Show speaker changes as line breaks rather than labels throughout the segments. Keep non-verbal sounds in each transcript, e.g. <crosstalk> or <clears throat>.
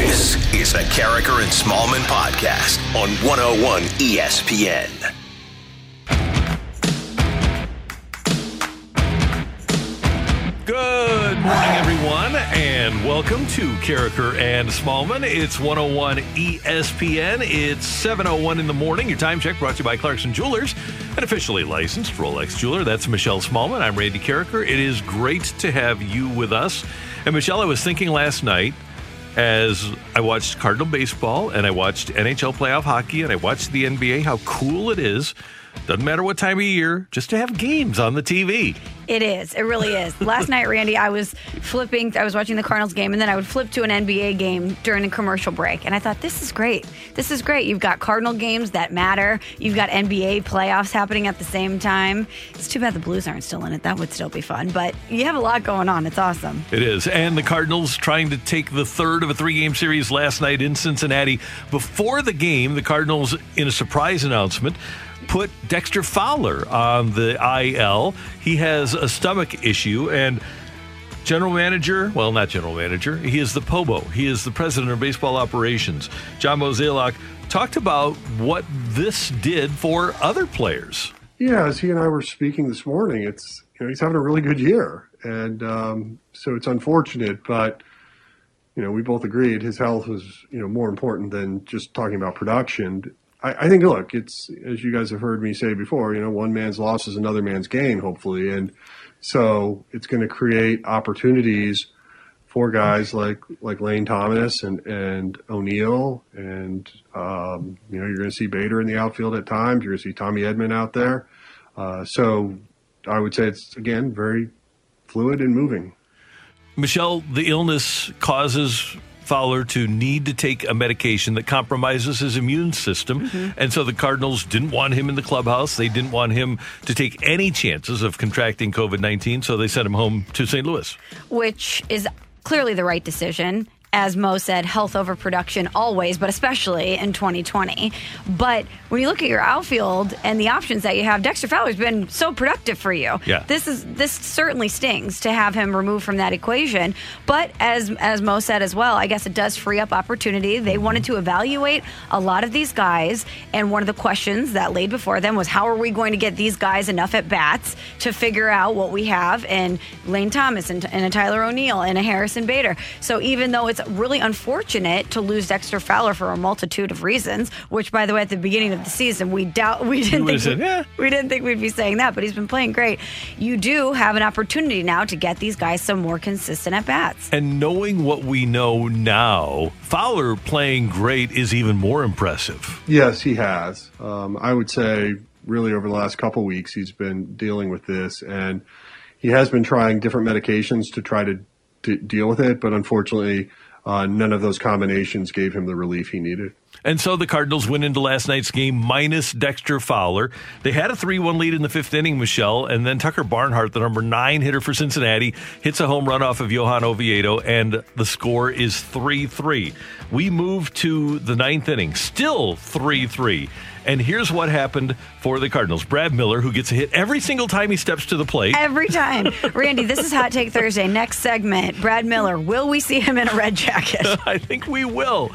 This is the Karraker and Smallmon podcast on 101 ESPN.
Good morning, everyone, and welcome to Karraker and Smallmon. It's 101 ESPN. It's 7.01 in the morning. Your time check brought to you by Clarkson Jewelers, an officially licensed Rolex jeweler. That's Michelle Smallmon. I'm Randy Karraker. It is great to have you with us. And Michelle, I was thinking last night as I watched Cardinal baseball and I watched NHL playoff hockey and I watched the NBA, how cool it is. Doesn't matter what time of year, just to have games on the TV.
It is. It really is. Last night, Randy, I was flipping. I was watching the Cardinals game, and then I would flip to an NBA game during a commercial break. And I thought, this is great. This is great. You've got Cardinal games that matter. You've got NBA playoffs happening at the same time. It's too bad the Blues aren't still in it. That would still be fun. But you have a lot going on. It's awesome.
It is. And the Cardinals trying to take the third of a three game series last night in Cincinnati. Before the game, the Cardinals, in a surprise announcement, put Dexter Fowler on the IL. He has a stomach issue and general manager, well, not general manager, he is the POBO. He is the president of baseball operations. John Mozeliak talked about what this did for other players.
Yeah, as he and I were speaking this morning, it's you know he's having a really good year, and um, so it's unfortunate, but you know we both agreed his health was you know more important than just talking about production. I, I think, look, it's as you guys have heard me say before. You know, one man's loss is another man's gain, hopefully, and so it's going to create opportunities for guys like like Lane Thomas and and O'Neill, and um, you know, you're going to see Bader in the outfield at times. You're going to see Tommy Edman out there. Uh, so I would say it's again very fluid and moving.
Michelle, the illness causes Fowler to need to take a medication that compromises his immune system. Mm-hmm. And so the Cardinals didn't want him in the clubhouse. They didn't want him to take any chances of contracting COVID 19. So they sent him home to St. Louis.
Which is clearly the right decision as Mo said, health over production always, but especially in 2020. But when you look at your outfield and the options that you have, Dexter Fowler's been so productive for you.
Yeah.
This is this certainly stings to have him removed from that equation. But as as Mo said as well, I guess it does free up opportunity. They mm-hmm. wanted to evaluate a lot of these guys, and one of the questions that laid before them was how are we going to get these guys enough at bats to figure out what we have in Lane Thomas and, and a Tyler O'Neill and a Harrison Bader. So even though it's really unfortunate to lose Dexter Fowler for a multitude of reasons. Which, by the way, at the beginning of the season, we doubt we didn't think
said, yeah.
we didn't think we'd be saying that, but he's been playing great. You do have an opportunity now to get these guys some more consistent at bats.
And knowing what we know now, Fowler playing great is even more impressive.
Yes, he has. Um, I would say, really, over the last couple weeks, he's been dealing with this, and he has been trying different medications to try to, to deal with it. But unfortunately, uh, none of those combinations gave him the relief he needed.
And so the Cardinals went into last night's game minus Dexter Fowler. They had a 3 1 lead in the fifth inning, Michelle, and then Tucker Barnhart, the number nine hitter for Cincinnati, hits a home run off of Johan Oviedo, and the score is 3 3. We move to the ninth inning, still 3 3. And here's what happened for the Cardinals. Brad Miller, who gets a hit every single time he steps to the plate.
Every time. <laughs> Randy, this is Hot Take Thursday. Next segment, Brad Miller. Will we see him in a red jacket? <laughs>
I think we will.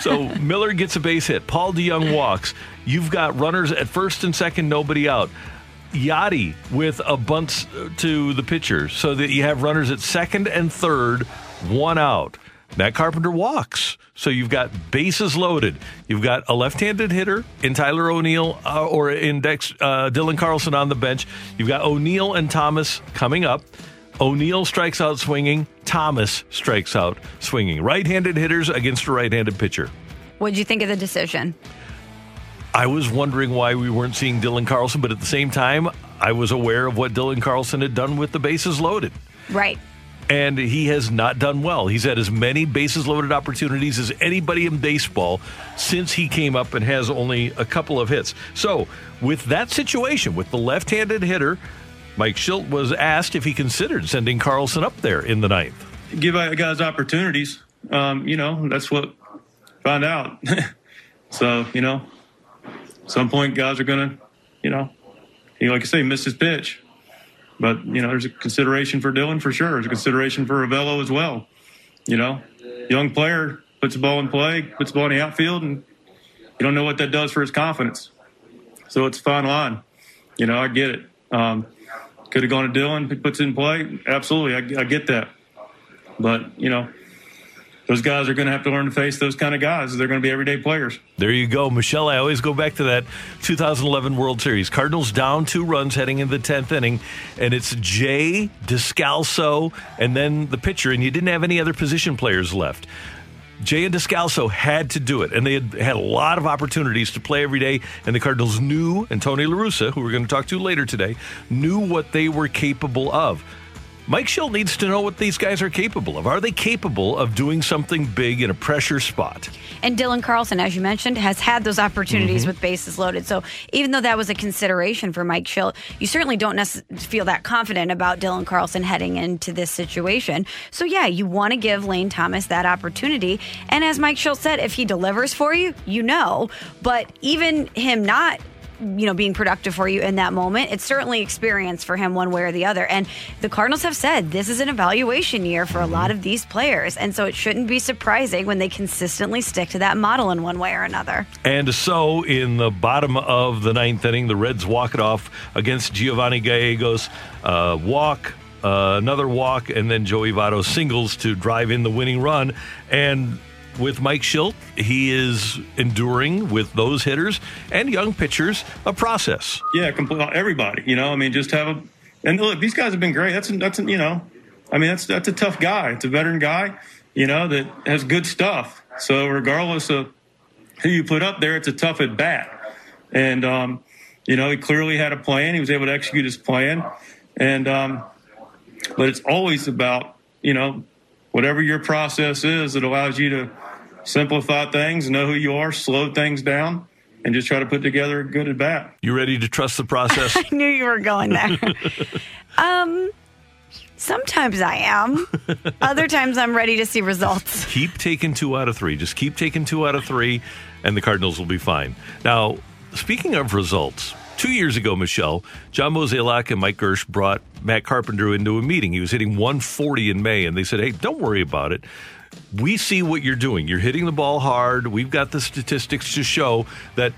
So Miller gets a base hit. Paul DeJong walks. You've got runners at first and second, nobody out. Yadi with a bunt to the pitcher so that you have runners at second and third, one out. Matt Carpenter walks. So you've got bases loaded. You've got a left-handed hitter in Tyler O'Neill uh, or in Dex, uh, Dylan Carlson on the bench. You've got O'Neill and Thomas coming up. O'Neill strikes out swinging. Thomas strikes out swinging. Right-handed hitters against a right-handed pitcher.
What did you think of the decision?
I was wondering why we weren't seeing Dylan Carlson, but at the same time, I was aware of what Dylan Carlson had done with the bases loaded.
Right.
And he has not done well. He's had as many bases loaded opportunities as anybody in baseball since he came up and has only a couple of hits. So, with that situation, with the left handed hitter, Mike Shildt was asked if he considered sending Carlson up there in the ninth.
Give guys opportunities. Um, you know, that's what found out. <laughs> so, you know, some point guys are going to, you know, he, like I say, miss his pitch. But, you know, there's a consideration for Dylan for sure. There's a consideration for Ravelo as well. You know, young player puts the ball in play, puts the ball in the outfield, and you don't know what that does for his confidence. So it's a fine line. You know, I get it. Um, could have gone to Dylan, he puts it in play. Absolutely, I, I get that. But, you know, those guys are going to have to learn to face those kind of guys. They're going to be everyday players.
There you go, Michelle. I always go back to that 2011 World Series. Cardinals down two runs heading into the 10th inning, and it's Jay Descalso and then the pitcher, and you didn't have any other position players left. Jay and Descalso had to do it, and they had had a lot of opportunities to play every day. And the Cardinals knew, and Tony La Russa, who we're going to talk to later today, knew what they were capable of. Mike Shildt needs to know what these guys are capable of. Are they capable of doing something big in a pressure spot?
And Dylan Carlson, as you mentioned, has had those opportunities mm-hmm. with bases loaded. So even though that was a consideration for Mike Shildt, you certainly don't feel that confident about Dylan Carlson heading into this situation. So yeah, you want to give Lane Thomas that opportunity. And as Mike Shildt said, if he delivers for you, you know. But even him not you know, being productive for you in that moment. It's certainly experience for him one way or the other. And the Cardinals have said this is an evaluation year for a lot of these players. And so it shouldn't be surprising when they consistently stick to that model in one way or another.
And so in the bottom of the ninth inning, the Reds walk it off against Giovanni Gallegos. Uh, walk, uh, another walk, and then Joey Votto singles to drive in the winning run. And with Mike Shildt. He is enduring with those hitters and young pitchers a process.
Yeah, complete, Everybody, you know, I mean, just have a and look. These guys have been great. That's that's you know, I mean, that's that's a tough guy. It's a veteran guy, you know, that has good stuff. So regardless of who you put up there, it's a tough at bat. And um, you know, he clearly had a plan. He was able to execute his plan. And um, but it's always about you know whatever your process is that allows you to simplify things, know who you are, slow things down, and just try to put together a good at bat.
You ready to trust the process? <laughs>
I knew you were going there. <laughs> um, sometimes I am. Other times I'm ready to see results. <laughs>
Keep taking two out of three. Just keep taking two out of three, and the Cardinals will be fine. Now, speaking of results. Two years ago, Michelle, John Mozeliak and Mike Girsch brought Matt Carpenter into a meeting. He was hitting 140 in May, and they said, Hey, don't worry about it we see what you're doing. You're hitting the ball hard. We've got the statistics to show that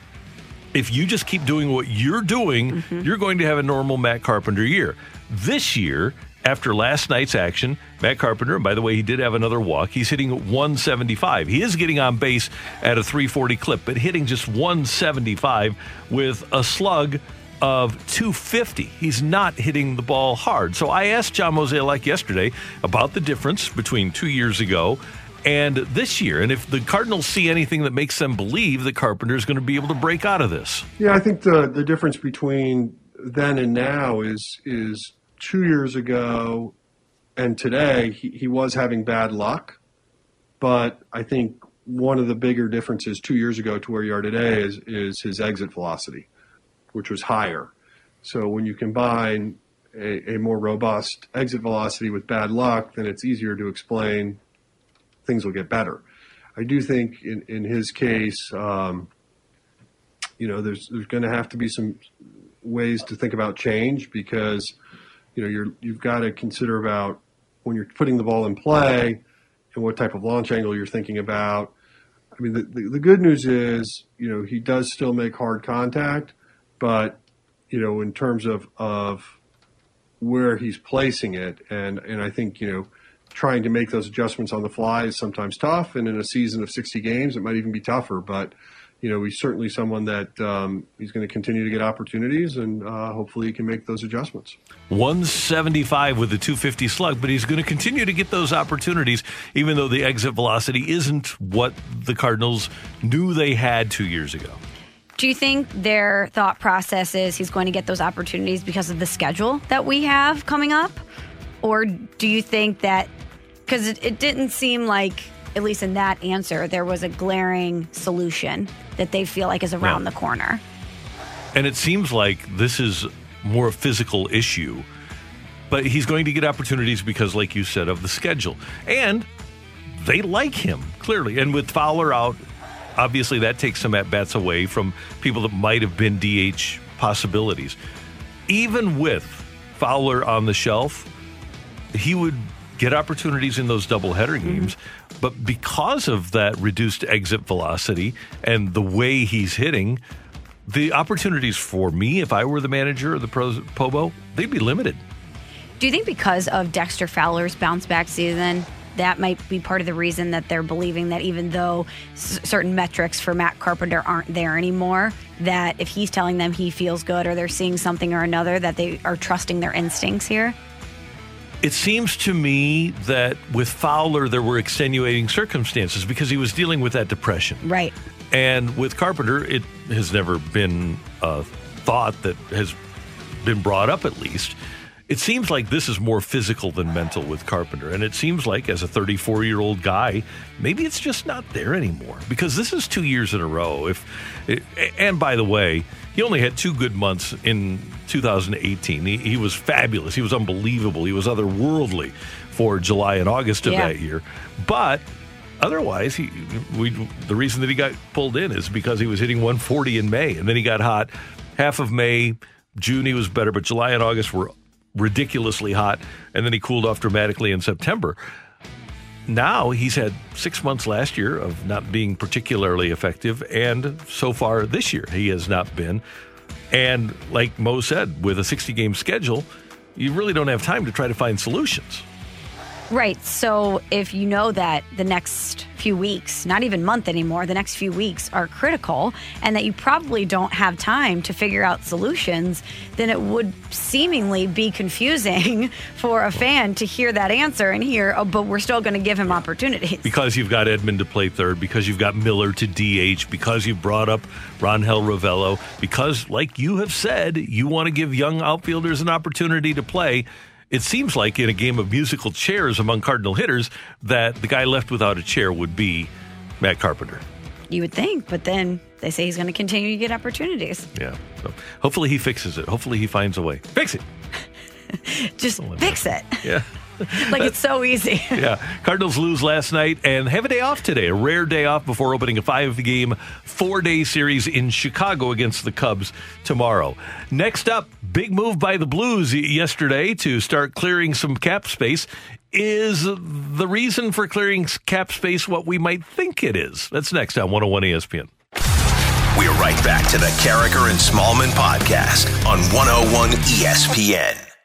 if you just keep doing what you're doing, mm-hmm. you're going to have a normal Matt Carpenter year. This year, after last night's action, Matt Carpenter, and by the way, he did have another walk. He's hitting 175. He is getting on base at a 340 clip, but hitting just 175 with a slug of 250. He's not hitting the ball hard. So I asked John Mozeliak yesterday about the difference between two years ago and this year, and if the Cardinals see anything that makes them believe that Carpenter is going to be able to break out of this.
Yeah, I think the the difference between then and now is is two years ago and today he, he was having bad luck, but I think one of the bigger differences two years ago to where you are today is is his exit velocity which was higher. So when you combine a, a, more robust exit velocity with bad luck, then it's easier to explain things will get better. I do think in, in his case, um, you know, there's there's going to have to be some ways to think about change because, you know, you're you've got to consider about when you're putting the ball in play and what type of launch angle you're thinking about. I mean, the, the, the good news is, you know, he does still make hard contact, but you know, in terms of of where he's placing it, and and I think you know, trying to make those adjustments on the fly is sometimes tough, and in a season of 60 games, it might even be tougher. But you know, he's certainly someone that um, he's going to continue to get opportunities, and uh, hopefully he can make those adjustments.
175 with a 250 slug, but he's going to continue to get those opportunities, even though the exit velocity isn't what the Cardinals knew they had two years ago.
Do you think their thought process is he's going to get those opportunities because of the schedule that we have coming up? Or do you think that, because it, it didn't seem like, at least in that answer, there was a glaring solution that they feel like is around
Yeah.
the corner?
And it seems like this is more a physical issue, but he's going to get opportunities because, like you said, of the schedule. And they like him, clearly. And with Fowler out, obviously that takes some at bats away from people that might have been DH possibilities. Even with Fowler on the shelf, he would get opportunities in those doubleheader mm-hmm. games. But because of that reduced exit velocity and the way he's hitting, the opportunities for me, if I were the manager of the pros, Pobo, they'd be limited.
Do you think because of Dexter Fowler's bounce back season, that might be part of the reason that they're believing that even though s- certain metrics for Matt Carpenter aren't there anymore, that if he's telling them he feels good or they're seeing something or another, that they are trusting their instincts here?
It seems to me that with Fowler, there were extenuating circumstances because he was dealing with that depression.
Right.
And with Carpenter, it has never been a thought that has been brought up, at least. It seems like this is more physical than mental with Carpenter. And it seems like, as a 34 year old guy, maybe it's just not there anymore because this is two years in a row. If, And by the way, he only had two good months in 2018. He, he was fabulous. He was unbelievable. He was otherworldly for July and August of
Yeah.
that year. But Otherwise, he we the reason that he got pulled in is because he was hitting 140 in May, and then he got hot. Half of May, June he was better, but July and August were ridiculously hot, and then he cooled off dramatically in September. Now he's had six months last year of not being particularly effective, and so far this year he has not been. And like Mo said, with a 60 game schedule, you really don't have time to try to find solutions.
Right. So if you know that the next few weeks, not even month anymore, the next few weeks are critical and that you probably don't have time to figure out solutions, then it would seemingly be confusing <laughs> for a fan to hear that answer and hear, oh, but we're still going to give him opportunities.
because you've got Edman to play third, because you've got Miller to DH, because you've brought up Rangel Ravelo, because, like you have said, you want to give young outfielders an opportunity to play. It seems like in a game of musical chairs among Cardinal hitters that the guy left without a chair would be Matt Carpenter.
You would think, but then they say he's going to continue to get opportunities.
Yeah. So hopefully he fixes it. Hopefully he finds a way. Fix it. <laughs>
Just fix it.
Yeah. <laughs> <laughs>
like it's so easy. <laughs>
yeah. Cardinals lose last night and have a day off today, a rare day off before opening a five game, four day series in Chicago against the Cubs tomorrow. Next up, big move by the Blues yesterday to start clearing some cap space. Is the reason for clearing cap space what we might think it is? That's next on 101 ESPN.
We're right back to the Karraker and Smallmon podcast on 101 ESPN.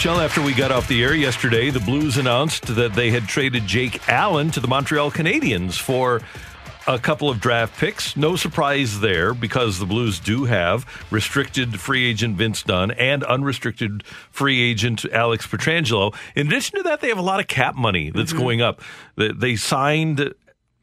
Michelle, after we got off the air yesterday, the Blues announced that they had traded Jake Allen to the Montreal Canadiens for a couple of draft picks. No surprise there because the Blues do have restricted free agent Vince Dunn and unrestricted free agent Alex Pietrangelo. In addition to that, they have a lot of cap money that's mm-hmm. going up. They- They signed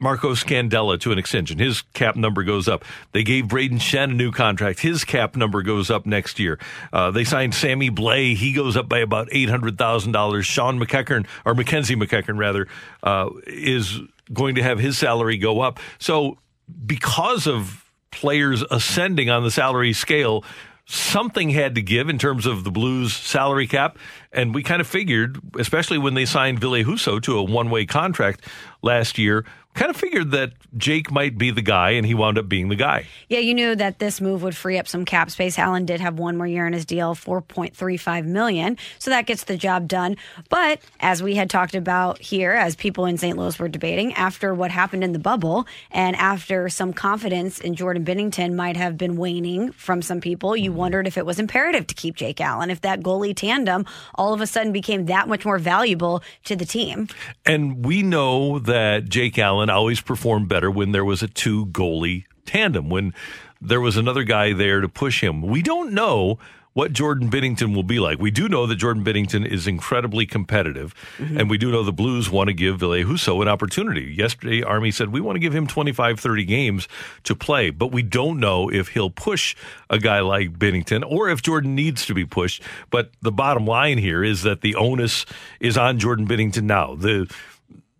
Marco Scandella to an extension. His cap number goes up. They gave Brayden Schenn a new contract. His cap number goes up next year. Uh, they signed Sammy Blais. He goes up by about eight hundred thousand dollars. Sean MacEachern or MacKenzie MacEachern rather uh, is going to have his salary go up. So because of players ascending on the salary scale, something had to give in terms of the Blues salary cap. And we kind of figured, especially when they signed Ville Husso to a one way contract last year, kind of figured that Jake might be the guy, and he wound up being the guy.
Yeah, you knew that this move would free up some cap space. Allen did have one more year in his deal, four point three five million, so that gets the job done. But as we had talked about here, as people in St. Louis were debating, after what happened in the bubble, and after some confidence in Jordan Binnington might have been waning from some people, you mm-hmm. wondered if it was imperative to keep Jake Allen, if that goalie tandem all of a sudden became that much more valuable to the team.
And we know that Jake Allen always performed better when there was a two goalie tandem, when there was another guy there to push him. We don't know what Jordan Binnington will be like. We do know that Jordan Binnington is incredibly competitive, mm-hmm. and we do know the Blues want to give Ville Husso an opportunity. Yesterday, Army said we want to give him 25, 30 games to play, but we don't know if he'll push a guy like Binnington or if Jordan needs to be pushed. But the bottom line here is that the onus is on Jordan Binnington now. The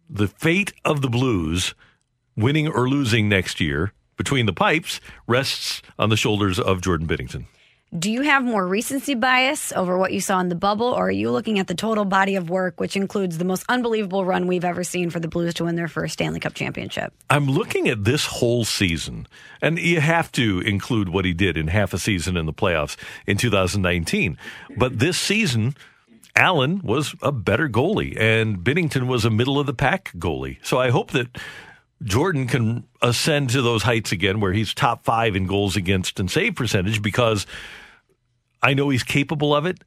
the fate of the Blues winning or losing next year between the pipes rests on the shoulders of Jordan Binnington.
Do you have more recency bias over what you saw in the bubble, or are you looking at the total body of work, which includes the most unbelievable run we've ever seen for the Blues to win their first Stanley Cup championship?
I'm looking at this whole season, and you have to include what he did in half a season in the playoffs in 2019. But this season, Allen was a better goalie, and Binnington was a middle of the pack goalie. So I hope that Jordan can ascend to those heights again where he's top five in goals against and save percentage because I know he's capable of it,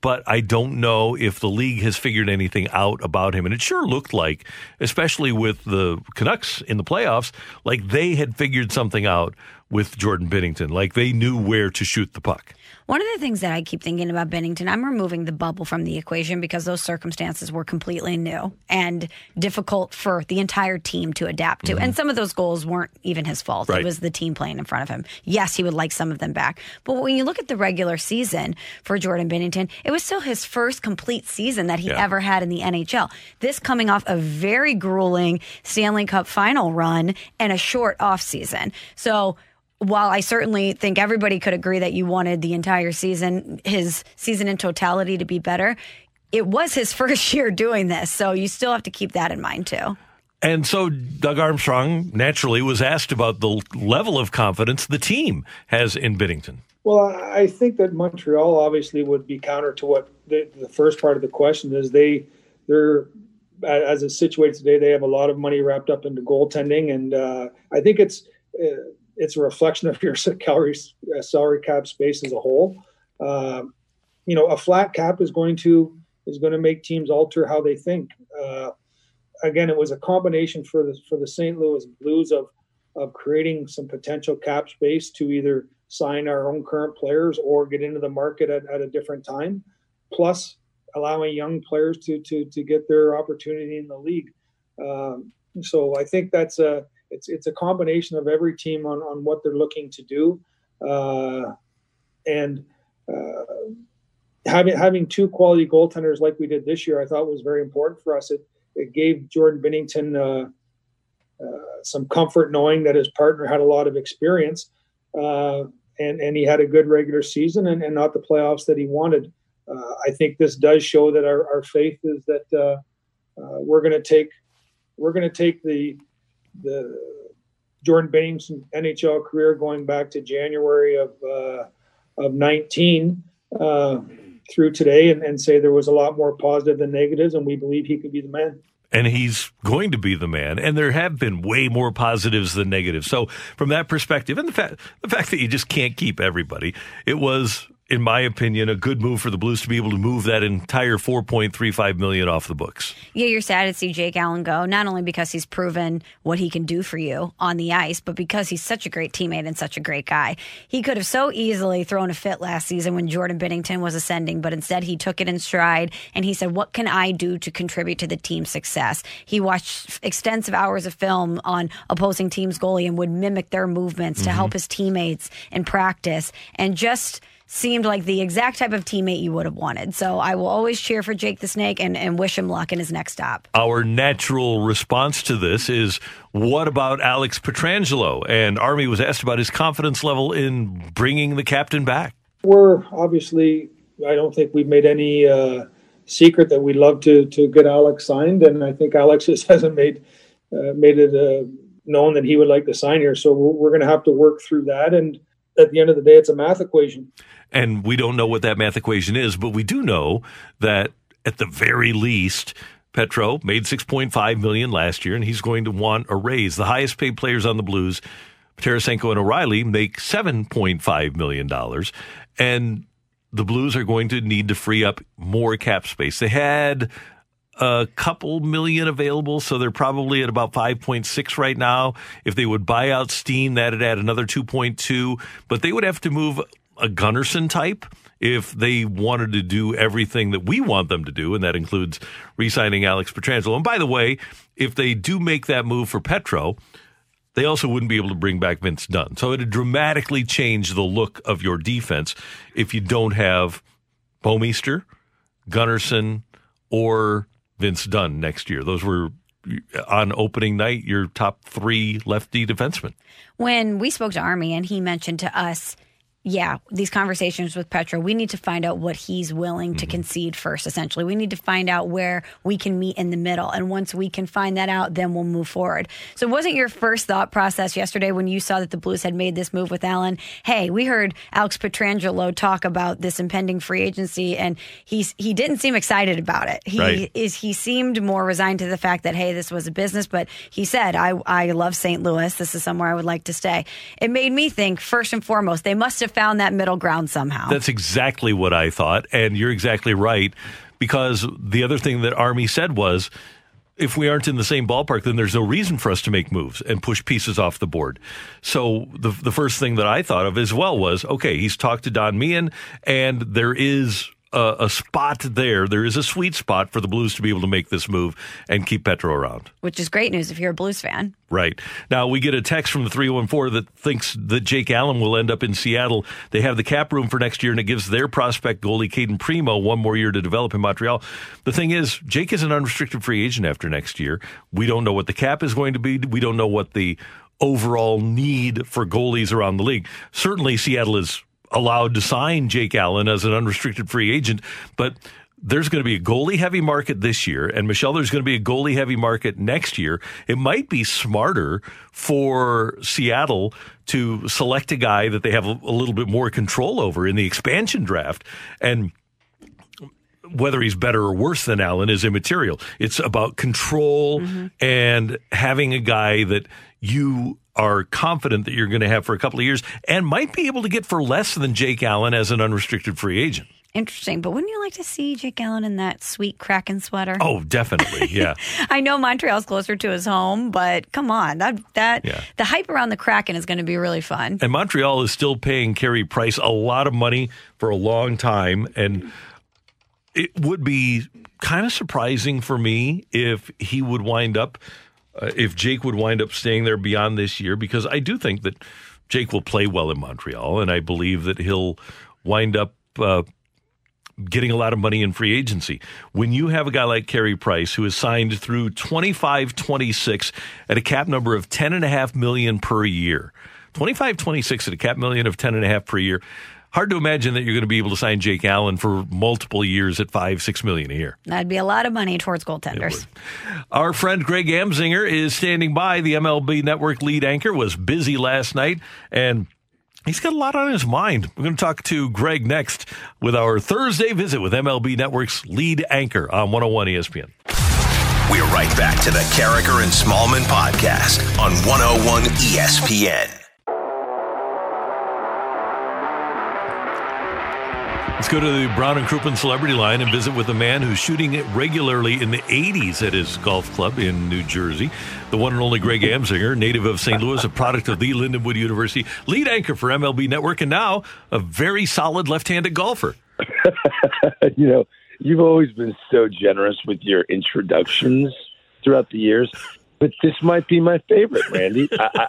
but I don't know if the league has figured anything out about him. And it sure looked like, especially with the Canucks in the playoffs, like they had figured something out with Jordan Binnington, like they knew where to shoot the puck.
One of the things that I keep thinking about Binnington, I'm removing the bubble from the equation because those circumstances were completely new and difficult for the entire team to adapt to. Mm-hmm. And some of those goals weren't even his fault. Right. It was the team playing in front of him. Yes, he would like some of them back. But when you look at the regular season for Jordan Binnington, it was still his first complete season that he yeah. ever had in the NHL. This coming off a very grueling Stanley Cup final run and a short off season. So while I certainly think everybody could agree that you wanted the entire season, his season in totality to be better, it was his <laughs> first year doing this. So you still have to keep that in mind too.
And so Doug Armstrong naturally was asked about the level of confidence the team has in Binnington.
Well, I think that Montreal obviously would be counter to what the, the first part of the question is. They they're as it's situated today, they have a lot of money wrapped up into goaltending, and uh, I think it's uh, it's a reflection of your <laughs> salary uh, salary cap space as a whole. Uh, you know, a flat cap is going to is going to make teams alter how they think. Uh, again, it was a combination for the for the St. Louis Blues of of creating some potential cap space to either sign our own current players or get into the market at, at a different time, plus allowing young players to to to get their opportunity in the league. Um, so I think that's a it's it's a combination of every team on on what they're looking to do, uh, and uh, having having two quality goaltenders like we did this year, I thought was very important for us. It it gave Jordan Binnington uh, uh some comfort knowing that his partner had a lot of experience, uh, and and he had a good regular season and, and not the playoffs that he wanted. Uh, I think this does show that our, our faith is that we're going to take we're going to take the the Jordan Binnington NHL career going back to January of uh, of 19 uh, through today, and, and say there was a lot more positive than negatives, and we believe he could be the man
and he's going to be the man. And there have been way more positives than negatives. So from that perspective, and the fact the fact that you just can't keep everybody, it was in my opinion, a good move for the Blues to be able to move that entire 4.35 million off the books.
Yeah, you're sad to see Jake Allen go, not only because he's proven what he can do for you on the ice, but because he's such a great teammate and such a great guy. He could have so easily thrown a fit last season when Jordan Binnington was ascending, but instead he took it in stride and he said, "What can I do to contribute to the team's success?" He watched extensive hours of film on opposing teams' goalie and would mimic their movements mm-hmm. to help his teammates in practice and just seemed like the exact type of teammate you would have wanted. So I will always cheer for Jake the Snake and, and wish him luck in his next stop.
Our natural response to this is what about Alex Pietrangelo? And Army was asked about his confidence level in bringing the captain back.
We're obviously, I don't think we've made any uh, secret that we'd love to to get Alex signed, and I think Alex just <laughs> hasn't made uh, made it uh, known that he would like to sign here. So we're, we're going to have to work through that. And at the end of the day, it's a math equation.
And we don't know what that math equation is, but we do know that at the very least, Petro made 6.5 million last year, and he's going to want a raise. The highest paid players on the Blues, Tarasenko and O'Reilly, make 7.5 million dollars, and the Blues are going to need to free up more cap space. They had a couple million available, so they're probably at about 5.6 right now. If they would buy out Steen, that'd add another 2.2, but they would have to move a Gunnarsson type if they wanted to do everything that we want them to do, and that includes re-signing Alex Pietrangelo. And by the way, if they do make that move for Petro, they also wouldn't be able to bring back Vince Dunn. So it'd dramatically change the look of your defense if you don't have Bouwmeester, Gunnarsson, or Vince Dunn next year. Those were on opening night your top three lefty defensemen.
When we spoke to Army and he mentioned to us – yeah, these conversations with Petro, we need to find out what he's willing to mm-hmm. concede first, essentially. We need to find out where we can meet in the middle. And once we can find that out, then we'll move forward. So, wasn't your first thought process yesterday when you saw that the Blues had made this move with Allen? Hey, we heard Alex Pietrangelo talk about this impending free agency, and he's, he didn't seem excited about it. He right. is he seemed more resigned to the fact that, hey, this was a business, but he said, I, I love St. Louis. This is somewhere I would like to stay. It made me think, first and foremost, they must have found that middle ground somehow.
That's exactly what I thought. And you're exactly right. Because the other thing that Army said was, if we aren't in the same ballpark, then there's no reason for us to make moves and push pieces off the board. So the the first thing that I thought of as well was, okay, he's talked to Don Meehan, and there is a, a, spot there. There is a sweet spot for the Blues to be able to make this move and keep Petro around.
Which is great news if you're a Blues fan.
Right. Now, we get a text from the 314 that thinks that Jake Allen will end up in Seattle. They have the cap room for next year, and it gives their prospect goalie, Cayden Primeau, one more year to develop in Montreal. The thing is, Jake is an unrestricted free agent after next year. We don't know what the cap is going to be. We don't know what the overall need for goalies around the league. Certainly, Seattle is allowed to sign Jake Allen as an unrestricted free agent, but there's going to be a goalie heavy market this year, and Michelle, there's going to be a goalie heavy market next year. It might be smarter for Seattle to select a guy that they have a, a little bit more control over in the expansion draft. And whether he's better or worse than Allen is immaterial. It's about control mm-hmm. and having a guy that you are confident that you're going to have for a couple of years and might be able to get for less than Jake Allen as an unrestricted free agent.
Interesting, but wouldn't you like to see Jake Allen in that sweet Kraken sweater?
Oh, definitely, <laughs> yeah.
I know Montreal's closer to his home, but come on, that that yeah. the hype around the Kraken is going to be really fun.
And Montreal is still paying Carey Price a lot of money for a long time, and it would be kind of surprising for me if he would wind up uh, if Jake would wind up staying there beyond this year, because I do think that Jake will play well in Montreal, and I believe that he'll wind up uh, getting a lot of money in free agency. When you have a guy like Carey Price who is signed through 25 26 at a cap number of 10.5 million per year, 25 26 at a cap million of 10.5 per year hard to imagine that you're going to be able to sign Jake Allen for multiple years at five, six million a year.
That'd be a lot of money towards goaltenders.
Our friend Greg Amsinger is standing by. The MLB Network lead anchor was busy last night and. He's got a lot on his mind. We're going to talk to Greg next with our Thursday visit with MLB Network's lead anchor on 101 ESPN.
We're right back to the Karraker and Smallmon podcast on 101 ESPN.
Let's go to the Brown and Crouppen celebrity line and visit with a man who's shooting it regularly in the 80s at his golf club in New Jersey. The one and only Greg Amsinger, native of St. Louis, a product of the Lindenwood University, lead anchor for MLB Network, and now a very solid left-handed golfer. <laughs>
you know, you've always been so generous with your introductions throughout the years, but this might be my favorite, Randy. I, I,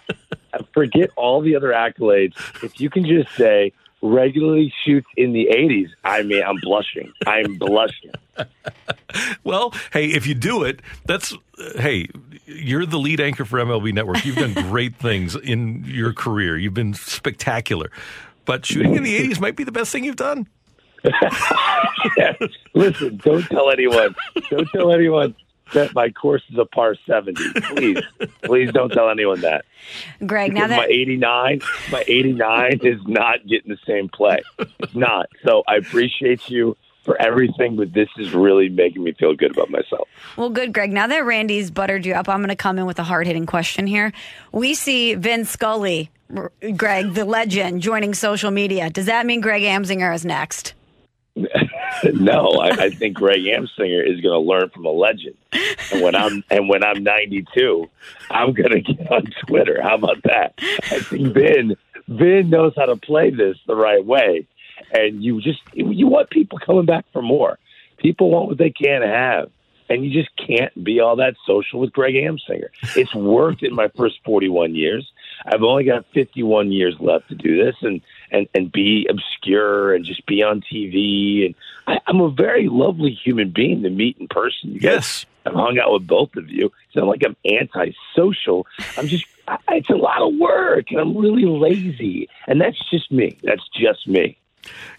I forget all the other accolades. If you can just say regularly shoots in the 80s, I mean, I'm blushing. I'm blushing. <laughs>
well, hey, if you do it, that's, uh, hey, you're the lead anchor for MLB Network. You've done <laughs> great things in your career. You've been spectacular. But shooting in the 80s might be the best thing you've done. <laughs>
yes. Listen, don't tell anyone. Don't tell anyone. That my course is a par 70. Please, <laughs> please don't tell anyone that.
Greg, now
Because my
that
89, my 89 is not getting the same play. It's not. So I appreciate you for everything, but this is really making me feel good about myself.
well, good, Greg. Now that Randy's buttered you up, I'm going to come in with a hard hitting question here. We see Vin Scully, Greg, the legend, joining social media. Does that mean Greg Amsinger is next? <laughs> <laughs>
no, I, I think Greg Amsinger is going to learn from a legend. And when I'm and when I'm 92, I'm going to get on Twitter. How about that? I think Vin Vin knows how to play this the right way, and you just you want people coming back for more. People want what they can't have. And you just can't be all that social with Greg Amsinger. It's worked in my first 41 years. I've only got 51 years left to do this and, and, and be obscure and just be on TV. And I, I'm a very lovely human being to meet in person. You guys
Yes.
I've hung out with both of you. It's not like I'm antisocial. I'm just, I, it's a lot of work and I'm really lazy. And that's just me. That's just me.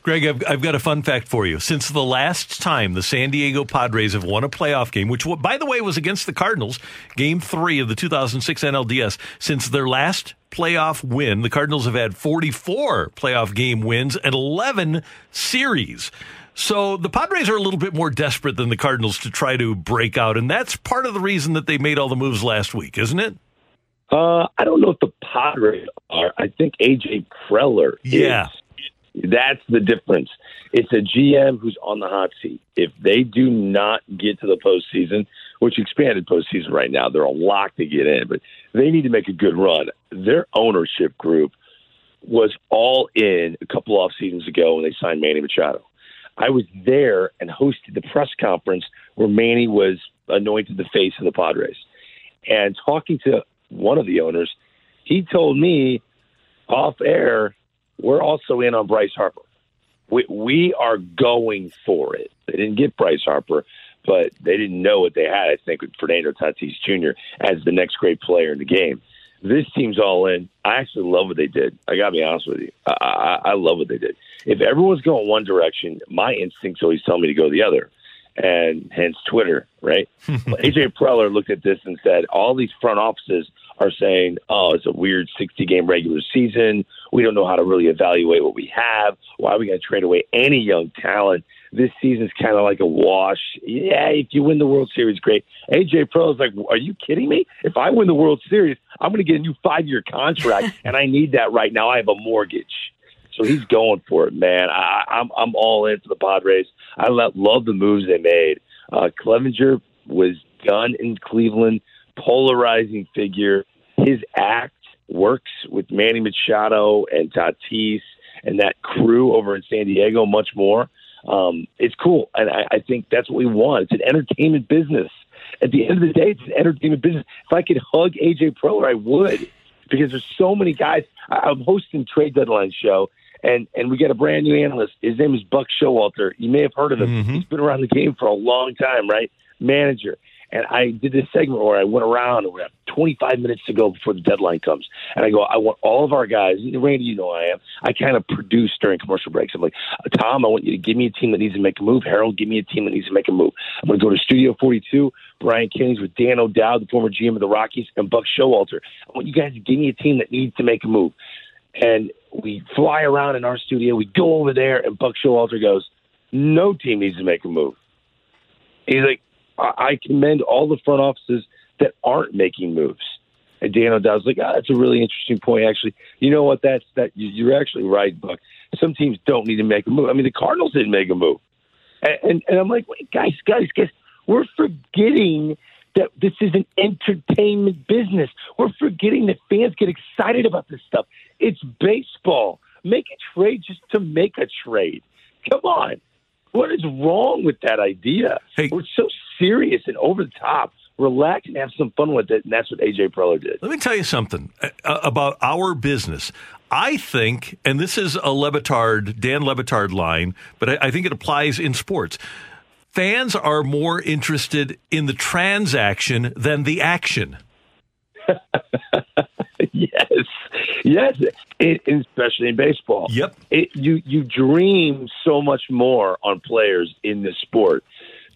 Greg, I've, I've got a fun fact for you. Since the last time the San Diego Padres have won a playoff game, which, by the way, was against the Cardinals, game three of the 2006 NLDS, since their last playoff win, the Cardinals have had 44 playoff game wins and 11 series. So the Padres are a little bit more desperate than the Cardinals to try to break out, and that's part of the reason that they made all the moves last week, isn't it?
Uh, I don't know if the Padres are. I think AJ Preller
Yeah.
is. That's the difference. It's a GM who's on the hot seat. If they do not get to the postseason, which expanded postseason right now, they're a lock to get in, but they need to make a good run. Their ownership group was all in a couple off seasons ago when they signed Manny Machado. I was there and hosted the press conference where Manny was anointed the face of the Padres. And talking to one of the owners, he told me off air, we're also in on Bryce Harper. We, we are going for it. They didn't get Bryce Harper, but they didn't know what they had, I think, with Fernando Tatis Jr. as the next great player in the game. This team's all in. I actually love what they did. I got to be honest with you. I, I, I love what they did. If everyone's going one direction, my instincts always tell me to go the other and hence Twitter, right? <laughs> AJ Preller looked at this and said, all these front offices are saying, oh, it's a weird 60 game regular season. We don't know how to really evaluate what we have. Why are we going to trade away any young talent? This season's kind of like a wash. Yeah, if you win the World Series, great. AJ Pro is like, are you kidding me? If I win the World Series, I'm going to get a new five year contract, <laughs> and I need that right now. I have a mortgage. So he's going for it, man. I, I'm I'm all in for the Padres. I love, love the moves they made. Uh, Clevinger was done in Cleveland, polarizing figure. His act works with Manny Machado and Tatis and that crew over in San Diego much more. Um, it's cool, and I, I think that's what we want. It's an entertainment business. At the end of the day, it's an entertainment business. If I could hug AJ Preller, I would, because there's so many guys. I, I'm hosting trade deadline show, and and we get a brand new analyst. His name is Buck Showalter. You may have heard of him. He's been around the game for a long time, right? Manager. And I did this segment where I went around and we have 25 minutes to go before the deadline comes. And I go, I want all of our guys. Randy, you know I am. I kind of produce during commercial breaks. I'm like, Tom, I want you to give me a team that needs to make a move. Harold, give me a team that needs to make a move. I'm going to go to Studio 42. Brian Kenny's with Dan O'Dowd, the former GM of the Rockies, and Buck Showalter. I want you guys to give me a team that needs to make a move. And we fly around in our studio. We go over there, and Buck Showalter goes, "No team needs to make a move." He's like, "I, commend all the front offices that aren't making moves." And Dan O'Dowd's like, "Ah, that's a really interesting point. Actually, you know what? That's that. you- You're actually right, Buck. Some teams don't need to make a move. I mean, the Cardinals didn't make a move, and and, and I'm like, wait, guys, guys, guys, we're forgetting." That this is an entertainment business. We're forgetting that fans get excited about this stuff. It's baseball. Make a trade just to make a trade. Come on. What is wrong with that idea?
Hey.
We're so serious and over the top. Relax and have some fun with it. And that's what AJ Preller did.
Let me tell you something uh, about our business. I think, and this is a Le Batard, Dan Le Batard line, but I, I think it applies in sports. Fans are more interested in the transaction than the action. <laughs>
yes, yes, it, especially in baseball.
Yep.
It, you you dream so much more on players in this sport.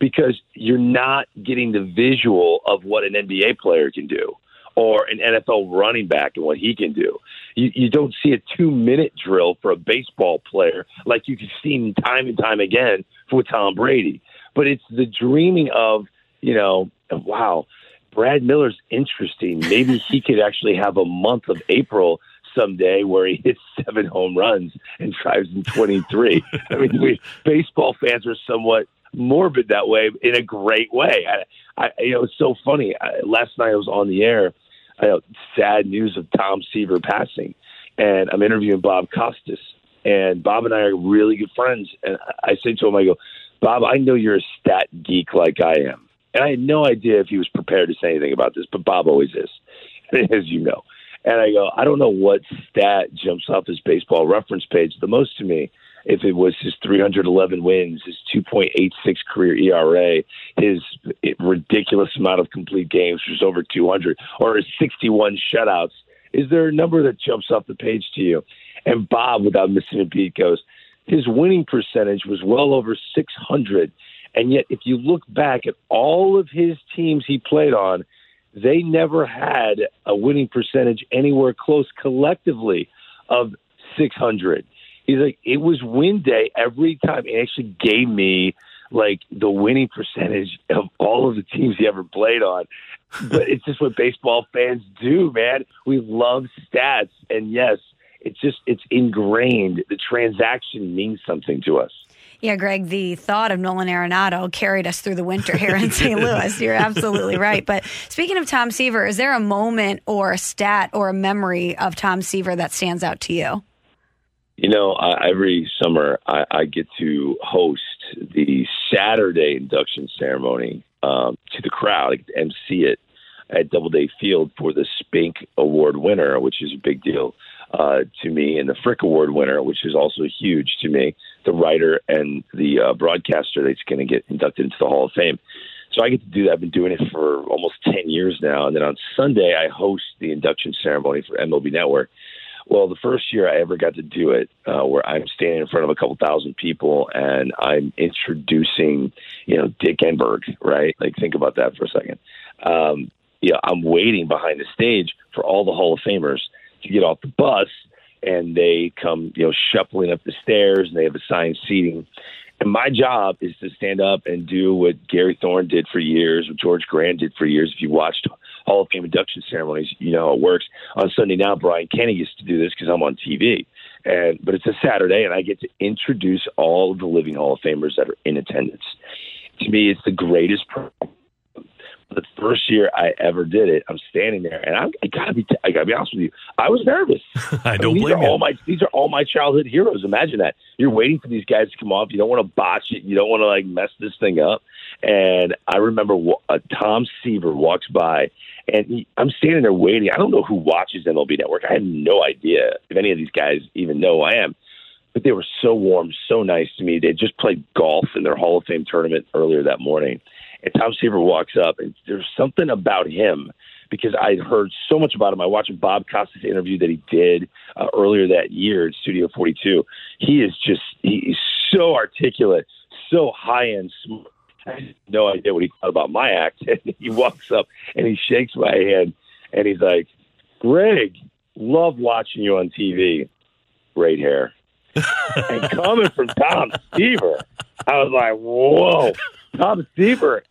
Because you're not getting the visual of what an NBA player can do or an NFL running back and what he can do. You, you don't see a two minute drill for a baseball player like you can see time and time again for Tom Brady. But it's the dreaming of, you know, wow, Brad Miller's interesting. Maybe he could actually have a month of April someday where he hits seven home runs and drives in 23. I mean, we baseball fans are somewhat morbid that way in a great way. I, I you know, it's so funny. I, last night I was on the air. I know, sad news of Tom Seaver passing, and I'm interviewing Bob Costas, and Bob and I are really good friends. And I say to him, I go, Bob, I know you're a stat geek like I am. And I had no idea if he was prepared to say anything about this, but Bob always is, <laughs> as you know. And I go, I don't know what stat jumps off his baseball reference page the most to me. If it was his 311 wins, his 2.86 career ERA, his ridiculous amount of complete games, which is over 200, or his 61 shutouts, is there a number that jumps off the page to you? And Bob, without missing a beat, goes, his winning percentage was well over 600. And yet, if you look back at all of his teams he played on, they never had a winning percentage anywhere close collectively of 600. He's like, it was win day every time. He actually gave me like the winning percentage of all of the teams he ever played on. But it's just what baseball fans do, man. We love stats. And yes, it's just, it's ingrained. The transaction means something to us.
Yeah, Greg, the thought of Nolan Arenado carried us through the winter here in St. Louis. <laughs> You're absolutely right. But speaking of Tom Seaver, is there a moment or a stat or a memory of Tom Seaver that stands out to you?
You know, uh, every summer I, I get to host the Saturday induction ceremony um, to the crowd. I get to MC it at Doubleday Field for the Spink Award winner, which is a big deal uh, to me, and the Frick Award winner, which is also huge to me, the writer and the uh, broadcaster that's going to get inducted into the Hall of Fame. So I get to do that. I've been doing it for almost 10 years now. And then on Sunday, I host the induction ceremony for MLB Network. Well, the first year I ever got to do it, uh, where I'm standing in front of a couple thousand people and I'm introducing, you know, Dick Enberg, right? Like, think about that for a second. Um, yeah, I'm waiting behind the stage for all the Hall of Famers to get off the bus and they come, you know, shuffling up the stairs and they have assigned seating. And my job is to stand up and do what Gary Thorne did for years, what George Grant did for years. If you watched Hall of Fame induction ceremonies, you know how it works. On Sunday now, Brian Kenny gets to do this because I'm on TV. And but it's a Saturday, and I get to introduce all of the living Hall of Famers that are in attendance. To me, it's the greatest the first year I ever did it, I'm standing there, and I, I gotta be, I gotta be honest with you, I was nervous. <laughs>
I don't
I mean,
blame
these are
you.
All my, these are all my childhood heroes. Imagine that you're waiting for these guys to come off. You don't want to botch it. You don't want to like mess this thing up. And I remember uh, Tom Seaver walks by, and he, I'm standing there waiting. I don't know who watches MLB Network. I have no idea if any of these guys even know who I am but they were so warm, so nice to me. They just played golf in their Hall of Fame tournament earlier that morning. And Tom Seaver walks up, and there's something about him because I heard so much about him. I watched Bob Costas interview that he did uh, earlier that year at Studio 42. He is just, he's so articulate, so high end smart. I had no idea what he thought about my act. <laughs> And he walks up and he shakes my hand and he's like, Greg, love watching you on TV. Great hair <laughs> and coming from Tom Seaver, I was like, whoa. Tom Seaver,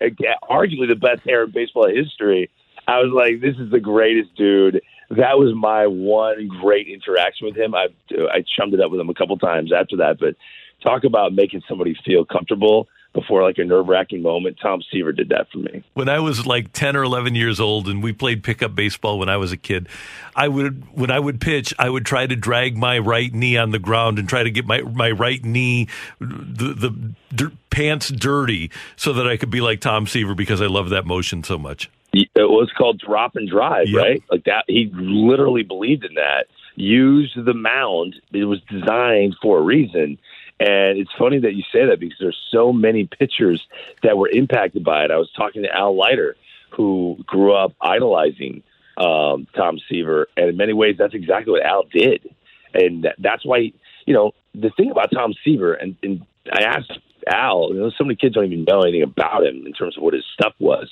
arguably the best hair in baseball history. I was like, this is the greatest dude. That was my one great interaction with him. I I chummed it up with him a couple times after that. But talk about making somebody feel comfortable before like a nerve wracking moment. Tom Seaver did that for me.
When I was like 10 or 11 years old and we played pickup baseball when I was a kid, I would, when I would pitch, I would try to drag my right knee on the ground and try to get my, my right knee, the, the d- pants dirty so that I could be like Tom Seaver because I love that motion so much.
It was called drop and drive,
Yep.
right? Like that. He literally believed in that. Use the mound. It was designed for a reason. And it's funny that you say that because there's so many pitchers that were impacted by it. I was talking to Al Leiter, who grew up idolizing um, Tom Seaver, and in many ways, that's exactly what Al did. And that's why, you know, the thing about Tom Seaver, and, and I asked Al, you know, so many kids don't even know anything about him in terms of what his stuff was.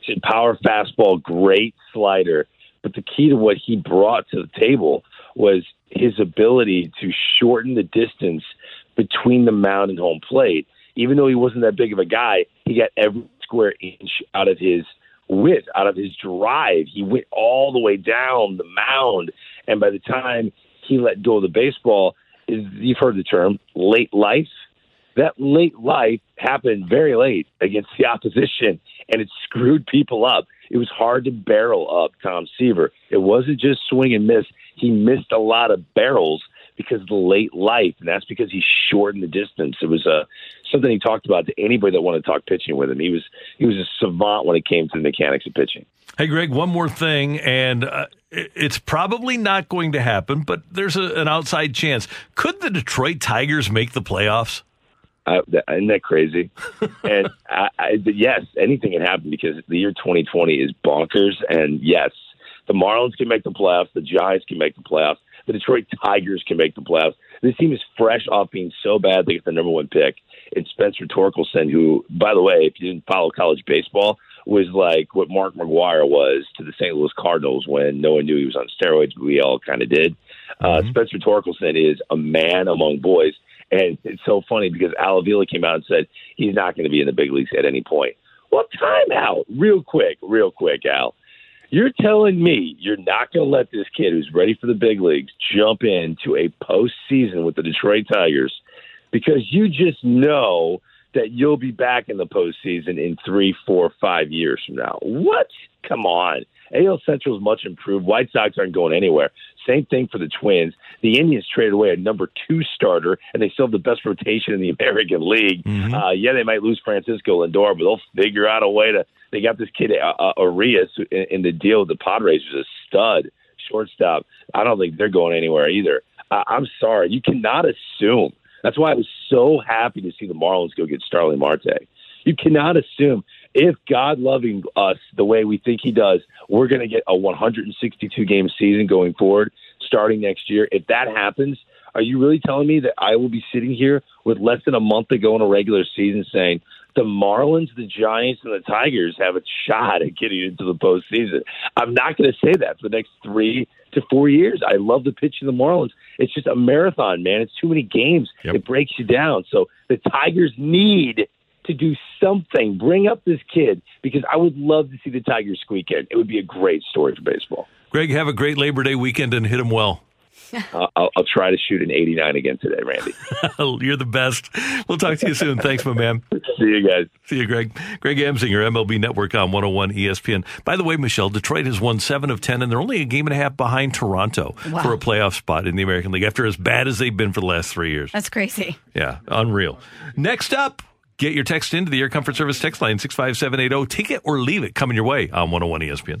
He said power fastball, great slider, but the key to what he brought to the table was his ability to shorten the distance between the mound and home plate. Even though he wasn't that big of a guy, he got every square inch out of his width, out of his drive. He went all the way down the mound, and by the time he let go of the baseball, you've heard the term late life. That late life happened very late against the <laughs> opposition, and it screwed people up. It was hard to barrel up Tom Seaver. It wasn't just swing and miss. He missed a lot of barrels because of the late life, and that's because he shortened the distance. It was uh, something he talked about to anybody that wanted to talk pitching with him. He was he was a savant when it came to the mechanics of pitching.
Hey, Greg, one more thing, and uh, it's probably not going to happen, but there's a, an outside chance. Could the Detroit Tigers make the playoffs?
Uh, isn't that crazy? <laughs> and I, I, yes, anything can happen because the year 2020 is bonkers. And yes, the Marlins can make the playoffs. The Giants can make the playoffs. The Detroit Tigers can make the playoffs. This team is fresh off being so bad they get the number one pick. And Spencer Torkelson, who, by the way, if you didn't follow college baseball, was like what Mark McGwire was to the St. Louis Cardinals when no one knew he was on steroids, but we all kind of did. Uh, mm-hmm. Spencer Torkelson is a man among boys. And it's so funny because Al Avila came out and said he's not going to be in the big leagues at any point. Well, time out, real quick, real quick, Al. You're telling me you're not going to let this kid who's ready for the big leagues jump into a postseason with the Detroit Tigers because you just know that you'll be back in the postseason in three, four, five years from now. What? Come on. AL Central is much improved. White Sox aren't going anywhere. Same thing for the Twins. The Indians traded away a number two starter, and they still have the best rotation in the <laughs> American League. Mm-hmm. Uh, yeah, they might lose Francisco Lindor, but they'll figure out a way to. They got this kid uh, uh, Arias in, in the deal with the Padres, who's a stud shortstop. I don't think they're going anywhere either. Uh, I'm sorry, you cannot assume. That's why I was so happy to see the Marlins go get Starling Marte. You cannot assume if God loving us the way we think He does, we're going to get a 162 game season going forward starting next year. If that happens, are you really telling me that I will be sitting here with less than a month to go in a regular season saying the Marlins, the Giants, and the Tigers have a shot at getting into the postseason? I'm not going to say that for the next three to four years. I love the pitch of the Marlins. It's just a marathon, man. It's too many games. Yep. It breaks you down. So the Tigers need to do something. Bring up this kid because I would love to see the Tigers squeak in. It would be a great story for baseball.
Greg, have a great Labor Day weekend and hit them well. <laughs>
I'll, I'll, try to shoot an 89 again today, Randy. <laughs>
You're the best. We'll talk to you soon. Thanks, my man.
See you guys.
See you, Greg. Greg Amsinger, MLB Network on 101 ESPN. By the way, Michelle, Detroit has won seven of 10, and they're only a game and a half behind Toronto wow. for a playoff spot in the American League after as bad as they've been for the last three years.
That's crazy.
Yeah, unreal. Next up, Get your text into the Air Comfort Service text line 65780. Take it or leave it coming your way on 101 ESPN.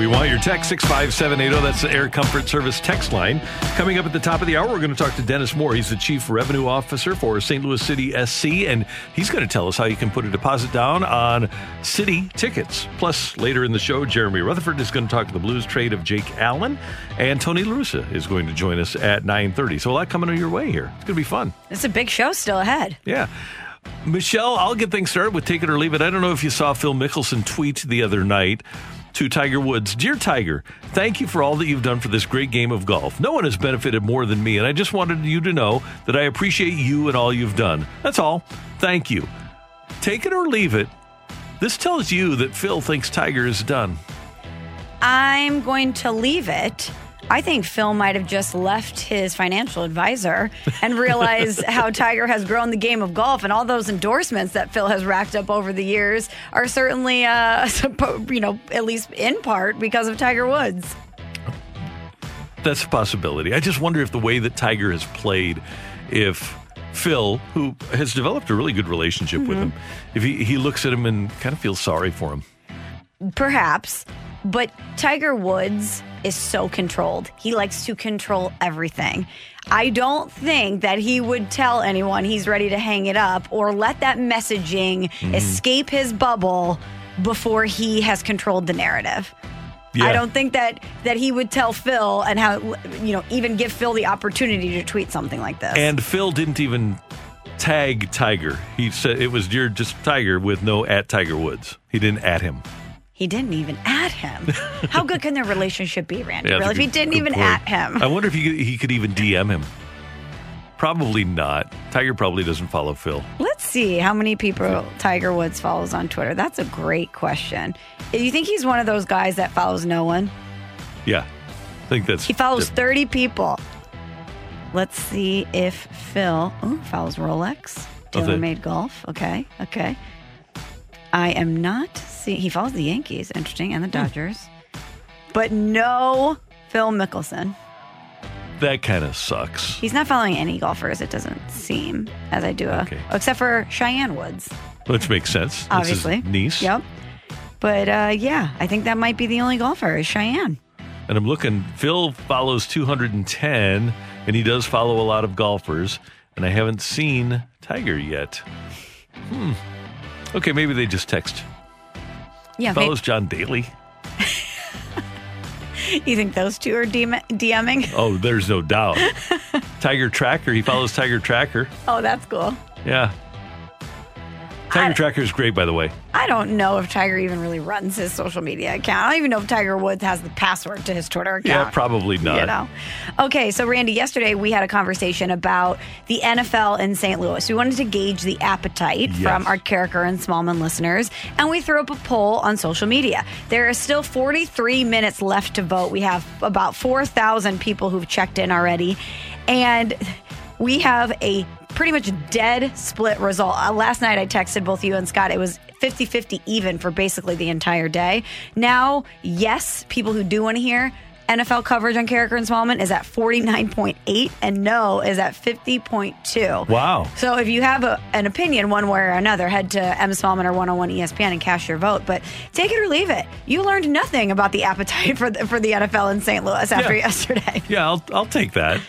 We want your text 65780. That's the Air Comfort Service text line. Coming up at the top of the hour, we're going to talk to Dennis Moore. He's the Chief Revenue Officer for St. Louis City SC, and he's going to tell us how you can put a deposit down on city tickets. Plus, later in the show, Jeremy Rutherford is going to talk to the blues trade of Jake Allen, and Tony LaRussa is going to join us at 9.30. So a lot coming your way here. It's going to be fun.
It's a big show still ahead.
Yeah. Michelle, I'll get things started with Take It or Leave It. I don't know if you saw Phil Mickelson tweet the other night to Tiger Woods Dear Tiger, thank you for all that you've done for this great game of golf. No one has benefited more than me, and I just wanted you to know that I appreciate you and all you've done. That's all. Thank you. Take it or leave it. This tells you that Phil thinks Tiger is done.
I'm going to leave it I think Phil might have just left his financial advisor and realized how <laughs> Tiger has grown the game of golf, and all those endorsements that Phil has racked up over the years are certainly, uh, <laughs> you know, at least in part because of Tiger Woods.
That's a possibility. I just wonder if the way that Tiger has played, if Phil, who has developed a really good relationship mm-hmm. with him, if he, he looks at him and kind of feels sorry for him.
Perhaps. But Tiger Woods is so controlled. He likes to control everything. I don't think that he would tell anyone he's ready to hang it up or let that messaging
Mm-hmm.
escape his bubble before he has controlled the narrative.
Yeah.
I don't think that that he would tell Phil and how you know even give Phil the opportunity to tweet something like this.
And Phil didn't even tag Tiger. He said it was dear just Tiger with no at Tiger Woods. He didn't at him.
He didn't even at him. <laughs> How good can their relationship be, Randy?
Yeah,
really? If he didn't even
point.
at him.
I wonder if he could, he could even DM him. Probably not. Tiger probably doesn't follow Phil.
Let's see how many people Tiger Woods follows on Twitter. That's a great question. Do you think he's one of those guys that follows no one?
Yeah, I think that's.
He follows 30 people. Let's see if Phil ooh, follows Rolex.
Oh,
Taylor made golf. Okay, okay. I am not seeing. He follows the Yankees. Interesting, and the
Hmm.
Dodgers, but no Phil Mickelson.
that kind of sucks.
He's not following any golfers. It doesn't seem as I do, a,
Okay.
except for Cheyenne Woods.
Which makes sense. That's his
obviously.
niece.
Yep. But uh, yeah, I think that might be the only golfer is Cheyenne.
And I'm looking. Phil follows 210, and he does follow a lot of golfers. And I haven't seen Tiger yet. Okay, maybe they just text.
Yeah.
Follows John Daly. <laughs>
you think those two are DM- DMing?
Oh, there's no doubt. <laughs> Tiger Tracker. He follows Tiger Tracker.
Oh, that's cool.
Yeah. Tiger Tracker is great, by the way.
I don't know if Tiger even really runs his social media account. I don't even know if Tiger Woods has the password to his Twitter account.
Yeah, probably not.
You know. Okay, so Randy, yesterday we had a conversation about the NFL in St. Louis. We wanted to gauge the appetite
Yes.
from our Karraker and Smallmon listeners, and we threw up a poll on social media. There are still 43 minutes left to vote. We have about 4,000 people who've checked in already, and we have a pretty much dead split result. Uh, last night I texted both you and Scott. It was 50 50 even for basically the entire day. Now, yes, people who do want to hear NFL coverage on Karraker and Smallmon is at 49.8 and no is at 50.2.
Wow.
So if you have a, an opinion one way or another, head to M Smallmon or 101 ESPN and cast your vote. But take it or leave it. You learned nothing about the appetite <laughs> for the, for the NFL in St. Louis after
Yeah.
yesterday.
Yeah, I'll, I'll take that.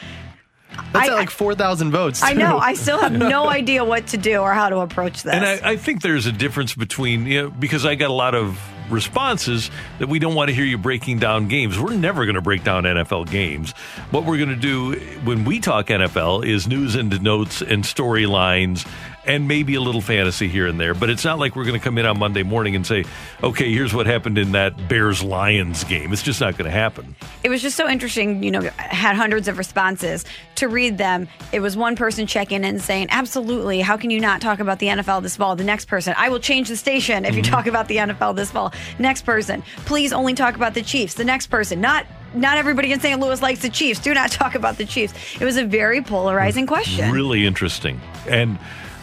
That's
I-
at like 4,000 votes.
I know. I still have no <laughs> idea what to do or how to approach this.
And I, I think there's a difference between, you know, because I got a lot of responses that we don't want to hear you breaking down games. We're never going to break down NFL games. What we're going to do when we talk NFL is news and notes and storylines and maybe a little fantasy here and there. But it's not like we're going to come in on Monday morning and say, okay, here's what happened in that Bears Lions game. It's just not going to happen.
it was just so interesting, you know, had hundreds of responses to read them. It was one person checking in and saying, Absolutely, how can you not talk about the NFL this fall? The next person, I will change the station if you mm-hmm. talk about the NFL this fall. Next person, please only talk about the Chiefs. The next person, not not everybody in St. Louis likes the Chiefs. Do not <laughs> talk about the Chiefs. It was a very polarizing mm-hmm. question.
Really interesting. And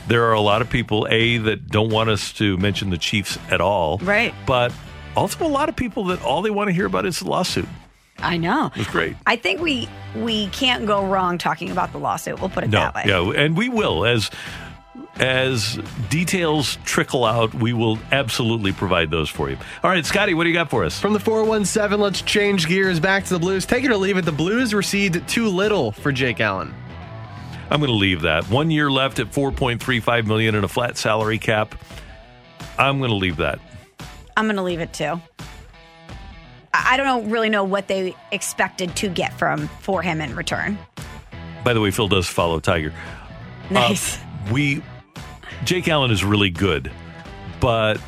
there are a lot of people, A, that don't want us to mention the Chiefs at all.
Right.
But also a lot of people that all they want to hear about is the lawsuit.
I know.
It's great.
I think we we can't go wrong talking about the lawsuit. We'll put it
No,
that way.
yeah, and we will as as details trickle out. We will absolutely provide those for you. All right, Scotty, what do you got for us?
From the 417, let's change gears back to the Blues. Take it or leave it. The Blues received too little for Jake Allen.
I'm going to leave that. One year left at 4.35 million and a flat salary cap. I'm going to leave that.
I'm going to leave it too. I don't really know what they expected to get from for him in return.
By the way, Phil does follow Tiger.
Uh, nice.
we Jake Allen is really good, but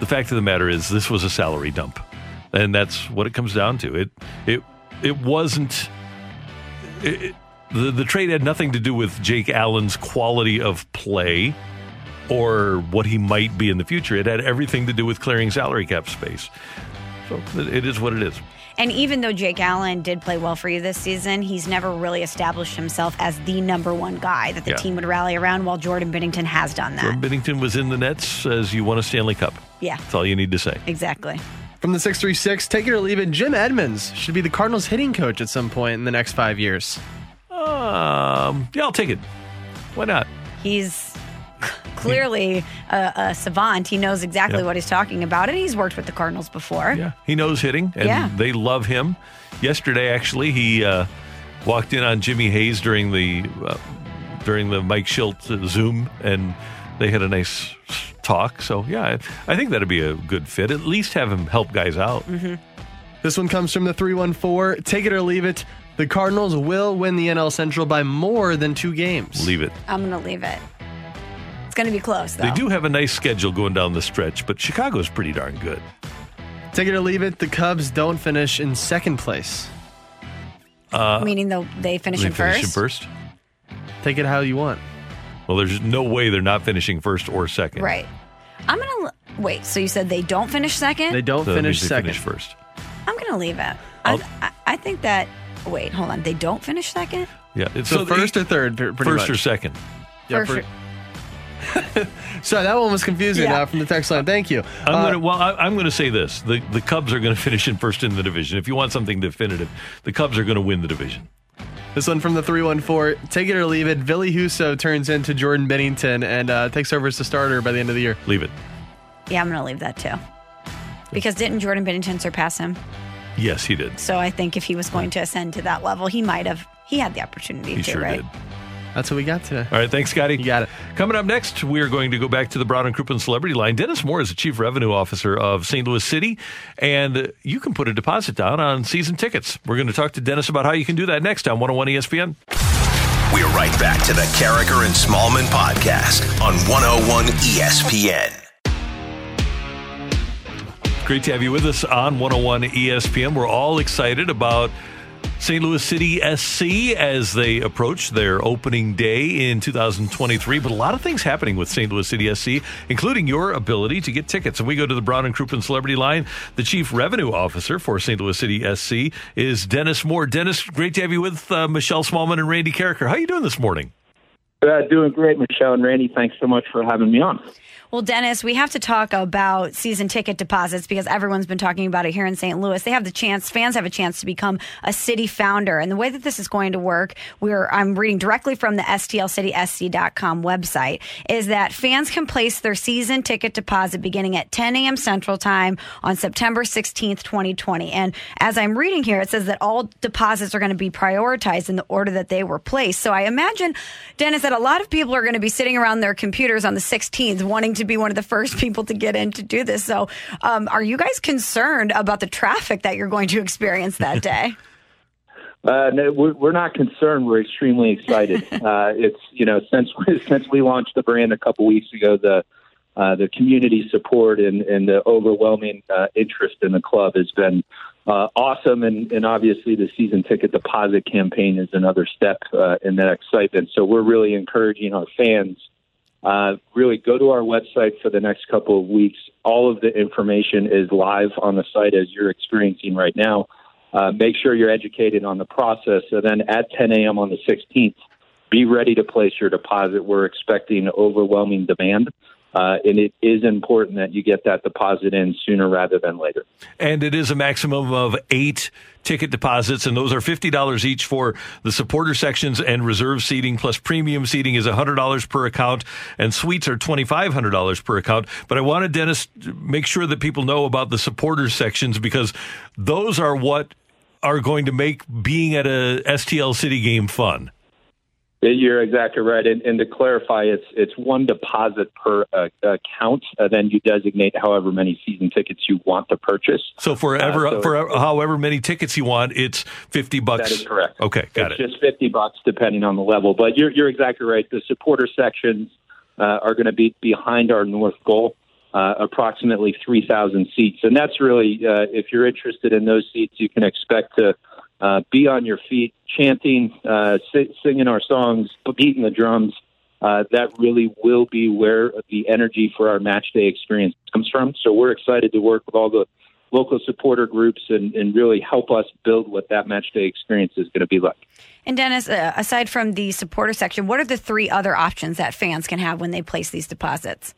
the fact of the matter is this was a salary dump. And that's what it comes down to. It it it wasn't it- the the trade had nothing to do with Jake Allen's quality of play or what he might be in the future. It had everything to do with clearing salary cap space. So it- it is what it is.
and even though Jake Allen did play well for you this season, he's never really established himself as the number one guy that the
Yeah.
team would rally around. While Jordan Binnington has done that.
Jordan Binnington was in the Nets as you won a Stanley Cup.
Yeah,
That's all you need to say.
exactly.
From the 636, take it or leave it. Jim Edmonds should be the Cardinals hitting coach at some point in the next five years.
Um, yeah, I'll take it. Why not?
He's clearly a, a savant. He knows exactly
Yeah.
what he's talking about, and he's worked with the Cardinals before.
Yeah, he knows hitting, and
Yeah.
they love him. Yesterday, actually, he uh, walked in on Jimmy Hayes during the uh, during the Mike Shildt uh, Zoom, and they had a nice talk. So, yeah, I, I think that'd be a good fit. At least have him help guys out.
This one comes from the 314. Take it or leave it. The Cardinals will win the NL Central by more than two games.
Leave it.
I'm going to leave it. It's going to be close, though.
They do have a nice schedule going down the stretch, but Chicago's pretty darn good.
Take it or leave it. The Cubs don't finish in second place.
Uh, Meaning they'll, they finish
They
in
finish
first.
in first.
Take it how you want.
Well, there's no way they're not finishing first or second.
Right. I'm going to wait. So you said they don't finish second?
They don't
So
finish
they
second.
finish first.
I'm going to leave it. I, I, I think that. Wait, hold on. They don't finish second?
Yeah. It's
So, first or third, pretty
first
much.
or second.
Yeah,
First
for- <laughs> Sorry, that one was confusing
Yeah.
uh, from the text line. Thank you.
I'm
Uh,
gonna well, I, I'm gonna say this: the the Cubs are gonna <laughs> finish in first in the division. If you want something definitive, the Cubs are gonna win the division.
This one from the 314. Take it or leave it. Ville Husso turns into Jordan Binnington and uh, takes over as the starter by the end of the year.
Leave it.
Yeah, I'm going to leave that too. Because didn't Jordan Binnington surpass him?
Yes, he did.
So I think if he was going to ascend to that level, he might have. He had the opportunity
He
to,
sure
right?
did.
That's what we got today.
All right, thanks, Scotty.
You got it.
Coming up next, we are going to go back to the Brown and Crouppen Celebrity Line. Dennis Moore is the Chief Revenue Officer of St. Louis City, and you can put a deposit down on season tickets. We're going to talk to Dennis about how you can do that next on 101 ESPN.
We're right back to the Karraker and Smallmon podcast on 101 ESPN.
Great to have you with us on 101 ESPN. We're all excited about St. Louis City SC as they approach their opening day in 2023. But a lot of things happening with St. Louis City SC, including your ability to get tickets. And we go to the Brown and Crouppen Celebrity Line. The Chief Revenue Officer for St. Louis City SC is Dennis Moore. Dennis, great to have you with uh, Michelle Smallmon and Randy Karraker. How are you doing this morning?
Uh, doing great, Michelle and Randy. Thanks so much for having me on.
Well, Dennis, we have to talk about season ticket deposits because everyone's been talking about it here in St. Louis. They have the chance, fans have a chance to become a city founder. And the way that this is going to work, we're I'm reading directly from the STLCitySC.com website, is that fans can place their season ticket deposit beginning at 10 a.m. Central Time on September 16th, 2020. And as I'm reading here, it says that all deposits are going to be prioritized in the order that they were placed. So I imagine, Dennis, that a lot of people are going to be sitting around their computers on the 16th wanting to be one of the first <laughs> people to get in to do this. So um, are you guys concerned about the traffic that you're going to experience that day? <laughs>
Uh, no, we're, we're not concerned. We're extremely excited. <laughs> uh, it's you know since since we launched the brand a couple weeks ago, the uh, the community support and, and the overwhelming uh, interest in the club has been uh, awesome. And, and obviously, the season ticket deposit campaign is another step uh, in that excitement. So we're really encouraging our fans. Uh, really go to our website for the next couple of weeks. All of the information is live on the site as you're experiencing right now. Uh, make sure you're educated on the process. So then at 10 a.m. on the 16th, be ready to place your deposit. We're expecting overwhelming demand. Uh, and it is important that you get that deposit in sooner rather than later.
And it is a maximum of eight ticket deposits, and those are $50 each for the supporter sections and reserve seating, plus premium seating is $100 per account, and suites are $2,500 per account. But I wanted Dennis to make sure that people know about the supporter sections because those are what are going to make being at a STL City game fun.
You're exactly right. And, and to clarify, it's it's one deposit per uh, account. Uh, then you designate however many season tickets you want to purchase.
So for ever,
Uh, so
for however many tickets you want, it's 50 bucks.
That is correct.
Okay, got
it's
it.
just 50 bucks depending on the level. But you're, you're exactly right. The supporter sections uh, are going to be behind our north goal, uh, approximately 3,000 seats. And that's really, uh, if you're interested in those seats, you can expect to uh, be on your feet, chanting, uh, si- singing our songs, beating the drums. Uh, that really will be where the energy for our match day experience comes from. So we're excited to work with all the local supporter groups and, and really help us build what that match day experience is going to be like.
And Dennis, uh, aside from the supporter section, what are the three other options that fans can have when they place these deposits?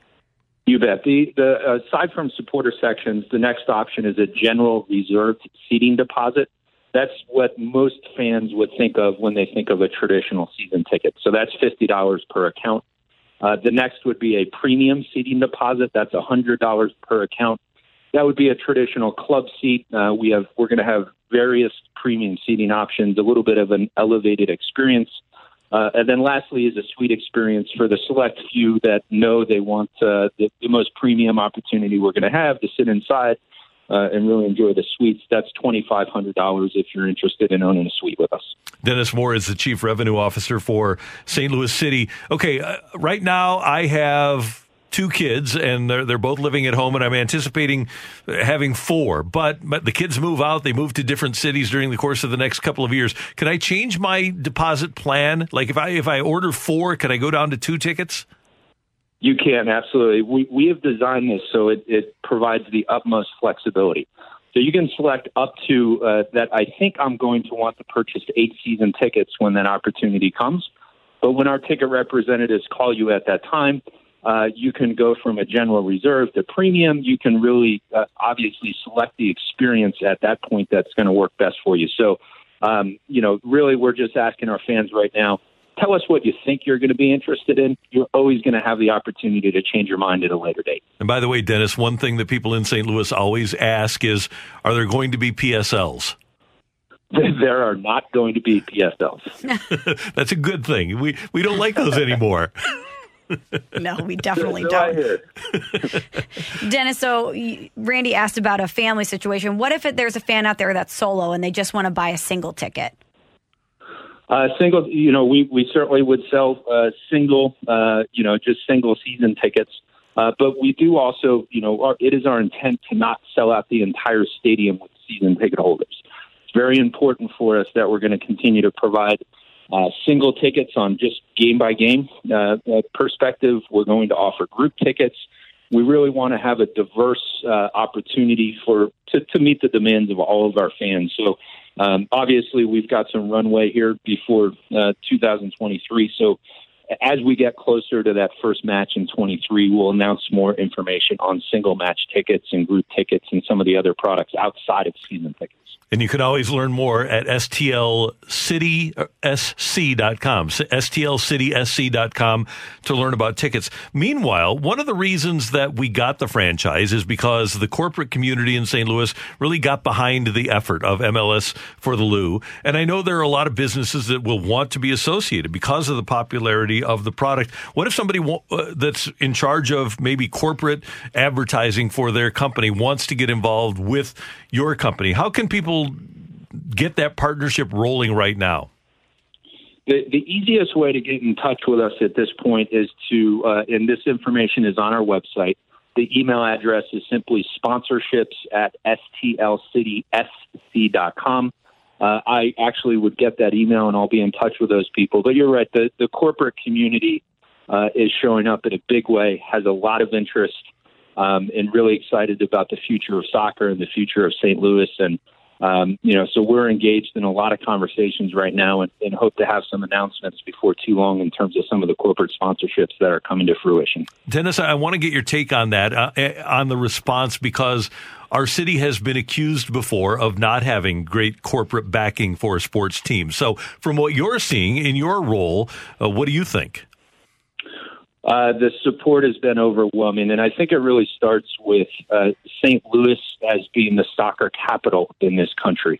You bet. The, the aside from supporter sections, the next option is a general reserved seating deposit. That's what most fans would think of when they think of a traditional season ticket. So that's fifty dollars per account. Uh, the next would be a premium seating deposit. That's $100 per account. That would be a traditional club seat. Uh, we have we're going to have various premium seating options, a little bit of an elevated experience. Uh, and then lastly is a suite experience for the select few that know they want uh, the, the most premium opportunity we're going to have to sit inside uh, and really enjoy the suites. That's twenty five hundred dollars if you're interested in owning a suite with us.
Dennis Moore is the chief revenue officer for St. Louis City. Okay, uh, right now I have two kids and they're, they're both living at home and I'm anticipating having four, but, but the kids move out. They move to different cities during the course of the next couple of years. Can I change my deposit plan? Like if I, if I order four, can I go down to two tickets?
You can absolutely. We we have designed this so it, it provides the utmost flexibility. So you can select up to uh, that. I think I'm going to want to purchase eight season tickets when that opportunity comes. But when our ticket representatives call you at that time, uh, you can go from a general reserve to premium. You can really uh, obviously select the experience at that point that's going to work best for you. So, um, you know, really, we're just asking our fans right now tell us what you think you're going to be interested in. You're always going to have the opportunity to change your mind at a later date.
And by the way, Dennis, one thing that people in St. Louis always ask is are there going to be PSLs?
There are not going to be PSLs. <laughs> <laughs>
That's a good thing. We we don't like those anymore. <laughs>
no, we definitely don't. Dennis, so Randy asked about a family situation. What if it, there's a fan out there that's solo and they just want to buy a single ticket?
Uh, single, you know, we, we certainly would sell uh, single, uh, you know, just single season tickets. Uh, but we do also, you know, our, it is our intent to not sell out the entire stadium with season ticket holders. It's very important for us that we're going to continue to provide uh, single tickets on just game by game uh, uh, perspective. We're going to offer group tickets. We really want to have a diverse uh, opportunity for to, to meet the demands of all of our fans. So um, obviously, we've got some runway here before uh, 2023. So as we get closer to that first match in 23, we'll announce more information on single match tickets and group tickets and some of the other products outside of season tickets.
And you can always learn more at stlcitysc.com, stlcitysc.com to learn about tickets. Meanwhile, one of the reasons that we got the franchise is because the corporate community in St. Louis really got behind the effort of MLS for the Lou. And I know there are a lot of businesses that will want to be associated because of the popularity of the product. What if somebody uh, that's in charge of maybe corporate advertising for their company wants to get involved with your company? How can people get that partnership rolling right now?
The, the easiest way to get in touch with us at this point is to, uh, and this information is on our website. The email address is simply sponsorships at stlcitysc.com. Uh, I actually would get that email and I'll be in touch with those people. But you're right, the, the corporate community uh, is showing up in a big way, has a lot of interest um, and really excited about the future of soccer and the future of St. Louis. And, um, you know, so we're engaged in a lot of conversations right now and, and hope to have some announcements before too long in terms of some of the corporate sponsorships that are coming to fruition.
Dennis, I want to get your take on that, uh, eh, on the response, because our city has been accused before of not having great corporate backing for a sports team. So, from what you're seeing in your role, uh, what do you think?
Uh, the support has been overwhelming, and I think it really starts with uh, St. Louis as being the soccer capital in this country.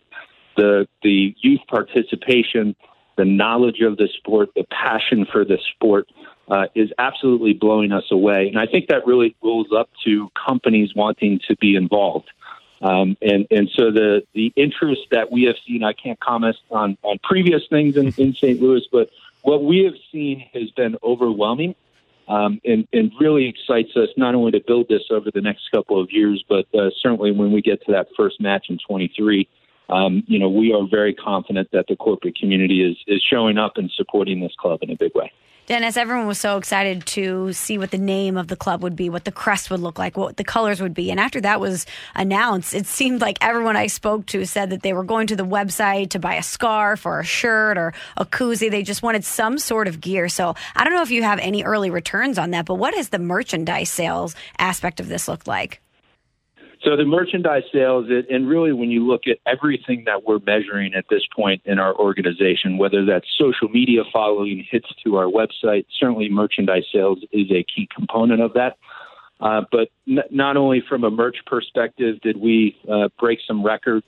The the youth participation, the knowledge of the sport, the passion for the sport uh, is absolutely blowing us away, and I think that really rolls up to companies wanting to be involved. Um, and and so the the interest that we have seen, I can't comment on on previous things in, in St. Louis, but what we have seen has been overwhelming um, and, and really excites us not only to build this over the next couple of years, but uh, certainly when we get to that first match in 23, um, you know, we are very confident that the corporate community is, is showing up and supporting this club in a big way.
Dennis, everyone was so excited to see what the name of the club would be, what the crest would look like, what the colors would be. And after that was announced, it seemed like everyone I spoke to said that they were going to the website to buy a scarf or a shirt or a koozie. They just wanted some sort of gear. So I don't know if you have any early returns on that, but what has the merchandise sales aspect of this looked like?
So the merchandise sales, and really when you look at everything that we're measuring at this point in our organization, whether that's social media following, hits to our website, certainly merchandise sales is a key component of that. Uh, but n- not only from a merch perspective did we uh, break some records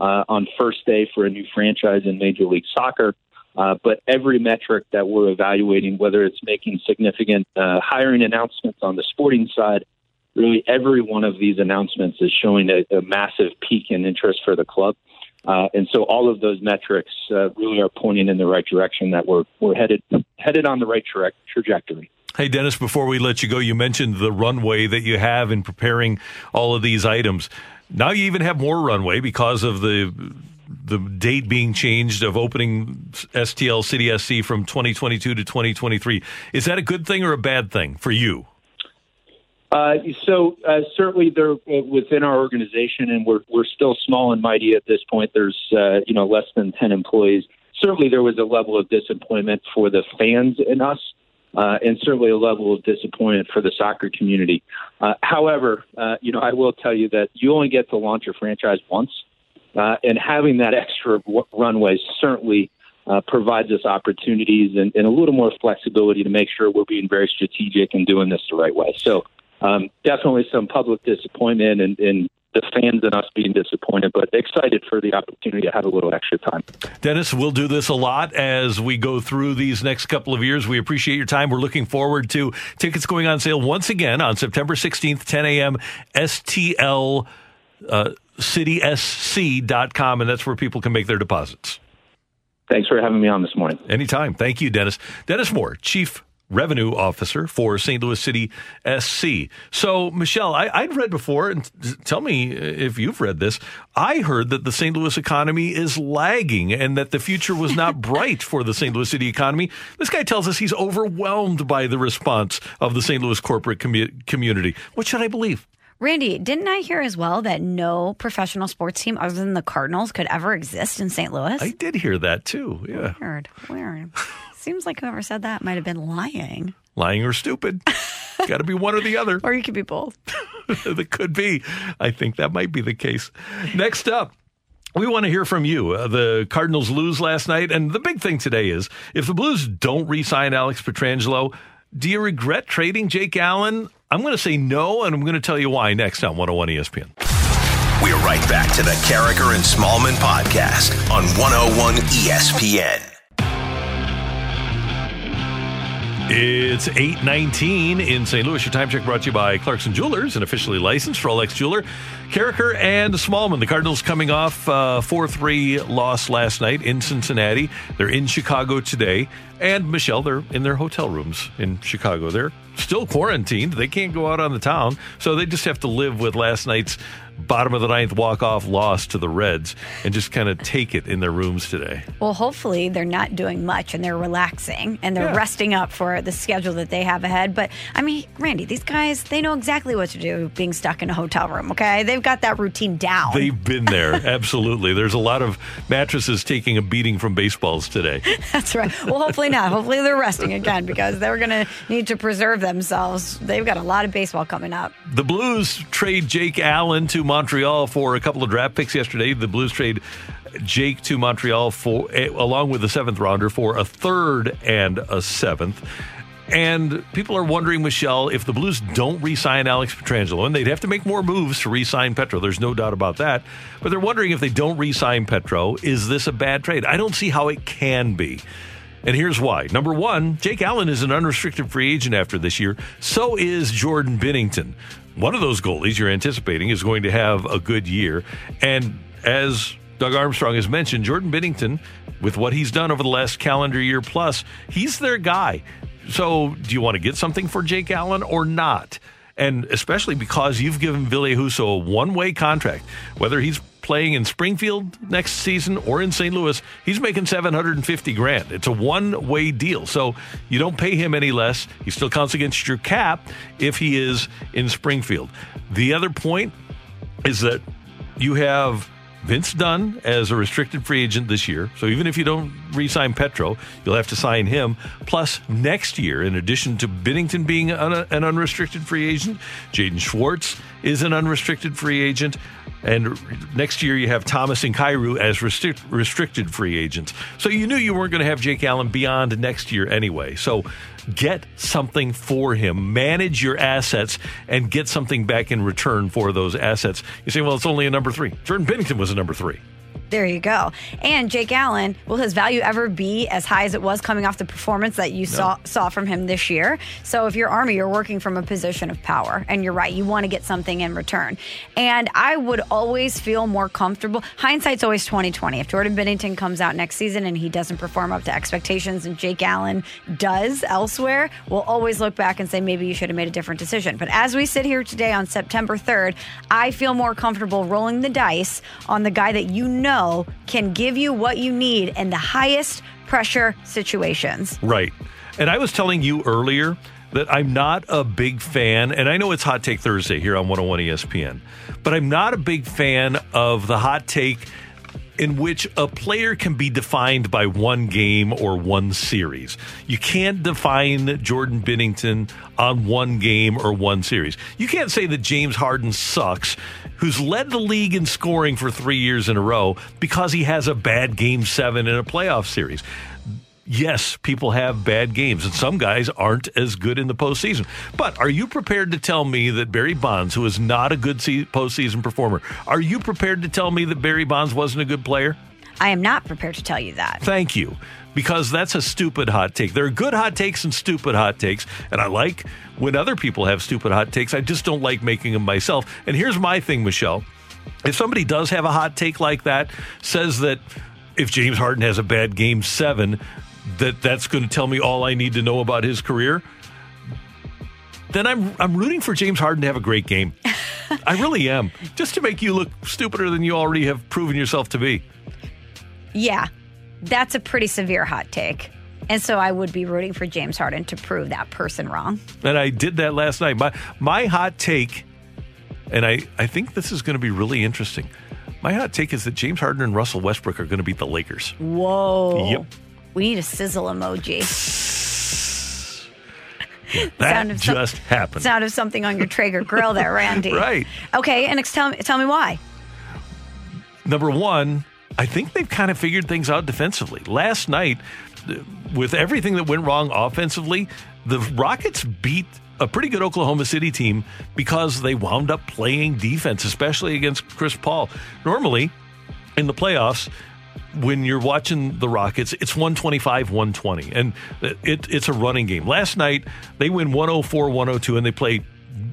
uh, on first day for a new franchise in Major League Soccer, uh, but every metric that we're evaluating, whether it's making significant uh, hiring announcements on the sporting side, really every one of these announcements is showing a, a massive peak in interest for the club. Uh, and so all of those metrics uh, really are pointing in the right direction that we're, we're headed, headed on the right tra- trajectory.
Hey, Dennis, before we let you go, you mentioned the runway that you have in preparing all of these items. Now you even have more runway because of the the date being changed of opening STL City SC from 2022 to 2023. Is that a good thing or a bad thing for you?
Uh, so uh, certainly they're uh, within our organization, and we're we're still small and mighty at this point. There's uh, you know less than ten employees. Certainly there was a level of disappointment for the fans and us, uh, and certainly a level of disappointment for the soccer community. Uh, however, you know I will tell you that you only get to launch a franchise once, and having that extra w- runway certainly provides us opportunities and, and a little more flexibility to make sure we're being very strategic and doing this the right way. So um, definitely some public disappointment and, and the fans and us being disappointed, but excited for the opportunity to have a little extra time.
Dennis, we'll do this a lot as we go through these next couple of years. We appreciate your time. We're looking forward to tickets going on sale once again on September 16th, 10 a.m. STL uh, citysc.com, and that's where people can make their deposits.
Thanks for having me on this morning.
Anytime. Thank you, Dennis. Dennis Moore, Chief Revenue Officer for St. Louis City SC. So, Michelle, I, would read before, and tell me if you've read this. I heard that the St. Louis economy is lagging and that the future was not <laughs> bright for the St. Louis City economy. This guy tells us he's overwhelmed by the response of the St. Louis corporate commu- community. What should I believe?
Randy, didn't I hear as well that no professional sports team other than the Cardinals could ever exist in St. Louis?
I did hear that too. Yeah.
Weird. Weird. <laughs> Seems like whoever said that might have been lying.
Lying or stupid. <laughs> Got to be one or the other.
Or you could be both. <laughs>
that could be. I think that might be the case. Next up, we want to hear from you. Uh, the Cardinals lose last night, and the big thing today is if the Blues don't re sign Alex Pietrangelo, do you regret trading Jake Allen? I'm going to say no, and I'm going to tell you why next on 101 ESPN.
We're right back to the Karraker and Smallmon podcast on 101 ESPN.
It's 819 in St. Louis. Your time check brought to you by Clarkson Jewelers, an officially licensed Rolex jeweler. Karraker and Smallmon. The Cardinals coming off 4 uh, 3 loss last night in Cincinnati. They're in Chicago today. And Michelle, they're in their hotel rooms in Chicago. They're still quarantined. They can't go out on the town. So they just have to live with last night's bottom of the ninth walk off loss to the Reds and just kind of take it in their rooms today.
Well, hopefully they're not doing much and they're relaxing and they're yeah. resting up for the schedule that they have ahead. But I mean, Randy, these guys, they know exactly what to do being stuck in a hotel room, okay? They've got that routine down.
They've been there, <laughs> absolutely. There's a lot of mattresses taking a beating from baseballs today. <laughs>
That's right. Well, hopefully not. Hopefully they're resting again because they're going to need to preserve themselves. They've got a lot of baseball coming up.
The Blues trade Jake Allen to Montreal for a couple of draft picks yesterday. The Blues trade Jake to Montreal for eh, along with the seventh rounder for a third and a seventh. And people are wondering, Michelle, if the Blues don't re-sign Alex Pietrangelo, and they'd have to make more moves to re-sign Petro. There's no doubt about that. But they're wondering if they don't re-sign Petro, is this a bad trade? I don't see how it can be. And here's why. Number one, Jake Allen is an unrestricted free agent after this year. So is Jordan Binnington one of those goalies you're anticipating is going to have a good year. And as Doug Armstrong has mentioned, Jordan Binnington, with what he's done over the last calendar year plus, he's their guy. So, do you want to get something for Jake Allen or not? And especially because you've given Ville Husso a one way contract, whether he's playing in Springfield next season or in St. Louis, he's making 750 grand. It's a one-way deal. So you don't pay him any less. He still counts against your cap if he is in Springfield. The other point is that you have Vince Dunn as a restricted free agent this year. So even if you don't re sign Petro, you'll have to sign him. Plus, next year, in addition to Binnington being an, an unrestricted free agent, Jaden Schwartz is an unrestricted free agent. And next year, you have Thomas and Kyrou as restrict, restricted free agents. So you knew you weren't going to have Jake Allen beyond next year anyway. So get something for him, manage your assets, and get something back in return for those assets. You say, well, it's only a number three. Jordan Binnington was a number three.
There you go. And Jake Allen, will his value ever be as high as it was coming off the performance that you no. saw saw from him this year? So if you're Army, you're working from a position of power, and you're right, you want to get something in return. And I would always feel more comfortable. Hindsight's always 2020. If Jordan Binnington comes out next season and he doesn't perform up to expectations, and Jake Allen does elsewhere, we'll always look back and say maybe you should have made a different decision. But as we sit here today on September 3rd, I feel more comfortable rolling the dice on the guy that you know know can give you what you need in the highest pressure situations.
Right. And I was telling you earlier that I'm not a big fan, and I know it's Hot Take Thursday here on 101 ESPN, but I'm not a big fan of the hot take in which a player can be defined by one game or one series. You can't define Jordan Binnington on one game or one series. You can't say that James Harden sucks, who's led the league in scoring for three years in a row, because he has a bad game seven in a playoff series yes, people have bad games, and some guys aren't as good in the postseason. But are you prepared to tell me that Barry Bonds, who is not a good postseason performer, are you prepared to tell me that Barry Bonds wasn't a good player?
I am not prepared to tell you that.
Thank you. Because that's a stupid hot take. There are good hot takes and stupid hot takes. And I like when other people have stupid hot takes. I just don't like making them myself. And here's my thing, Michelle. If somebody does have a hot take like that, says that if James Harden has a bad game seven, that that's going to tell me all I need to know about his career, then I'm I'm rooting for James Harden to have a great game. I really am, just to make you look stupider than you already have proven yourself to be.
Yeah, that's a pretty severe hot take. And so I would be rooting for James Harden to prove that person wrong.
And I did that last night. My my hot take, and I, I think this is going to be really interesting. My hot take is that James Harden and Russell Westbrook are going to beat the Lakers.
Whoa.
Yep.
We need a sizzle emoji. <laughs> <laughs>
that just some, happened.
Sound of something on your Traeger grill there, <laughs> Randy.
right.
Okay, and tell me, tell me why.
Number one, I think they've kind of figured things out defensively. Last night, with everything that went wrong offensively, the Rockets beat a pretty good Oklahoma City team because they wound up playing defense, especially against Chris Paul. Normally, in the playoffs, when you're watching the Rockets, it's 125 120, and it, it's a running game. Last night, they win 104 102, and they play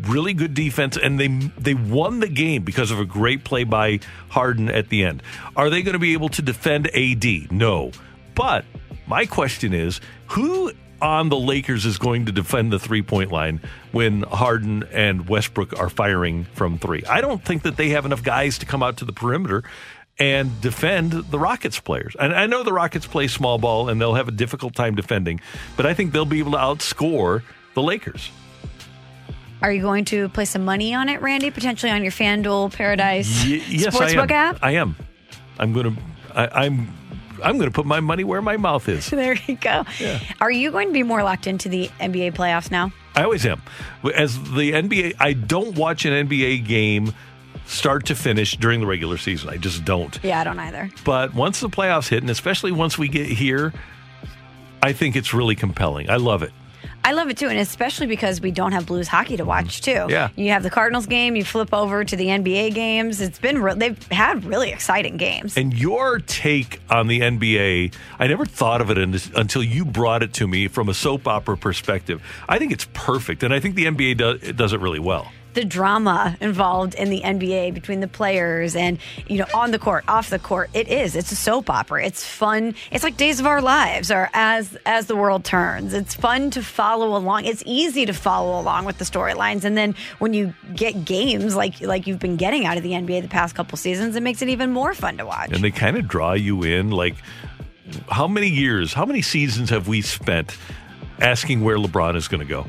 really good defense, and they they won the game because of a great play by Harden at the end. Are they going to be able to defend AD? No. But my question is who on the Lakers is going to defend the three point line when Harden and Westbrook are firing from three. I don't think that they have enough guys to come out to the perimeter and defend the Rockets players. And I know the Rockets play small ball and they'll have a difficult time defending, but I think they'll be able to outscore the Lakers.
Are you going to play some money on it, Randy? Potentially on your FanDuel Paradise
y- yes,
Sportsbook
I
app?
I am. I'm going to. I'm. I'm going to put my money where my mouth is. <laughs>
there you go. Yeah. Are you going to be more locked into the NBA playoffs now?
I always am. As the NBA, I don't watch an NBA game start to finish during the regular season. I just don't.
Yeah, I don't either.
But once the playoffs hit, and especially once we get here, I think it's really compelling. I love it.
I love it too, and especially because we don't have Blues hockey to watch mm-hmm. too.
Yeah,
you have the Cardinals game, you flip over to the NBA games. It's been re- they've had really exciting games.
And your take on the NBA, I never thought of it until you brought it to me from a soap opera perspective. I think it's perfect, and I think the NBA does, does it really well
the drama involved in the NBA between the players and you know on the court, off the court. It is. It's a soap opera. It's fun. It's like Days of Our Lives or as as the world turns. It's fun to follow along. It's easy to follow along with the storylines and then when you get games like like you've been getting out of the NBA the past couple seasons, it makes it even more fun to watch.
And they kind of draw you in like how many years, how many seasons have we spent asking where LeBron is going to go?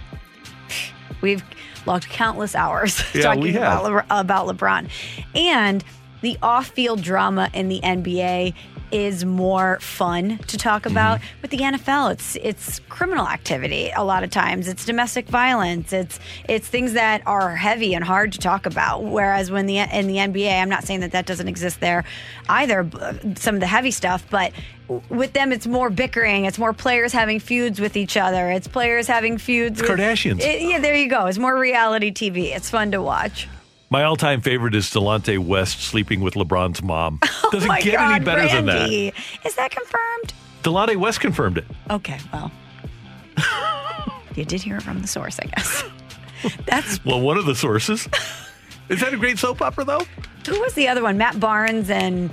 We've logged countless hours <laughs>
yeah,
talking
about,
Le- about LeBron. And the off-field drama in the NBA is more fun to talk mm-hmm. about. With the NFL, it's it's criminal activity a lot of times. It's domestic violence. It's it's things that are heavy and hard to talk about. Whereas when the in the NBA, I'm not saying that that doesn't exist there either. Some of the heavy stuff, but with them, it's more bickering. It's more players having feuds with each other. It's players having feuds.
It's
with,
Kardashians.
It- yeah, there you go. It's more reality TV. It's fun to watch.
My all-time favorite is Delonte West sleeping with LeBron's mom. <laughs> Oh Doesn't
oh
get
God,
any better than that.
Randy. Is that confirmed?
Delonte West confirmed it.
Okay, well, <laughs> you did hear it from the source, I guess. <laughs> That's
Well, one of the sources. Is that a great soap opera though?
who was the other one? Matt Barnes and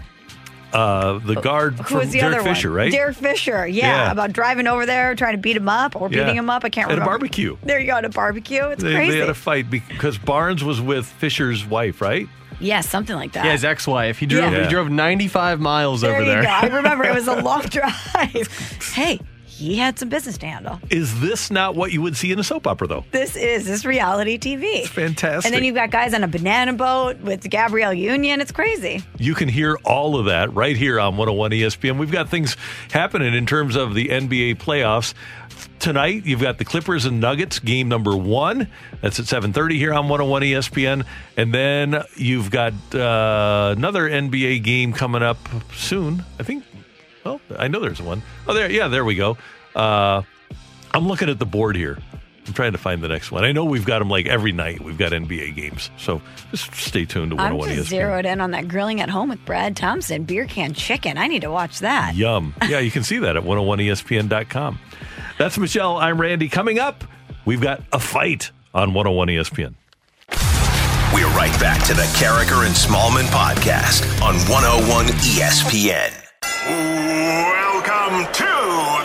Uh, the guard
who
from
was the
Derek
other
Fisher,
one?
right?
Derek Fisher. Yeah,
Yeah.
about driving over there, trying to beat him up or
Yeah.
beating him up. I can't remember.
At a
remember.
barbecue.
There you go, at a barbecue. It's
They,
crazy.
they had a fight because Barnes was with Fisher's wife, right?
yeah, something like that.
Yeah, his ex-wife. He drove.
Yeah.
He drove 95 miles
there
over
you
there.
go. I remember it was a <laughs> long <laughs> drive. hey, he had some business to handle.
Is this not what you would see in a soap opera, though?
This is this reality TV.
Fantastic.
And then you've got guys on a banana boat with Gabrielle Union. It's crazy.
You can hear all of that right here on 101 ESPN. We've got things happening in terms of the NBA playoffs. Tonight, you've got the Clippers and Nuggets game number one. That's at 7:30 here on 101 ESPN, and then you've got uh, another NBA game coming up soon. I think. Well, I know there's one. Oh, there. Yeah, there we go. Uh, I'm looking at the board here. I'm trying to find the next one. I know we've got them like every night. We've got NBA games, so just stay tuned to 101 I'm
just
ESPN.
zeroed in on that grilling at home with Brad Thompson beer can chicken. I need to watch that.
Yum. <laughs> Yeah, you can see that at 101ESPN.com. That's Michelle. I'm Randy. Coming up, we've got a fight on 101 ESPN.
We're right back to the Karraker and Smallmon podcast on 101 ESPN. Welcome to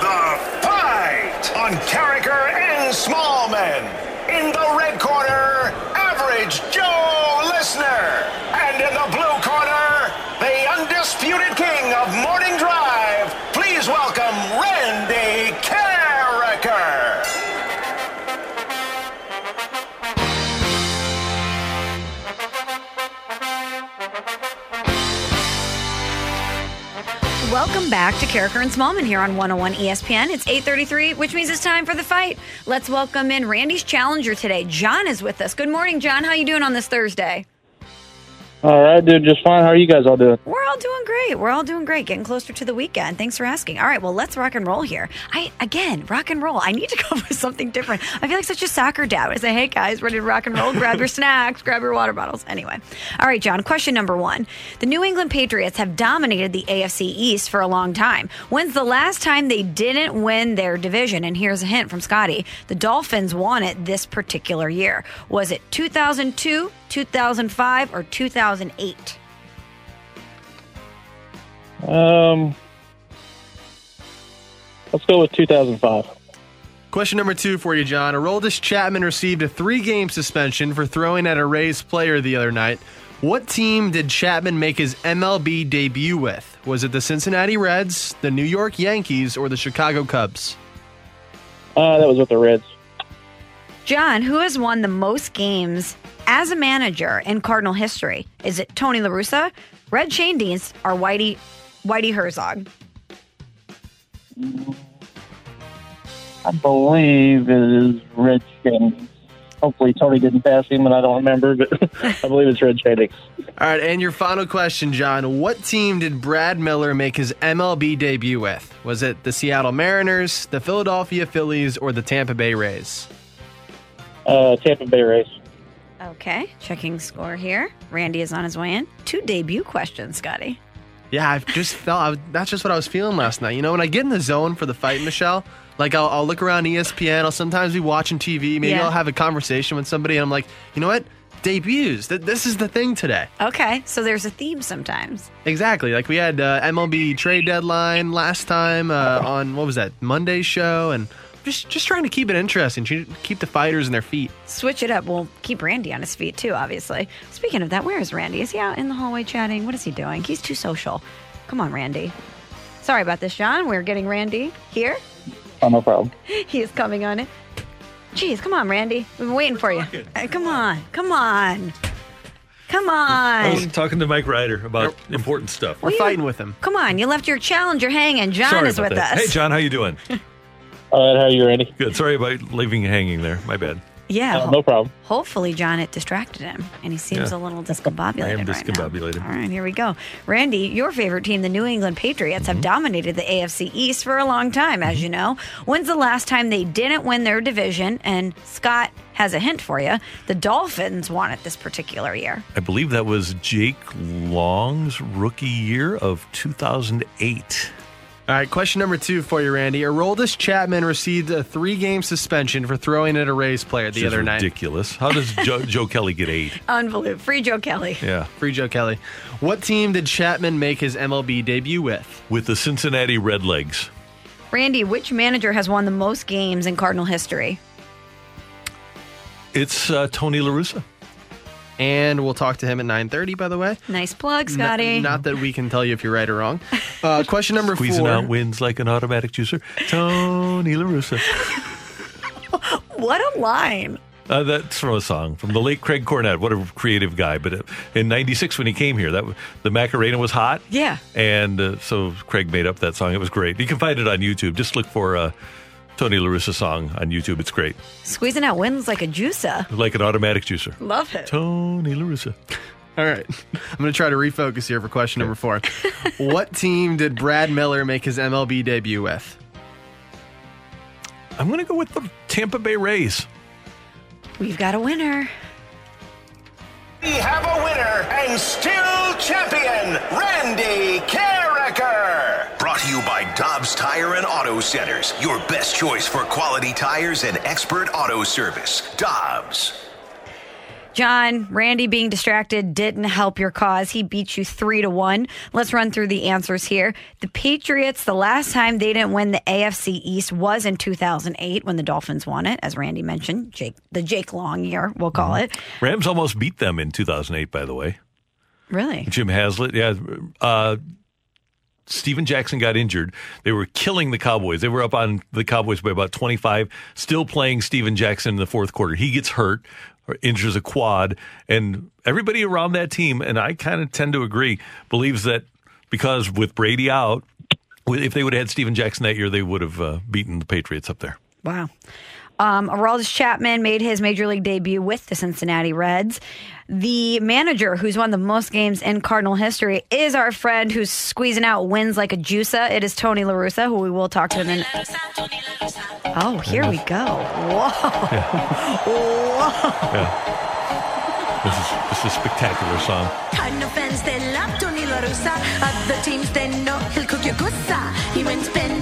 the fight on Karraker and small Smallmon. In the red corner, Average Joe Listener. And in the blue corner, the undisputed king of morning Welcome
back to Karraker and Smallmon here on 101 ESPN. It's 8:33, which means it's time for the fight. Let's welcome in Randy's challenger today. John is with us. Good morning, John. How are you doing on this Thursday?
All right, dude, just fine. How are you guys all doing?
We're all doing great. We're all doing great. Getting closer to the weekend. Thanks for asking. All right, well, let's rock and roll here. I again, rock and roll. I need to <laughs> go with something different. I feel like such a soccer dad. I say, "Hey guys, ready to rock and roll? Grab your <laughs> snacks, grab your water bottles." Anyway, all right, John. Question number one: The New England Patriots have dominated the AFC East for a long time. When's the last time they didn't win their division? And here's a hint from Scotty: The Dolphins won it this particular year. Was it 2002, 2005, or 2008?
Um, let's go with 2005.
Question number two for you, John. Aroldis Chapman received a three-game suspension for throwing at a Rays player the other night. What team did Chapman make his MLB debut with? Was it the Cincinnati Reds, the New York Yankees, or the Chicago Cubs?
Uh, that was with the Reds.
John, who has won the most games as a manager in Cardinal history? Is it Tony La Russa, Red Schoendienst, or Whitey Whitey Herzog?
I believe it is Red Schoendienst. Hopefully Tony didn't pass him, and I don't remember, but <laughs> I believe it's Red Schoendienst.
All right, and your final question, John. What team did Brad Miller make his MLB debut with? Was it the Seattle Mariners, the Philadelphia Phillies, or the Tampa Bay Rays?
Uh, Tampa Bay Rays.
Okay, checking score here. Randy is on his way in. Two debut questions, Scotty.
Yeah, I've just felt I, was- that's just what I was feeling last night. You know, when I get in the zone for the fight, Michelle, like I'll, I'll look around ESPN. I'll sometimes be watching TV. Maybe
Yeah.
I'll have a conversation with somebody, and I'm like, you know what? Debuts. Th- This is the thing today.
Okay, so there's a theme sometimes.
Exactly. Like we had uh, MLB trade deadline last time uh, on what was that Monday show, and just just trying to keep it interesting, keep the fighters in their feet.
Switch it up. We'll keep Randy on his feet too, obviously. Speaking of that, where is Randy? Is he out in the hallway chatting? What is he doing? He's too social. Come on, Randy. Sorry about this, John. We're getting Randy here.
Oh, no problem. <laughs>
He is coming on it. Jeez, come on, Randy. We've been waiting for you. Uh, come on, come on. Come
I was
on.
talking to Mike Ryder about important stuff.
We're fighting with him.
Come on. You left your challenger hanging. John
Sorry
is with
that.
us.
Hey, John, how you doing? <laughs>
All right, how are you, Randy?
Good. Sorry about leaving you hanging there. My bad.
Yeah.
Uh, no problem.
Hopefully, John, it distracted him, and he seems
Yeah.
a little discombobulated.
I am
right now.
discombobulated.
All right, here we go. Randy, your favorite team, the New England Patriots,
Mm-hmm.
have dominated the AFC East for a long time, as you know. When's the last time they didn't win their division? And Scott has a hint for you. The Dolphins won it this particular year.
I believe that was Jake Long's rookie year of 2008.
All right, question number two for you, Randy. Aroldis Chapman received a three-game suspension for throwing at a Rays player the
Which is
other night.
ridiculous. How does Joe, <laughs> Joe Kelly get eight?
Unbelievable. Free Joe Kelly.
Yeah.
Free Joe Kelly. What team did Chapman make his MLB debut with?
With the Cincinnati Redlegs.
Randy, which manager has won the most games in Cardinal history?
It's uh, Tony LaRussa.
And we'll talk to him at 9.30, by the way.
Nice plug,
N-
Scotty.
not that we can tell you if you're right or wrong. Uh, <laughs> question number
Squeezing
four.
out wins like an automatic juicer. Tony LaRussa. <laughs>
what a line.
Uh, that's from a song from the late Craig Cornett. What a creative guy! But uh, in '96, when he came here, that the Macarena was hot.
Yeah.
and uh, so Craig made up that song. It was great. You can find it on YouTube. Just look for uh, Tony LaRussa song on YouTube. It's great,
Squeezing out wins like a juicer.
like an automatic juicer.
Love it.
Tony LaRussa.
All right. <laughs> I'm going to try to refocus here for question number four. <laughs> what team did Brad Miller make his MLB debut with?
I'm going to go with the Tampa Bay Rays.
We've got a winner.
We have a winner and still champion, Randy Karraker.
Brought to you by Dobbs Tire and Auto Centers, your best choice for quality tires and expert auto service. Dobbs.
John, Randy being distracted didn't help your cause. He beat you three to one. Let's run through the answers here. The Patriots, the last time they didn't win the AFC East was in 2008 when the Dolphins won it, as Randy mentioned. Jake, the Jake Long year, we'll call it.
Rams almost beat them in 2008, by the way.
Really?
Jim Haslett, yeah. Uh, Steven Jackson got injured. They were killing the Cowboys. They were up on the Cowboys by about 25, still playing Steven Jackson in the fourth quarter. He gets hurt or injures a quad, and everybody around that team, and I kind of tend to agree, believes that because with Brady out, if they would have had Steven Jackson that year, they would have uh, beaten the Patriots up there.
Wow. Um, Chapman made his major league debut with the Cincinnati Reds. The manager who's won the most games in Cardinal history is our friend who's squeezing out wins like a juicer. It is Tony La Russa, who we will talk to in. Oh, here we go. Whoa. Whoa.
This is, this is a spectacular song.
Cardinal fans they love Tony La Russa. Other teams they know he'll cook your gussa. He wins pennants,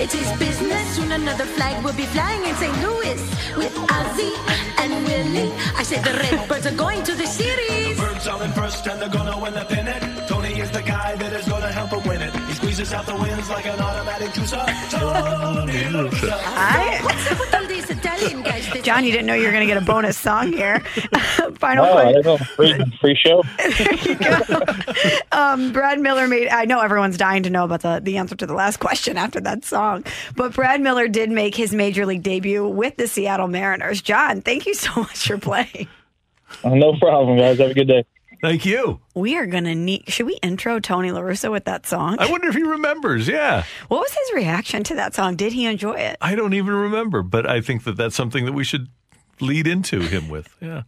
it's his business. Soon another flag will be flying in St. Louis with Ozzy and Willie. I said the Redbirds are going to the series.
Birds are in first and they're gonna win the pennant. Tony is the guy that is gonna help them win it. He squeezes out the wins like an automatic juicer. Tony La
What's up with all these Italian guys? that-
John, you didn't know you were going to get a bonus song here. <laughs> <laughs> Final
Oh, I
question.
don't know. Free, free show. <laughs>
Um, Brad Miller made. I know everyone's dying to know about the, the answer to the last question after that song, but Brad Miller did make his major league debut with the Seattle Mariners. John, thank you so much for playing.
No problem, guys. Have a good day.
Thank you.
We are gonna need. Should we intro Tony La Russa with that song?
I wonder if he remembers. Yeah.
What was his reaction to that song? Did he enjoy it?
I don't even remember, but I think that that's something that we should lead into him with. Yeah.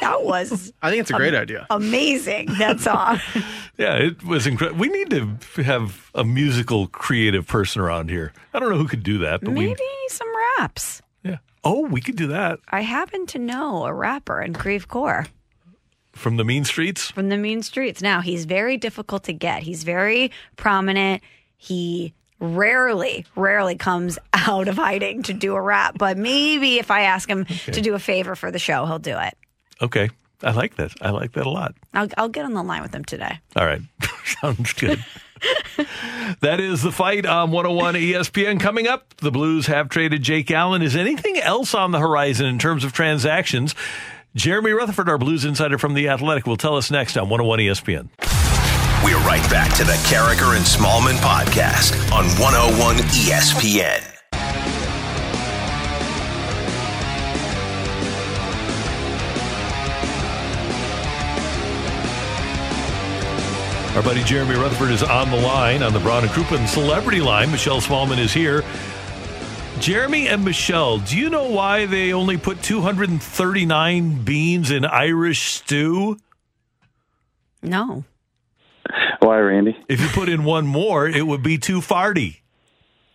That was <laughs>
I think it's a great idea.
amazing. That song. <laughs>
Yeah, it was incredible. We need to have a musical creative person around here. I don't know who could do that, but
Maybe some raps.
yeah. Oh, we could do that
I happen to know a rapper in Creve Coeur.
From the mean streets.
from the mean streets. Now, he's very difficult to get. He's very prominent. He rarely, rarely comes <laughs> out of hiding to do a rap, but maybe if I ask him to do a favor for the show, he'll do it.
Okay. I like that. I like that a lot.
I'll, I'll get on the line with him today.
All right. <laughs> Sounds good. <laughs> that is the fight on 101 ESPN. Coming up, the Blues have traded Jake Allen. Is anything else on the horizon in terms of transactions? Jeremy Rutherford, our Blues insider from The Athletic, will tell us next on 101 ESPN.
We're right back to the Karraker and Smallmon podcast on 101 ESPN.
Our buddy Jeremy Rutherford is on the line on the Brown and Crouppen celebrity line. Michelle Smallmon is here. Jeremy and Michelle, do you know why they only put 239 beans in Irish stew?
No.
Why, Randy?
If you put in one more, it would be too farty.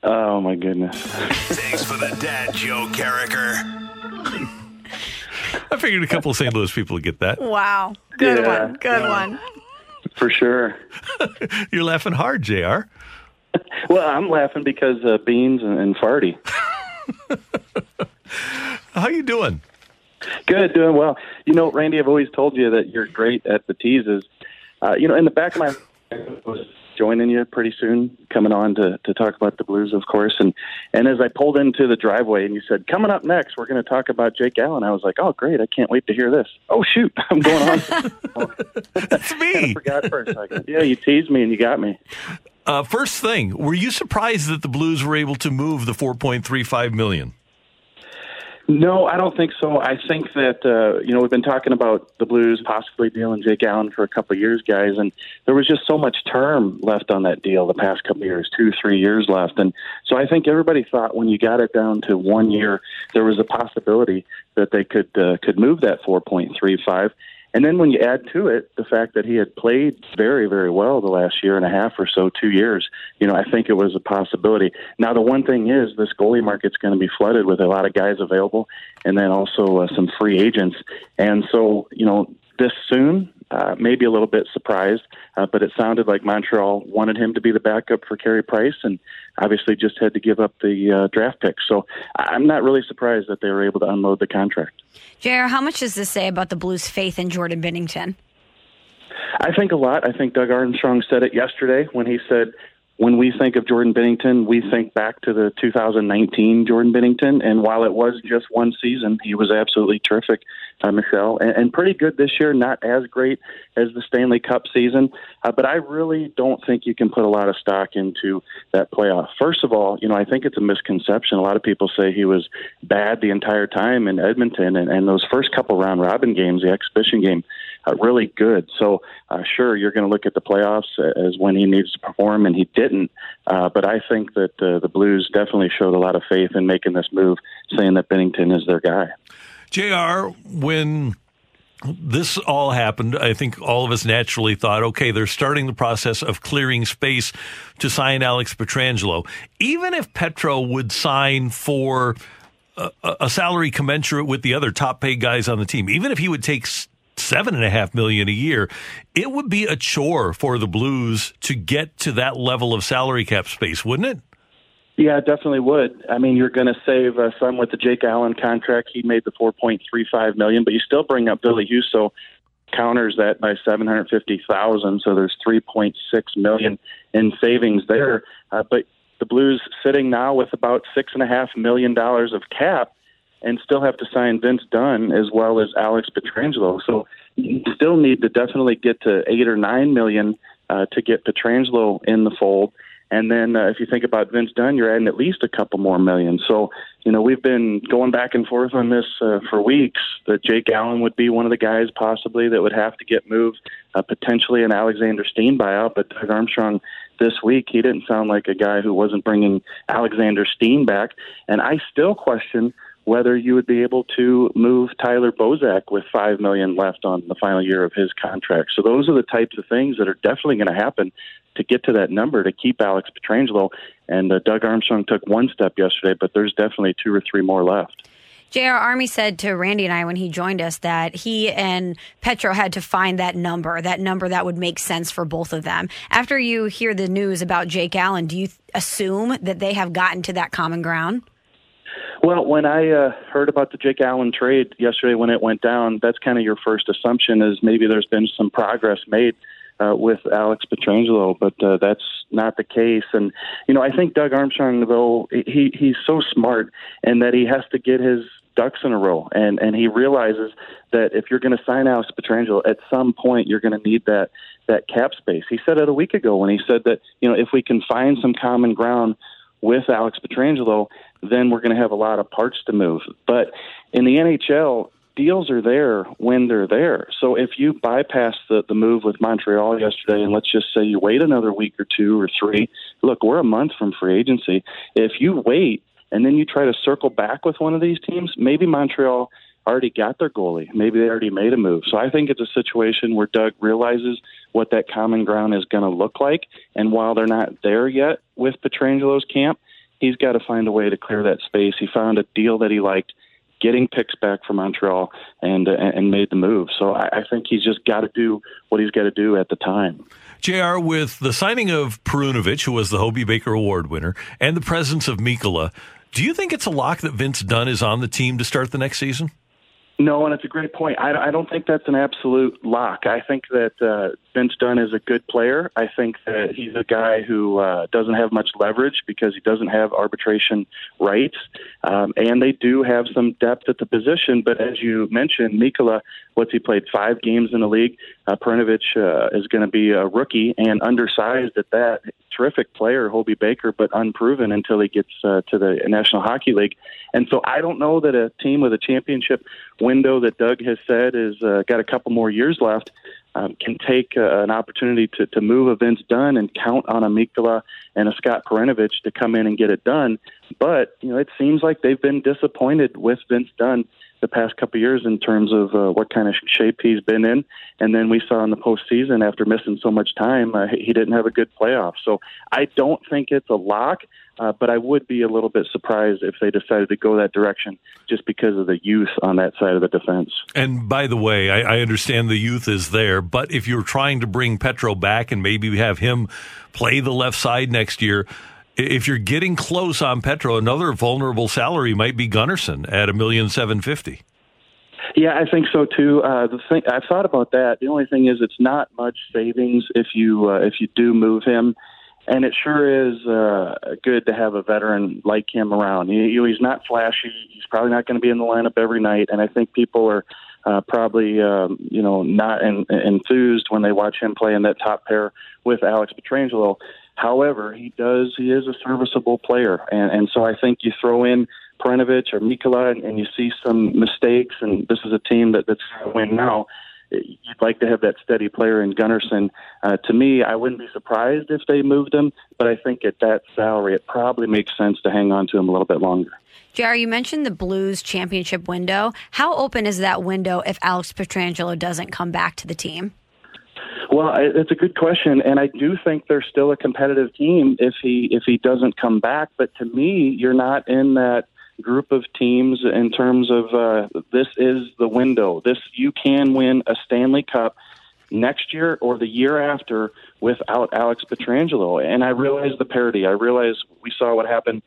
Oh my goodness!
Thanks for the dad joke, Karraker.
I figured a couple of St. Louis people would get that.
Wow. Good
Yeah.
one. Good one.
For sure. <laughs>
You're laughing hard, JR. <laughs>
Well, I'm laughing because uh, beans and, and farty. <laughs>
How you doing?
Good, doing well. You know, Randy, I've always told you that you're great at the teases. Uh, you know, in the back of my I was joining you pretty soon, coming on to, to talk about the Blues, of course. And and as I pulled into the driveway and you said, coming up next, we're going to talk about Jake Allen, I was like, oh, great. I can't wait to hear this. Oh, shoot. <laughs> I'm going on.
That's me.
I forgot for a second. Yeah, you teased me and you got me.
Uh, first thing, were you surprised that the Blues were able to move the 4.35 million?
No, I don't think so. I think that uh, you know we've been talking about the Blues possibly dealing Jake Allen for a couple of years, guys, and there was just so much term left on that deal the past couple of years, two, three years left, and so I think everybody thought when you got it down to one year, there was a possibility that they could uh, could move that four point three five. And then when you add to it the fact that he had played very, very well the last year and a half or so, two years, you know, I think it was a possibility. Now, the one thing is this goalie market's going to be flooded with a lot of guys available and then also uh, some free agents. And so, you know, this soon, uh, maybe a little bit surprised, uh, but it sounded like Montreal wanted him to be the backup for Carey Price and obviously just had to give up the uh, draft pick. So I'm not really surprised that they were able to unload the contract.
JR, how much does this say about the Blues' faith in Jordan Binnington?
I think a lot. I think Doug Armstrong said it yesterday when he said, when we think of Jordan Binnington, we think back to the 2019 Jordan Binnington. And while it was just one season, he was absolutely terrific, uh, Michelle, and, and pretty good this year. Not as great as the Stanley Cup season, uh, but I really don't think you can put a lot of stock into that playoff. First of all, you know, I think it's a misconception. A lot of people say he was bad the entire time in Edmonton, and, and those first couple round robin games, the exhibition game, uh, really good. So, uh, sure, you're going to look at the playoffs as when he needs to perform, and he didn't. Uh, but I think that uh, the Blues definitely showed a lot of faith in making this move, saying that Binnington is their guy.
JR, when this all happened, I think all of us naturally thought, okay, they're starting the process of clearing space to sign Alex Pietrangelo. Even if Petro would sign for a, a salary commensurate with the other top paid guys on the team, even if he would take seven and a half million a year, it would be a chore for the Blues to get to that level of salary cap space, wouldn't it?
Yeah, it definitely would. I mean, you're going to save uh, some with the Jake Allen contract. He made the 4.35 million, but you still bring up Ville Husso counters that by 750,000, so there's 3.6 million in savings there. Uh, but the Blues sitting now with about six and a half million dollars of cap, and still have to sign Vince Dunn as well as Alex Pietrangelo. So you still need to definitely get to eight or nine million uh, to get Pietrangelo in the fold. And then uh, if you think about Vince Dunn, you're adding at least a couple more million. So, you know, we've been going back and forth on this uh, for weeks that Jake Allen would be one of the guys possibly that would have to get moved, uh, potentially an Alexander Steen buyout. But Doug Armstrong this week, he didn't sound like a guy who wasn't bringing Alexander Steen back. And I still question whether you would be able to move Tyler Bozak with five million left on the final year of his contract. So those are the types of things that are definitely going to happen to get to that number to keep Alex Pietrangelo. And uh, Doug Armstrong took one step yesterday, but there's definitely two or three more left.
JR Army said to Randy and I when he joined us that he and Petro had to find that number, that number that would make sense for both of them. After you hear the news about Jake Allen, do you th- assume that they have gotten to that common ground?
Well, when I uh, heard about the Jake Allen trade yesterday when it went down, that's kind of your first assumption is maybe there's been some progress made uh, with Alex Pietrangelo, but uh, that's not the case. And you know, I think Doug Armstrong, though, he he's so smart, and that he has to get his ducks in a row, and and he realizes that if you're going to sign Alex Pietrangelo, at some point you're going to need that that cap space. He said it a week ago when he said that you know if we can find some common ground with Alex Pietrangelo, then we're going to have a lot of parts to move. But in the NHL, deals are there when they're there. So if you bypass the, the move with Montreal yesterday, and let's just say you wait another week or two or three, look, we're a month from free agency. If you wait and then you try to circle back with one of these teams, maybe Montreal already got their goalie. Maybe they already made a move. So I think it's a situation where Doug realizes what that common ground is going to look like. And while they're not there yet with Pietrangelo's camp, he's got to find a way to clear that space. He found a deal that he liked, getting picks back from Montreal, and uh, and made the move. So I, I think he's just got to do what he's got to do at the time.
JR, with the signing of Perunovic, who was the Hobey Baker Award winner, and the presence of Mikkola, do you think it's a lock that Vince Dunn is on the team to start the next season?
No, and it's a great point. I, I don't think that's an absolute lock. I think that uh, Vince Dunn is a good player. I think that he's a guy who uh, doesn't have much leverage because he doesn't have arbitration rights, um, and they do have some depth at the position. But as you mentioned, Mikkola, what's he played five games in the league? Uh, Perunovic uh, is going to be a rookie and undersized at that. Terrific player, Hobey Baker, but unproven until he gets uh, to the National Hockey League. And so I don't know that a team with a championship window that Doug has said is uh, got a couple more years left um, can take uh, an opportunity to, to move Vince Dunn and count on a Mikkola and a Scott Perunovic to come in and get it done. But you know, it seems like they've been disappointed with Vince Dunn the past couple of years in terms of uh, what kind of shape he's been in. And then we saw in the postseason, after missing so much time, uh, he didn't have a good playoff. So I don't think it's a lock. Uh, but I would be a little bit surprised if they decided to go that direction just because of the youth on that side of the defense.
And by the way, I, I understand the youth is there, but if you're trying to bring Petro back and maybe have him play the left side next year, if you're getting close on Petro, another vulnerable salary might be Gunnarsson at a million seven fifty.
Yeah, I think so too. Uh, the thing I've thought about that. The only thing is, it's not much savings if you uh, if you do move him and it sure is uh, good to have a veteran like him around. He, he's not flashy. He's probably not going to be in the lineup every night, and I think people are uh, probably um, you know not en- enthused when they watch him play in that top pair with Alex Pietrangelo. However, he does. He is a serviceable player, and, and so I think you throw in Perunovic or Mikkola, and, and you see some mistakes. And this is a team that, that's going to win now you'd like to have that steady player in Gunnarsson. Uh, to me, I wouldn't be surprised if they moved him, but I think at that salary, it probably makes sense to hang on to him a little bit longer.
JR, you mentioned the Blues championship window. How open is that window if Alex Pietrangelo doesn't come back to the team?
Well, it's a good question, and I do think they're still a competitive team if he if he doesn't come back. But to me, you're not in that group of teams in terms of uh, this is the window. This you can win a Stanley Cup next year or the year after without Alex Pietrangelo. And I realize the parity. I realize we saw what happened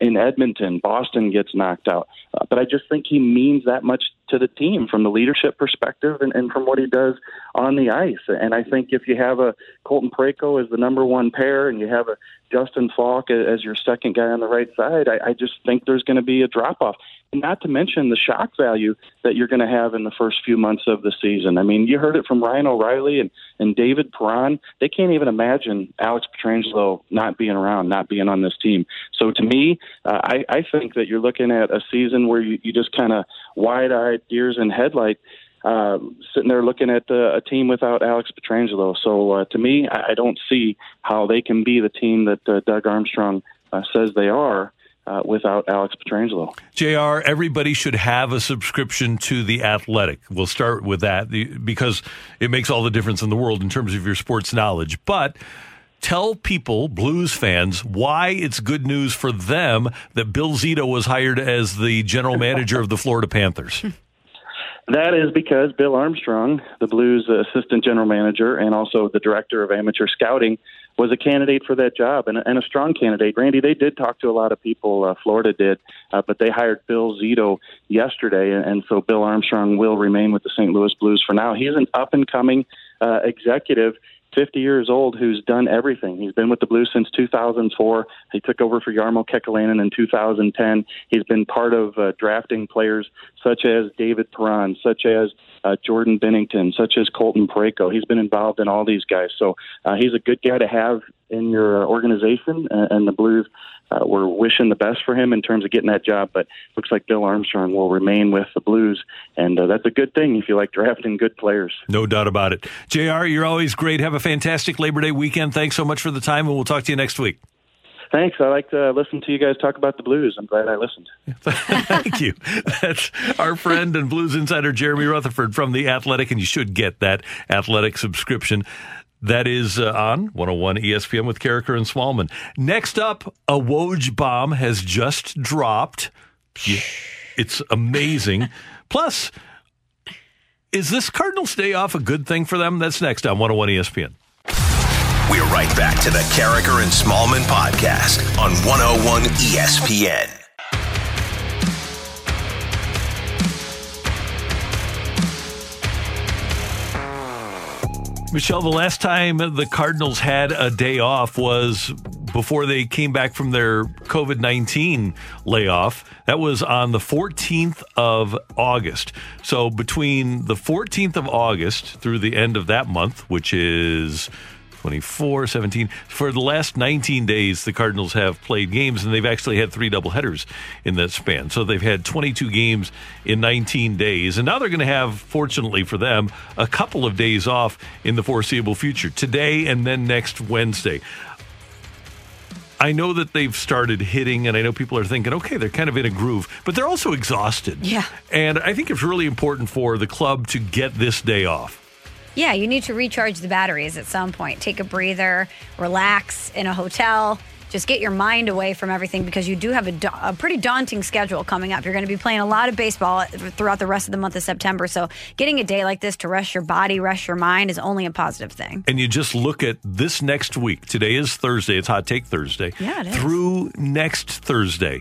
in Edmonton. Boston gets knocked out. Uh, but I just think he means that much to the team from the leadership perspective and, and from what he does on the ice. And I think if you have a Colton Parayko as the number one pair and you have a Justin Faulk as your second guy on the right side, I, I just think there's going to be a drop off. Not to mention the shock value that you're going to have in the first few months of the season. I mean, you heard it from Ryan O'Reilly and, and David Perron. They can't even imagine Alex Pietrangelo not being around, not being on this team. So to me, uh, I, I think that you're looking at a season where you, you just kind of wide eyed, deers in headlight. Uh, sitting there looking at uh, a team without Alex Pietrangelo. So uh, to me, I, I don't see how they can be the team that uh, Doug Armstrong uh, says they are uh, without Alex Pietrangelo.
JR, everybody should have a subscription to The Athletic. We'll start with that because it makes all the difference in the world in terms of your sports knowledge. But tell people, Blues fans, why it's good news for them that Bill Zito was hired as the general manager of the Florida Panthers. <laughs>
That is because Bill Armstrong, the Blues assistant general manager and also the director of amateur scouting, was a candidate for that job and, and a strong candidate. Randy, they did talk to a lot of people. Uh, Florida did, uh, but they hired Bill Zito yesterday, and, and so Bill Armstrong will remain with the St. Louis Blues for now. He's an up and coming uh, executive 50 years old who's done everything. He's been with the Blues since 2004. He took over for Jarmo Kekalainen in 2010. He's been part of uh, drafting players such as David Perron, such as uh, Jordan Binnington, such as Colton Parayko. He's been involved in all these guys. So uh, he's a good guy to have in your organization, and, and the Blues uh, we're wishing the best for him in terms of getting that job. But looks like Bill Armstrong will remain with the Blues, and uh, that's a good thing if you like drafting good players.
No doubt about it. JR, you're always great. Have a fantastic Labor Day weekend. Thanks so much for the time, and we'll talk to you next week.
Thanks. I like to listen to you guys talk about the Blues. I'm glad I listened. <laughs>
Thank you. That's our friend and Blues insider Jeremy Rutherford from The Athletic, and you should get that Athletic subscription. That is uh, on 101 ESPN with Karraker and Smallmon. Next up, a Woj bomb has just dropped. Yeah, It's amazing. <laughs> Plus, is this Cardinals day off a good thing for them? That's next on 101 ESPN.
We're right back to the Karraker and Smallmon podcast on 101 ESPN.
Michelle, the last time the Cardinals had a day off was before they came back from their COVID 19 layoff. That was on the 14th of August. So between the 14th of August through the end of that month, which is 24, 17. For the last 19 days, the Cardinals have played games, and they've actually had three doubleheaders in that span. So they've had 22 games in 19 days. And now they're going to have, fortunately for them, a couple of days off in the foreseeable future today and then next Wednesday. I know that they've started hitting, and I know people are thinking, okay, they're kind of in a groove, but they're also exhausted.
Yeah.
And I think it's really important for the club to get this day off.
Yeah, you need to recharge the batteries at some point. Take a breather, relax in a hotel. Just get your mind away from everything because you do have a, da- a pretty daunting schedule coming up. You're going to be playing a lot of baseball throughout the rest of the month of September. So, getting a day like this to rest your body, rest your mind is only a positive thing.
and you just look at this next week. Today is Thursday. It's Hot Take Thursday.
Yeah, it is.
Through next Thursday.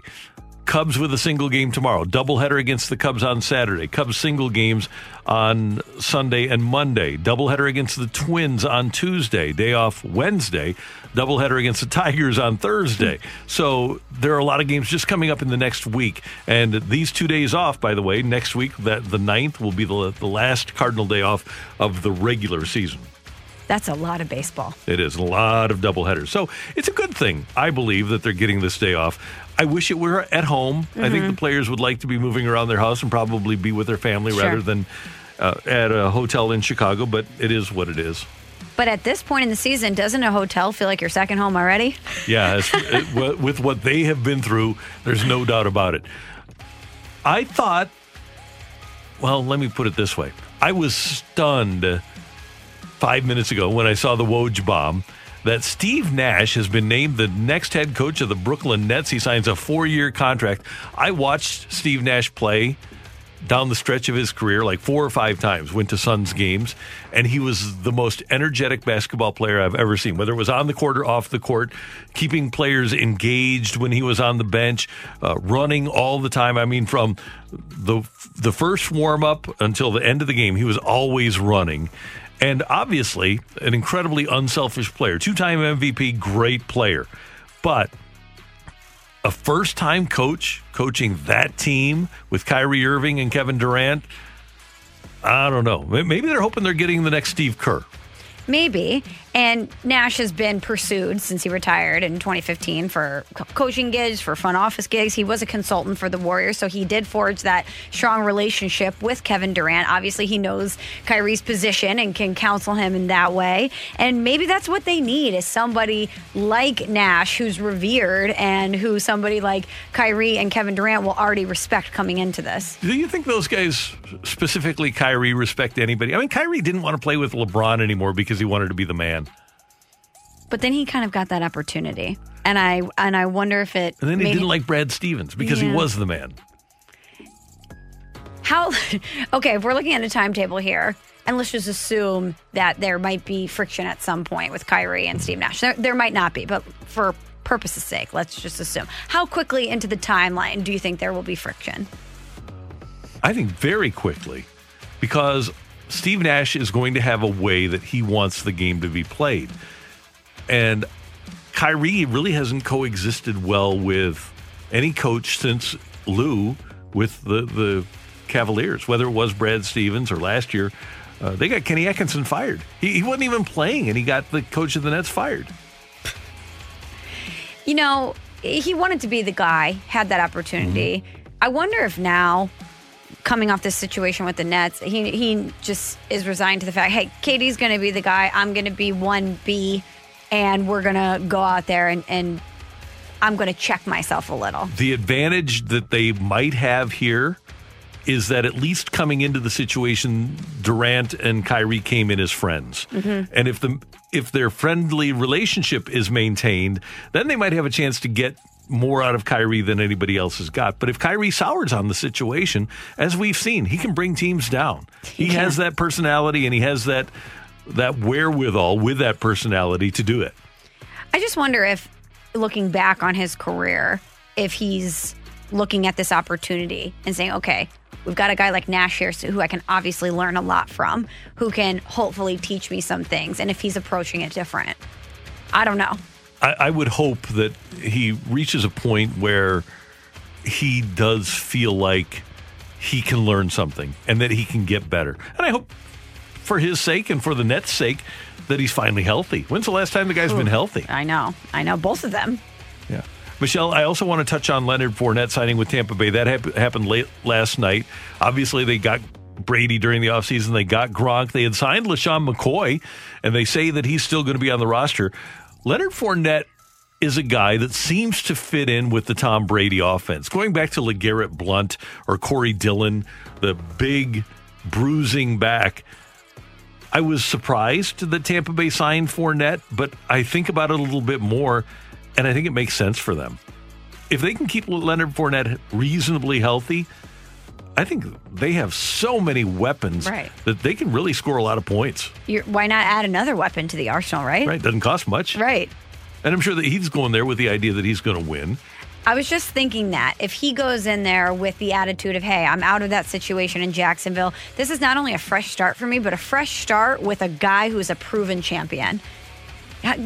Cubs with a single game tomorrow. Doubleheader against the Cubs on Saturday. Cubs single games on Sunday and Monday. Doubleheader against the Twins on Tuesday. Day off Wednesday. Doubleheader against the Tigers on Thursday. So there are a lot of games just coming up in the next week. And these two days off, by the way, next week, that the 9th will be the, the last Cardinal day off of the regular season.
That's a lot of baseball.
It is a lot of doubleheaders. So it's a good thing, I believe, that they're getting this day off. I wish it were at home. I think
Mhm.
the players would like to be moving around their house and probably be with their family
Sure.
rather than uh, at a hotel in Chicago, but it is what it is.
But at this point in the season, doesn't a hotel feel like your second home already? <laughs>
Yeah, it, with what they have been through, there's no doubt about it. I thought, well, let me put it this way I was stunned five minutes ago when I saw the Woj bomb that Steve Nash has been named the next head coach of the Brooklyn Nets. He signs a four year contract. I watched Steve Nash play down the stretch of his career like four or five times went to suns games and he was the most energetic basketball player i've ever seen whether it was on the court or off the court keeping players engaged when he was on the bench uh, running all the time i mean from the the first warm up until the end of the game he was always running and obviously an incredibly unselfish player two-time mvp great player but a first time coach coaching that team with Kyrie Irving and Kevin Durant. I don't know. Maybe they're hoping they're getting the next Steve Kerr.
Maybe. And Nash has been pursued since he retired in 2015 for co- coaching gigs, for front office gigs. He was a consultant for the Warriors, so he did forge that strong relationship with Kevin Durant. Obviously, he knows Kyrie's position and can counsel him in that way. And maybe that's what they need is somebody like Nash who's revered and who somebody like Kyrie and Kevin Durant will already respect coming into this.
Do you think those guys, specifically Kyrie, respect anybody? I mean, Kyrie didn't want to play with LeBron anymore because he wanted to be the man.
But then he kind of got that opportunity. And I and I wonder if it
And then he didn't like Brad Stevens because he was the man.
How? <laughs> Okay, if we're looking at a timetable here, and let's just assume that there might be friction at some point with Kyrie and Steve Nash. There, there might not be, but for purpose's sake, let's just assume. How quickly into the timeline do you think there will be friction?
I think very quickly because Steve Nash is going to have a way that he wants the game to be played. And Kyrie really hasn't coexisted well with any coach since Lue with the, the Cavaliers, whether it was Brad Stevens or last year. Uh, they got Kenny Atkinson fired. He, he wasn't even playing, and he got the coach of the Nets fired.
You know, he wanted to be the guy, had that opportunity. I wonder if now, coming off this situation with the Nets, he he just is resigned to the fact, hey, KD's going to be the guy. I'm going to be one B, and we're going to go out there and and I'm going to check myself a little.
The advantage that they might have here is that at least coming into the situation, Durant and Kyrie came in as friends,
Mhm.
and if the if their friendly relationship is maintained, then they might have a chance to get more out of Kyrie than anybody else has got. But if Kyrie sours on the situation, as we've seen, he can bring teams down. He has that personality and he has that that wherewithal with that personality to do it.
I just wonder if, looking back on his career, if he's looking at this opportunity and saying, okay, we've got a guy like Nash here so- who I can obviously learn a lot from, who can hopefully teach me some things, and if he's approaching it different. I don't know.
I, I would hope that he reaches a point where he does feel like he can learn something and that he can get better. And I hope for his sake and for the Nets' sake that he's finally healthy. When's the last time the guy's been healthy?
I know. I know. Both of them.
Yeah. Michelle, I also want to touch on Leonard Fournette signing with Tampa Bay. That hap- happened late last night. Obviously, they got Brady during the offseason. They got Gronk. They had signed LeSean McCoy, and they say that he's still going to be on the roster. Leonard Fournette is a guy that seems to fit in with the Tom Brady offense. Going back to LeGarrette Blount or Corey Dillon, the big bruising back. I was surprised that Tampa Bay signed Fournette, but I think about it a little bit more, and I think it makes sense for them. If they can keep Leonard Fournette reasonably healthy, I think they have so many weapons
Right.
that they can really score a lot of points.
You're, why not add another weapon to the arsenal, right?
Right? Doesn't cost much.
Right.
And I'm sure that he's going there with the idea that he's going to win.
I was just thinking that if he goes in there with the attitude of, hey, I'm out of that situation in Jacksonville, this is not only a fresh start for me, but a fresh start with a guy who's a proven champion.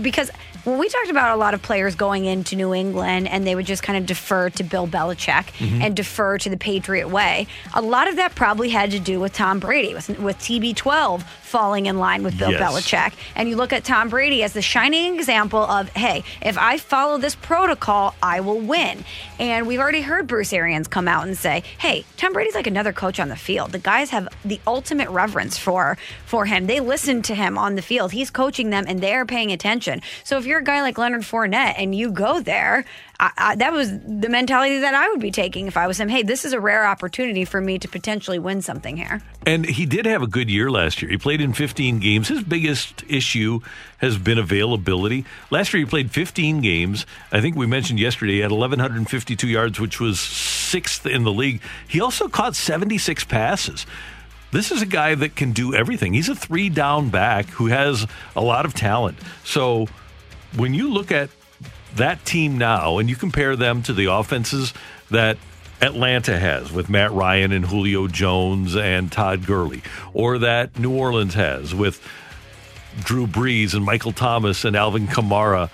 Because when we talked about a lot of players going into New England and they would just kind of defer to Bill Belichick
Mhm.
and defer to the Patriot way, a lot of that probably had to do with Tom Brady, with, with TB12 falling in line with Bill
Yes.
Belichick. And you look at Tom Brady as the shining example of, hey, if I follow this protocol, I will win. And we've already heard Bruce Arians come out and say, hey, Tom Brady's like another coach on the field. The guys have the ultimate reverence for for him. They listen to him on the field. He's coaching them and they're paying attention. So if you're a guy like Leonard Fournette and you go there, I, I, that was the mentality that I would be taking if I was him. Hey, this is a rare opportunity for me to potentially win something here.
And he did have a good year last year. He played in 15 games. His biggest issue has been availability. Last year, he played 15 games. I think we mentioned yesterday, he had 1,152 yards, which was sixth in the league. He also caught 76 passes. This is a guy that can do everything. He's a three down back who has a lot of talent. So when you look at that team now and you compare them to the offenses that Atlanta has with Matt Ryan and Julio Jones and Todd Gurley, or that New Orleans has with Drew Brees and Michael Thomas and Alvin Kamara.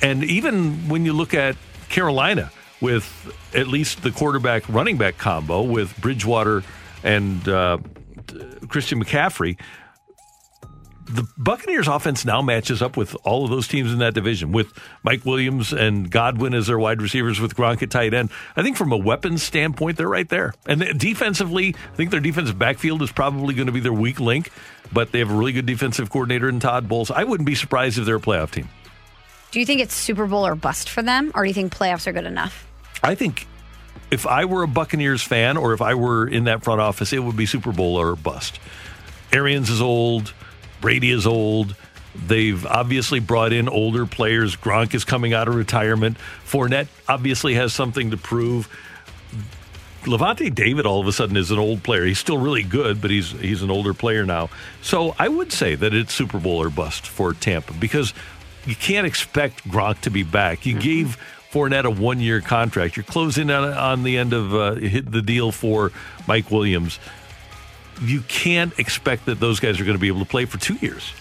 And even when you look at Carolina with at least the quarterback running back combo with Bridgewater and uh, Christian McCaffrey, the Buccaneers offense now matches up with all of those teams in that division with Mike Williams and Godwin as their wide receivers with Gronk at tight end. I think from a weapons standpoint, they're right there. And defensively, I think their defensive backfield is probably going to be their weak link, but they have a really good defensive coordinator in Todd Bowles. I wouldn't be surprised if they're a playoff team.
Do you think it's Super Bowl or bust for them, or do you think playoffs are good enough?
I think if I were a Buccaneers fan or if I were in that front office, it would be Super Bowl or bust. Arians is old. Brady is old. They've obviously brought in older players. Gronk is coming out of retirement. Fournette obviously has something to prove. Lavonte David all of a sudden is an old player. He's still really good, but he's he's an older player now. So I would say that it's Super Bowl or bust for Tampa because you can't expect Gronk to be back. You gave Fournette a one year contract. You're closing on, on the end of uh, hit the deal for Mike Williams. You can't expect that those guys are going to be able to play for two years.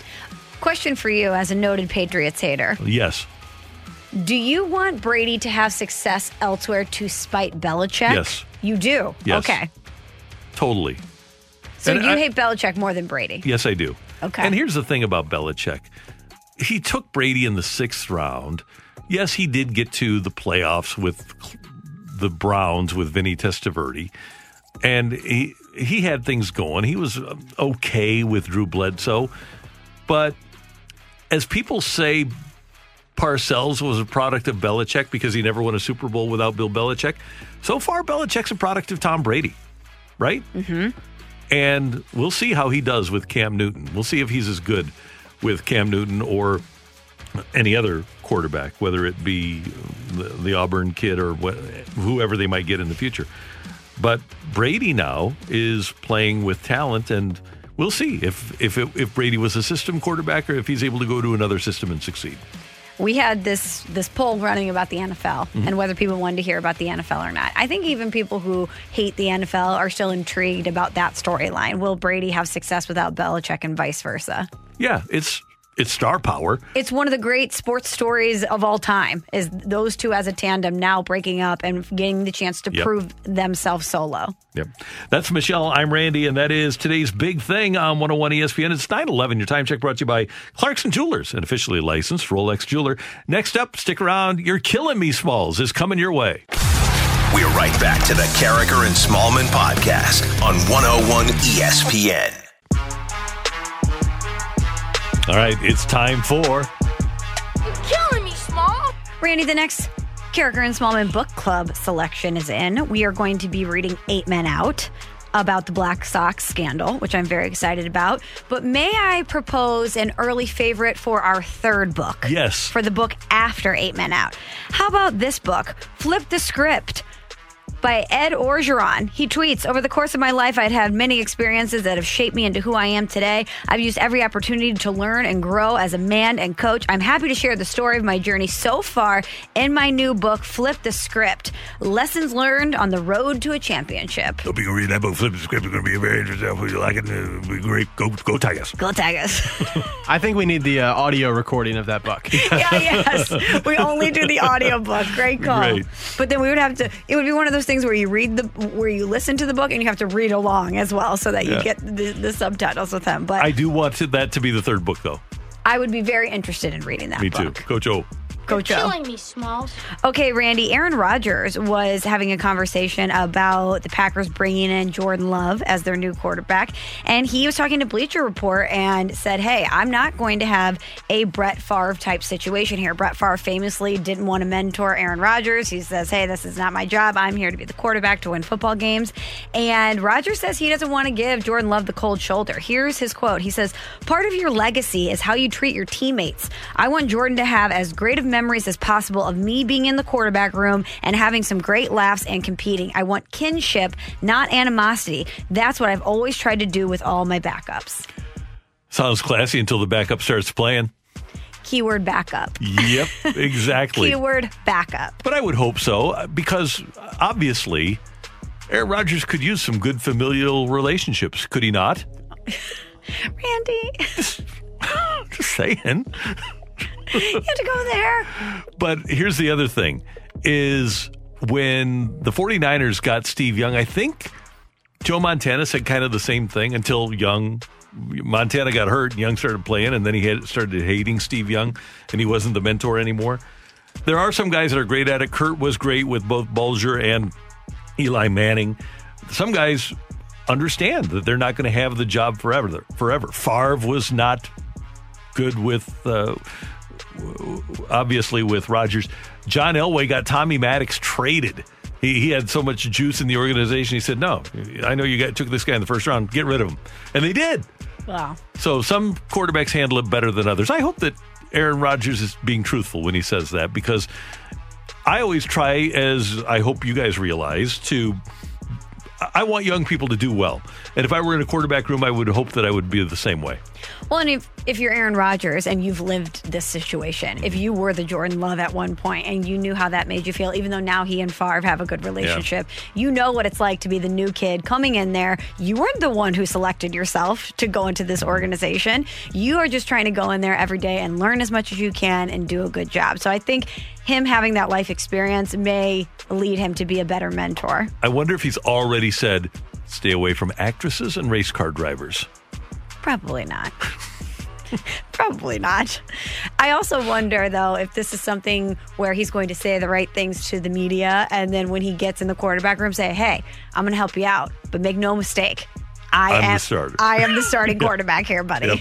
Question for you as a noted Patriots hater.
Yes.
Do you want Brady to have success elsewhere to spite Belichick?
Yes.
You do?
Yes.
Okay.
Totally.
So
And
you
I-
hate Belichick more than Brady?
Yes, I do.
Okay.
And here's the thing about Belichick he took Brady in the sixth round. Yes, he did get to the playoffs with the Browns with Vinny Testaverde, and he he had things going. He was uh, okay with Drew Bledsoe, but as people say, Parcells was a product of Belichick because he never won a Super Bowl without Bill Belichick. So far, Belichick's a product of Tom Brady, right?
Mm-hmm.
And we'll see how he does with Cam Newton. We'll see if he's as good with Cam Newton or any other quarterback, whether it be the, the Auburn kid or what, whoever they might get in the future. But Brady now is playing with talent, and we'll see if if it, if Brady was a system quarterback or if he's able to go to another system and succeed.
we had this this poll running about the NFL
Mhm.
and whether people wanted to hear about the NFL or not. I think even people who hate the NFL are still intrigued about that storyline. Will Brady have success without Belichick and vice versa?
Yeah, it's it's star power.
It's one of the great sports stories of all time. Is those two as a tandem now breaking up and getting the chance to
Yep.
prove themselves solo.
Yep. That's Michelle. I'm Randy, and that is today's big thing on 101 ESPN. It's 911. Your time check brought to you by Clarkson Jewelers, an officially licensed Rolex jeweler. Next up, stick around. You're killing me, Smalls, is coming your way.
We're right back to the Karraker and Smallmon podcast on 101 ESPN.
All right, it's time for.
You're Killing me, Small. Randy, the next Karraker and Smallmon book club selection is in. We are going to be reading Eight Men Out about the Black Sox scandal, which I'm very excited about. But may I propose an early favorite for our third book?
Yes.
For the book after Eight Men Out. How about this book, Flip the Script? By Ed Orgeron. He tweets Over the course of my life, I'd had many experiences that have shaped me into who I am today. I've used every opportunity to learn and grow as a man and coach. I'm happy to share the story of my journey so far in my new book, Flip the Script Lessons Learned on the Road to a Championship.
Hope you can read that book. Flip the script. It's going to be a very interesting. Hope you like it. It'll be great. Go, go Tigers.
Go Tigers. <laughs>
I think we need the uh, audio recording of that book. <laughs>
yeah, yes. We only do the audiobook. Great call.
Great.
But then we would have to it would be one of those things where you read the where you listen to the book and you have to read along as well so that you
Yeah.
get the, the subtitles with them. But
I do want to- that to be the third book, though.
I would be very interested in reading that
Me
book.
too. Coach O.
O.
me, Smalls.
Okay, Randy. Aaron Rodgers was having a conversation about the Packers bringing in Jordan Love as their new quarterback. And he was talking to Bleacher Report and said, Hey, I'm not going to have a Brett Favre type situation here. Brett Favre famously didn't want to mentor Aaron Rodgers. He says, Hey, this is not my job. I'm here to be the quarterback to win football games. And Rodgers says he doesn't want to give Jordan Love the cold shoulder. Here's his quote He says, Part of your legacy is how you treat your teammates. I want Jordan to have as great of memories as possible of me being in the quarterback room and having some great laughs and competing. I want kinship, not animosity. That's what I've always tried to do with all my backups.
Sounds classy until the backup starts playing.
Keyword backup.
Yep, <laughs> exactly.
Keyword backup.
But I would hope so uh, because obviously Aaron Rodgers could use some good familial relationships, could he not? <laughs>
Randy,
Just <laughs> saying.
You had to go there.
But here's the other thing is when the 49ers got Steve Young, I think Joe Montana said kind of the same thing until Young Montana got hurt and Young started playing and then he had started hating Steve Young and he wasn't the mentor anymore. There are some guys that are great at it. Kurt was great with both Bulger and Eli Manning. Some guys understand that they're not going to have the job forever. Forever. Favre was not good with, uh, obviously, with Rodgers. John Elway got Tommy Maddox traded. He, he had so much juice in the organization. He said, "No, I know you got took this guy in the first round. Get rid of him," and they did.
Wow.
So some quarterbacks handle it better than others. I hope that Aaron Rodgers is being truthful when he says that because I always try, as I hope you guys realize, to. I want young people to do well. And if I were in a quarterback room, I would hope that I would be the same way.
Well, and if, if you're Aaron Rodgers and you've lived this situation, if mm-hmm. you were the Jordan Love at one point and you knew how that made you feel, even though now he and Favre have a good relationship, you know what it's like to be the new kid coming in there. You weren't the one who selected yourself to go into this mm-hmm. organization. You are just trying to go in there every day and learn as much as you can and do a good job. So I think him having that life experience may lead him to be a better mentor.
I wonder if he's already said, stay away from actresses and race car drivers.
Probably not. <laughs> Probably not. I also wonder, though, if this is something where he's going to say the right things to the media, and then when he gets in the quarterback room, say, "Hey, I'm going to help you out, but make no mistake, I
I'm the starter."
I am the starting <laughs> quarterback here, buddy."
Yep.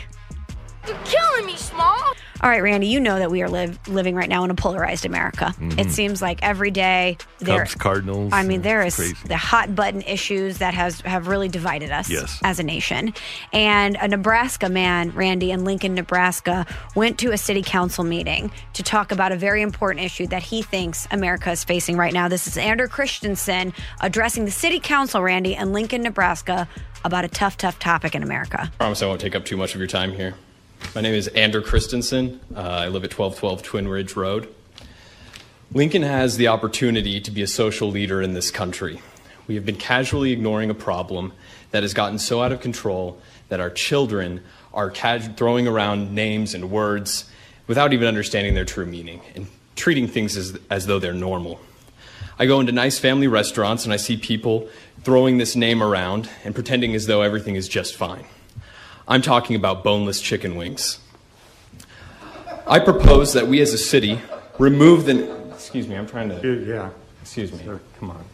You're killing me, Small.
All right, Randy, you know that we are live, living right now in a polarized America.
Mhm.
It seems like every day there.
Cubs, Cardinals.
I mean, there is
crazy.
the hot button issues that has have really divided us
Yes.
as a nation. And a Nebraska man, Randy, in Lincoln, Nebraska, went to a city council meeting to talk about a very important issue that he thinks America is facing right now. This is Andrew Christensen addressing the city council, Randy, in Lincoln, Nebraska, about a tough, tough topic in America.
I promise I won't take up too much of your time here. My name is Andrew Christensen. Uh, I live at 1212 Twin Ridge Road. Lincoln has the opportunity to be a social leader in this country. We have been casually ignoring a problem that has gotten so out of control that our children are throwing around names and words without even understanding their true meaning and treating things as, as though they're normal. I go into nice family restaurants and I see people throwing this name around and pretending as though everything is just fine. I'm talking about boneless chicken wings. I propose that we as a city remove the. Excuse me, I'm trying to.
Yeah.
Excuse me. Come on.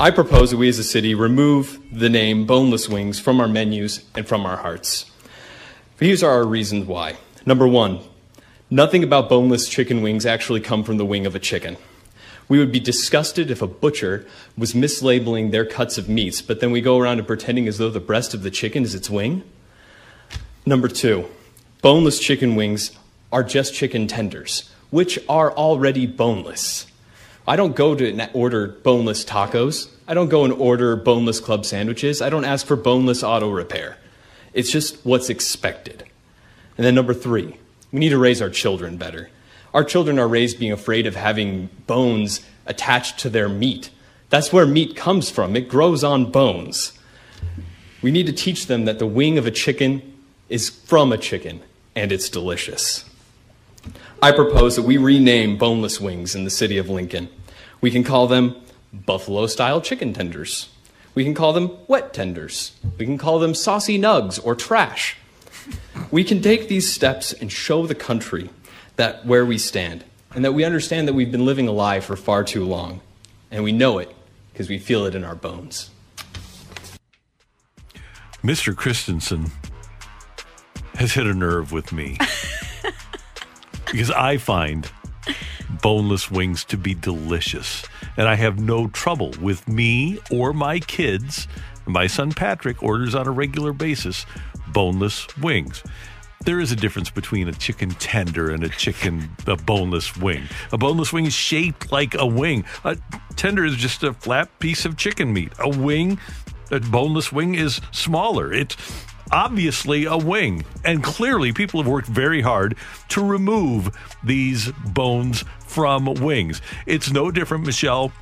I propose that we as a city remove the name boneless wings from our menus and from our hearts. Here's our reasons why. Number one, nothing about boneless chicken wings actually come from the wing of a chicken. We would be disgusted if a butcher was mislabeling their cuts of meats, but then we go around and pretending as though the breast of the chicken is its wing. Number two, boneless chicken wings are just chicken tenders, which are already boneless. I don't go to order boneless tacos. I don't go and order boneless club sandwiches. I don't ask for boneless auto repair. It's just what's expected. And then number three, we need to raise our children better. Our children are raised being afraid of having bones attached to their meat. That's where meat comes from. It grows on bones. We need to teach them that the wing of a chicken is from a chicken and it's delicious. I propose that we rename boneless wings in the city of Lincoln. We can call them buffalo style chicken tenders. We can call them wet tenders. We can call them saucy nugs or trash. We can take these steps and show the country that where we stand and that we understand that we've been living a lie for far too long. And we know it because we feel it in our bones.
Mr. Christensen has hit a nerve with me <laughs> because I find boneless wings to be delicious. And I have no trouble with me or my kids. My son Patrick orders on a regular basis boneless wings. There is a difference between a chicken tender and a chicken, a boneless wing. A boneless wing is shaped like a wing. A tender is just a flat piece of chicken meat. A wing, a boneless wing is smaller. It's obviously a wing. And clearly, people have worked very hard to remove these bones from wings. It's no different, Michelle,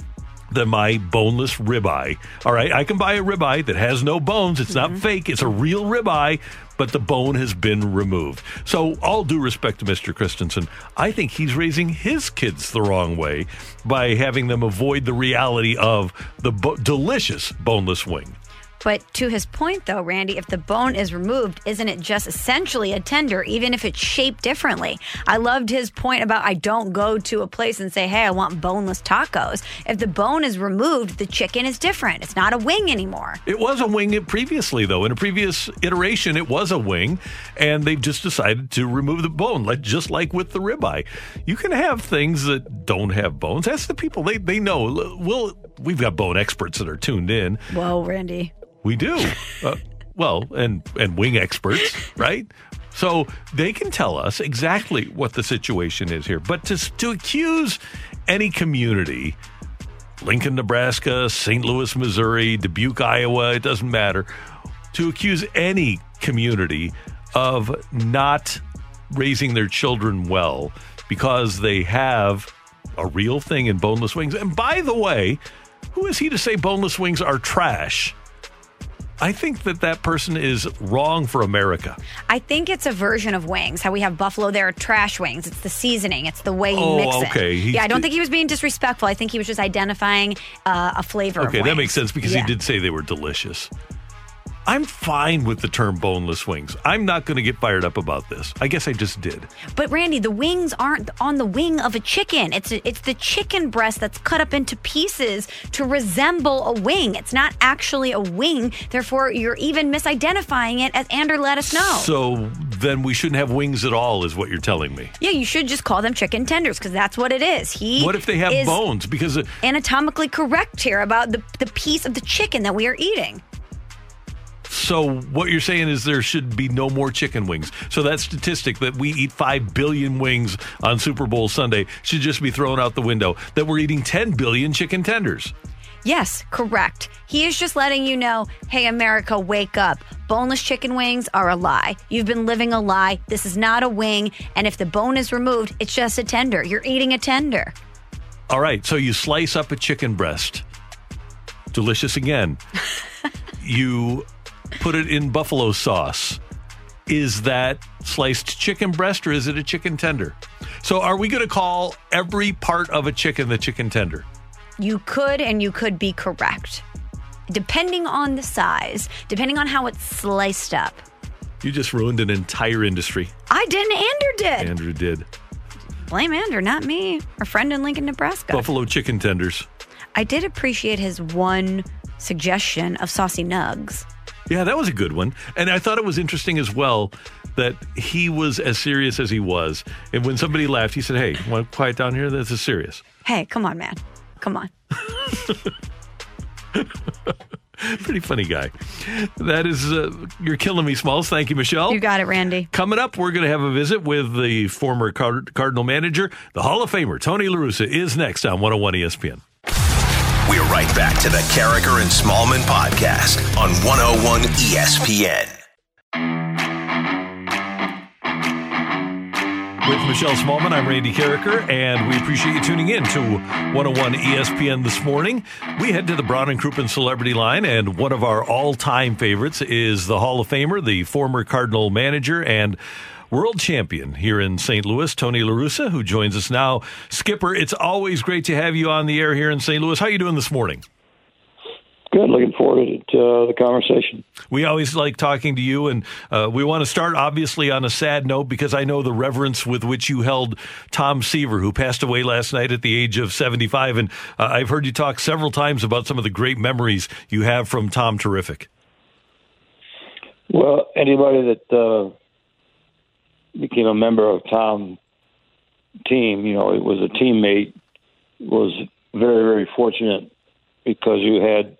than my boneless ribeye. All right, I can buy a ribeye that has no bones. It's not mm-hmm. fake, it's a real ribeye, but the bone has been removed. So, all due respect to Mr. Christensen, I think he's raising his kids the wrong way by having them avoid the reality of the bo- delicious boneless wing.
But to his point, though, Randy, if the bone is removed, isn't it just essentially a tender, even if it's shaped differently? I loved his point about I don't go to a place and say, hey, I want boneless tacos. If the bone is removed, the chicken is different. It's not a wing anymore.
It was a wing previously, though. In a previous iteration, it was a wing, and they've just decided to remove the bone, like just like with the ribeye. You can have things that don't have bones. That's the people they they know. We'll we've got bone experts that are tuned in.
Whoa, Randy.
We do. Uh, well, and and wing experts, right? So they can tell us exactly what the situation is here. But to to accuse any community, Lincoln, Nebraska, St. Louis, Missouri, Dubuque, Iowa, it doesn't matter, to accuse any community of not raising their children well because they have a real thing in boneless wings. And by the way, who is he to say boneless wings are trash? I think that that person is wrong for America.
I think it's a version of wings. How we have buffalo, there are trash wings. It's the seasoning. It's the way you
Oh,
mix
okay.
it.
He's-
yeah, I don't think he was being disrespectful. I think he was just identifying uh, a flavor.
Okay, that
wings.
makes sense because
Yeah.
he did say they were delicious. I'm fine with the term boneless wings. I'm not going to get fired up about this. I guess I just did.
But Randy, the wings aren't on the wing of a chicken. It's it's the chicken breast that's cut up into pieces to resemble a wing. It's not actually a wing. Therefore, you're even misidentifying it as Ander let us know.
So then we shouldn't have wings at all, is what you're telling me.
yeah, you should just call them chicken tenders because that's what it is. He
What if they have bones? Because uh,
Anatomically correct here about the, the piece of the chicken that we are eating.
So what you're saying is there should be no more chicken wings. So that statistic that we eat 5 billion wings on Super Bowl Sunday should just be thrown out the window. That we're eating 10 billion chicken tenders.
Yes, correct. He is just letting you know, hey, America, wake up. Boneless chicken wings are a lie. You've been living a lie. This is not a wing. And if the bone is removed, it's just a tender. You're eating a tender.
All right, so you slice up a chicken breast. Delicious again. <laughs> you put it in buffalo sauce. Is that sliced chicken breast or is it a chicken tender? So are we going to call every part of a chicken the chicken tender?
You could and you could be correct. Depending on the size, depending on how it's sliced up.
You just ruined an entire industry.
I didn't, Andrew did.
Andrew did.
Blame Andrew, not me. Our friend in Lincoln, Nebraska.
Buffalo chicken tenders.
I did appreciate his one suggestion of saucy nugs.
Yeah, that was a good one. And I thought it was interesting as well that he was as serious as he was. And when somebody laughed, he said, Hey, want to quiet down here? This is serious.
Hey, come on, man. Come on. <laughs>
Pretty funny guy. That is, uh, you're killing me, Smalls. Thank you, Michelle.
You got it, Randy.
Coming up, we're going to have a visit with the former Card- Cardinal manager. The Hall of Famer, Tony La Russa, is next on 101 ESPN.
We're right back to the Karraker and Smallmon podcast on 101 ESPN.
With Michelle Smallmon, I'm Randy Karraker, and we appreciate you tuning in to 101 ESPN this morning. We head to the Brown and Crouppen Celebrity Line, and one of our all-time favorites is the Hall of Famer, the former Cardinal manager and world champion here in St. Louis, Tony La Russa, who joins us now. Skipper, it's always great to have you on the air here in St. Louis. How are you doing this morning?
Good. Looking forward to uh, the conversation.
We always like talking to you, and uh, we want to start obviously on a sad note because I know the reverence with which you held Tom Seaver, who passed away last night at the age of 75. And uh, I've heard you talk several times about some of the great memories you have from Tom Terrific.
Well, anybody that uh, became a member of Tom team, you know, it was a teammate, was very, very fortunate because you had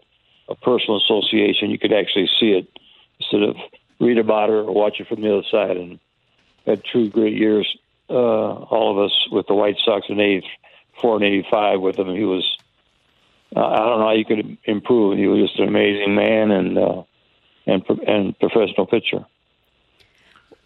a personal association. You could actually see it instead of read about it or watch it from the other side. And had two great years, uh, all of us with the White Sox in '84 and '85 with him. He was, uh, I don't know how you could improve. He was just an amazing man and uh, and and professional pitcher.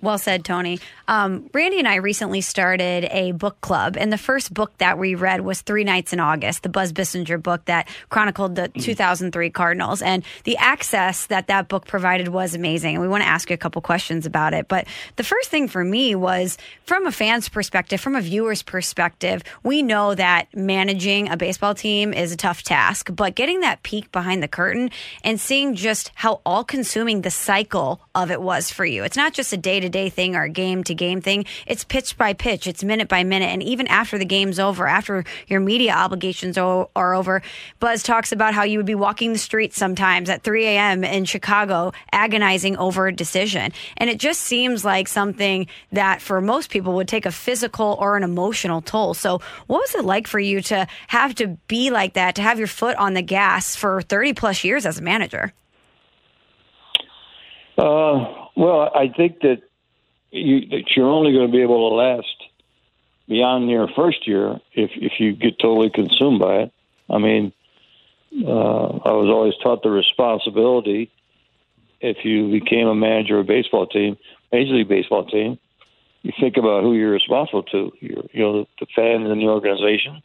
Well said, Tony. Um, Randy and I recently started a book club, and the first book that we read was Three Nights in August, the Buzz Bissinger book that chronicled the 2003 Cardinals. And the access that that book provided was amazing. And we want to ask you a couple questions about it. But the first thing for me was from a fan's perspective, from a viewer's perspective, we know that managing a baseball team is a tough task, but getting that peek behind the curtain and seeing just how all consuming the cycle of it was for you. It's not just a day to day thing or game to game thing. It's pitch by pitch, it's minute by minute. And even after the game's over, after your media obligations are, are over, Buzz talks about how you would be walking the streets sometimes at 3 a.m. in Chicago, agonizing over a decision. And it just seems like something that for most people would take a physical or an emotional toll. So, what was it like for you to have to be like that, to have your foot on the gas for 30 plus years as a manager?
Uh, well, I think that you that you're only going to be able to last beyond your first year if if you get totally consumed by it. I mean, uh, I was always taught the responsibility if you became a manager of a baseball team, major league baseball team. You think about who you're responsible to. You're, you know, the, fans in the organization,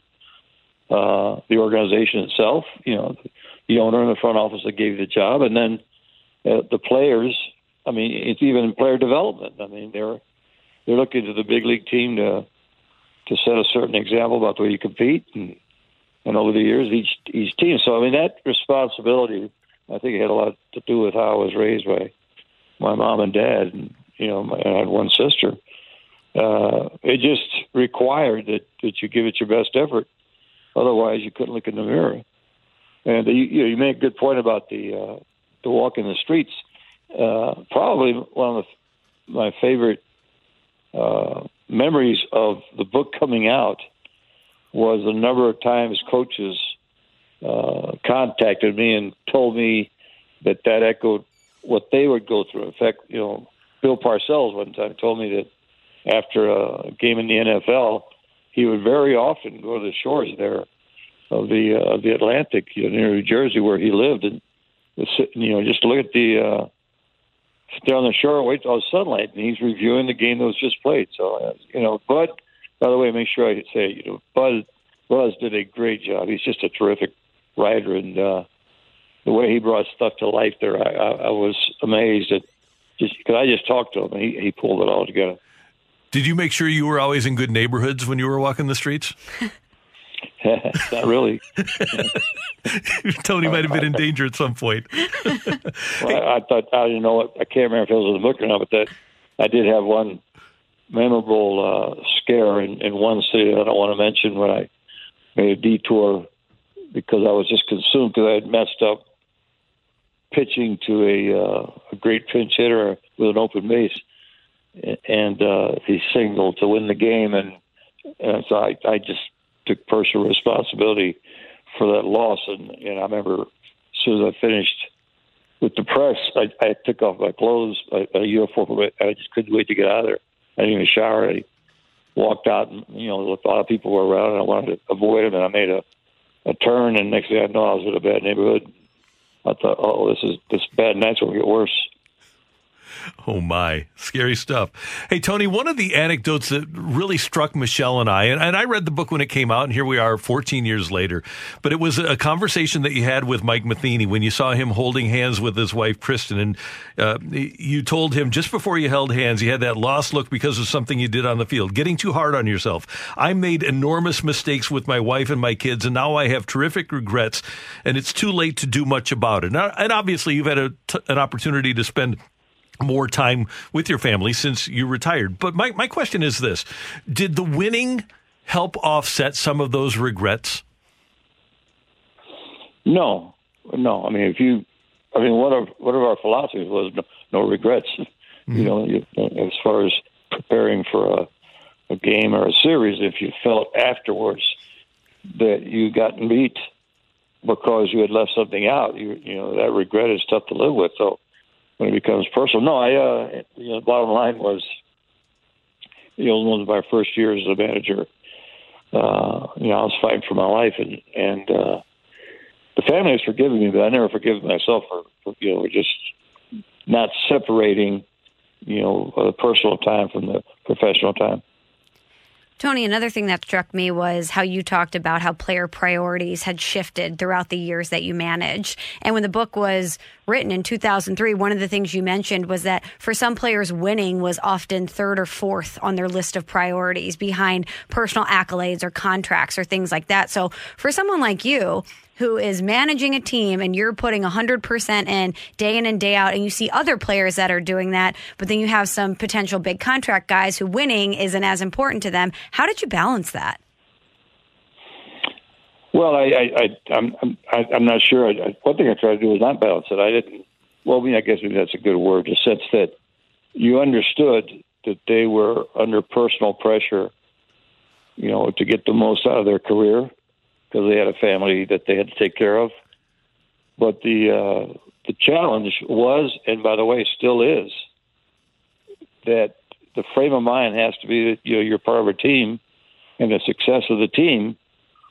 uh, the organization itself. You know, the owner in the front office that gave you the job, and then uh, the players. I mean, it's even player development. I mean, they're they're looking to the big league team to to set a certain example about the way you compete, and and over the years, each each team. So I mean, that responsibility I think it had a lot to do with how I was raised by my mom and dad, and you know, my, I had one sister. Uh, it just required that that you give it your best effort, otherwise you couldn't look in the mirror. And you, you, know, you make a good point about the uh, the walk in the streets. Uh, probably one of the, my favorite uh, memories of the book coming out was the number of times coaches uh, contacted me and told me that that echoed what they would go through. In fact, you know, Bill Parcells one time told me that after a game in the NFL, he would very often go to the shores there of the uh, of the Atlantic, you know, near New Jersey, where he lived, and you know, just look at the uh, sit on the shore, wait till the sunlight, and he's reviewing the game that was just played. So, uh, you know, Bud. By the way, make sure I say, you know, Bud Buzz did a great job. He's just a terrific writer, and uh, the way he brought stuff to life there, I, I, I was amazed at. Just because I just talked to him, and he, he pulled it all together.
Did you make sure you were always in good neighborhoods when you were walking the streets? <laughs> <laughs>
Not really. <laughs>
Tony might have been in <laughs> danger at some point.
well, I, I thought I didn't know what I can't remember if it was in the book or not, but that I did have one memorable uh, scare in, in one city that I don't want to mention when I made a detour because I was just consumed because I had messed up pitching to a, uh, a great pinch hitter with an open base, and uh, he signaled to win the game, and, and so I, I just took personal responsibility for that loss, and, and I remember as soon as I finished with the press, I, I took off my clothes, a, uniform, I just couldn't wait to get out of there. I didn't even shower. I walked out, and you know, a lot of people were around, and I wanted to avoid them, and I made a a turn, and next thing I know, I was in a bad neighborhood. I thought, oh, this is this bad night's going to get worse. <laughs>
Oh my, scary stuff. Hey Tony, one of the anecdotes that really struck Michelle and I, and, and, I read the book when it came out, and here we are 14 years later, but it was a conversation that you had with Mike Matheny when you saw him holding hands with his wife Kristen, and uh, you told him just before you held hands, you had that lost look because of something you did on the field, getting too hard on yourself. I made enormous mistakes with my wife and my kids, and now I have terrific regrets, and it's too late to do much about it. And obviously, you've had a, an opportunity to spend more time with your family since you retired. But my, my question is this Did the winning help offset some of those regrets?
No, no. I mean, if you, I mean, one of one of our philosophies was no, no regrets. Mm-hmm. You know, you, as far as preparing for a, a game or a series, if you felt afterwards that you got beat because you had left something out, you you know that regret is tough to live with. So when it becomes personal. No, I, uh, you know, bottom line was, you know, one of my first years as a manager, uh, you know, I was fighting for my life and, and, uh, the family has forgiven me, but I never forgive myself for, for you know, just not separating, you know, the personal time from the professional time.
Tony, another thing that struck me was how you talked about how player priorities had shifted throughout the years that you managed. And when the book was written in 2003, one of the things you mentioned was that for some players, winning was often third or fourth on their list of priorities behind personal accolades or contracts or things like that. So for someone like you, who is managing a team and you're putting 100% in day in and day out, and you see other players that are doing that, but then you have some potential big contract guys who winning isn't as important to them. How did you balance that?
Well, I, I, I I'm, I'm, I'm not sure. I, one thing I tried to do was not balance it. I didn't. Well, I mean, I guess that's a good word. The sense that you understood that they were under personal pressure, you know, to get the most out of their career, because they had a family that they had to take care of. But the uh, the challenge was, and by the way, still is, that the frame of mind has to be that you know you're part of a team, and the success of the team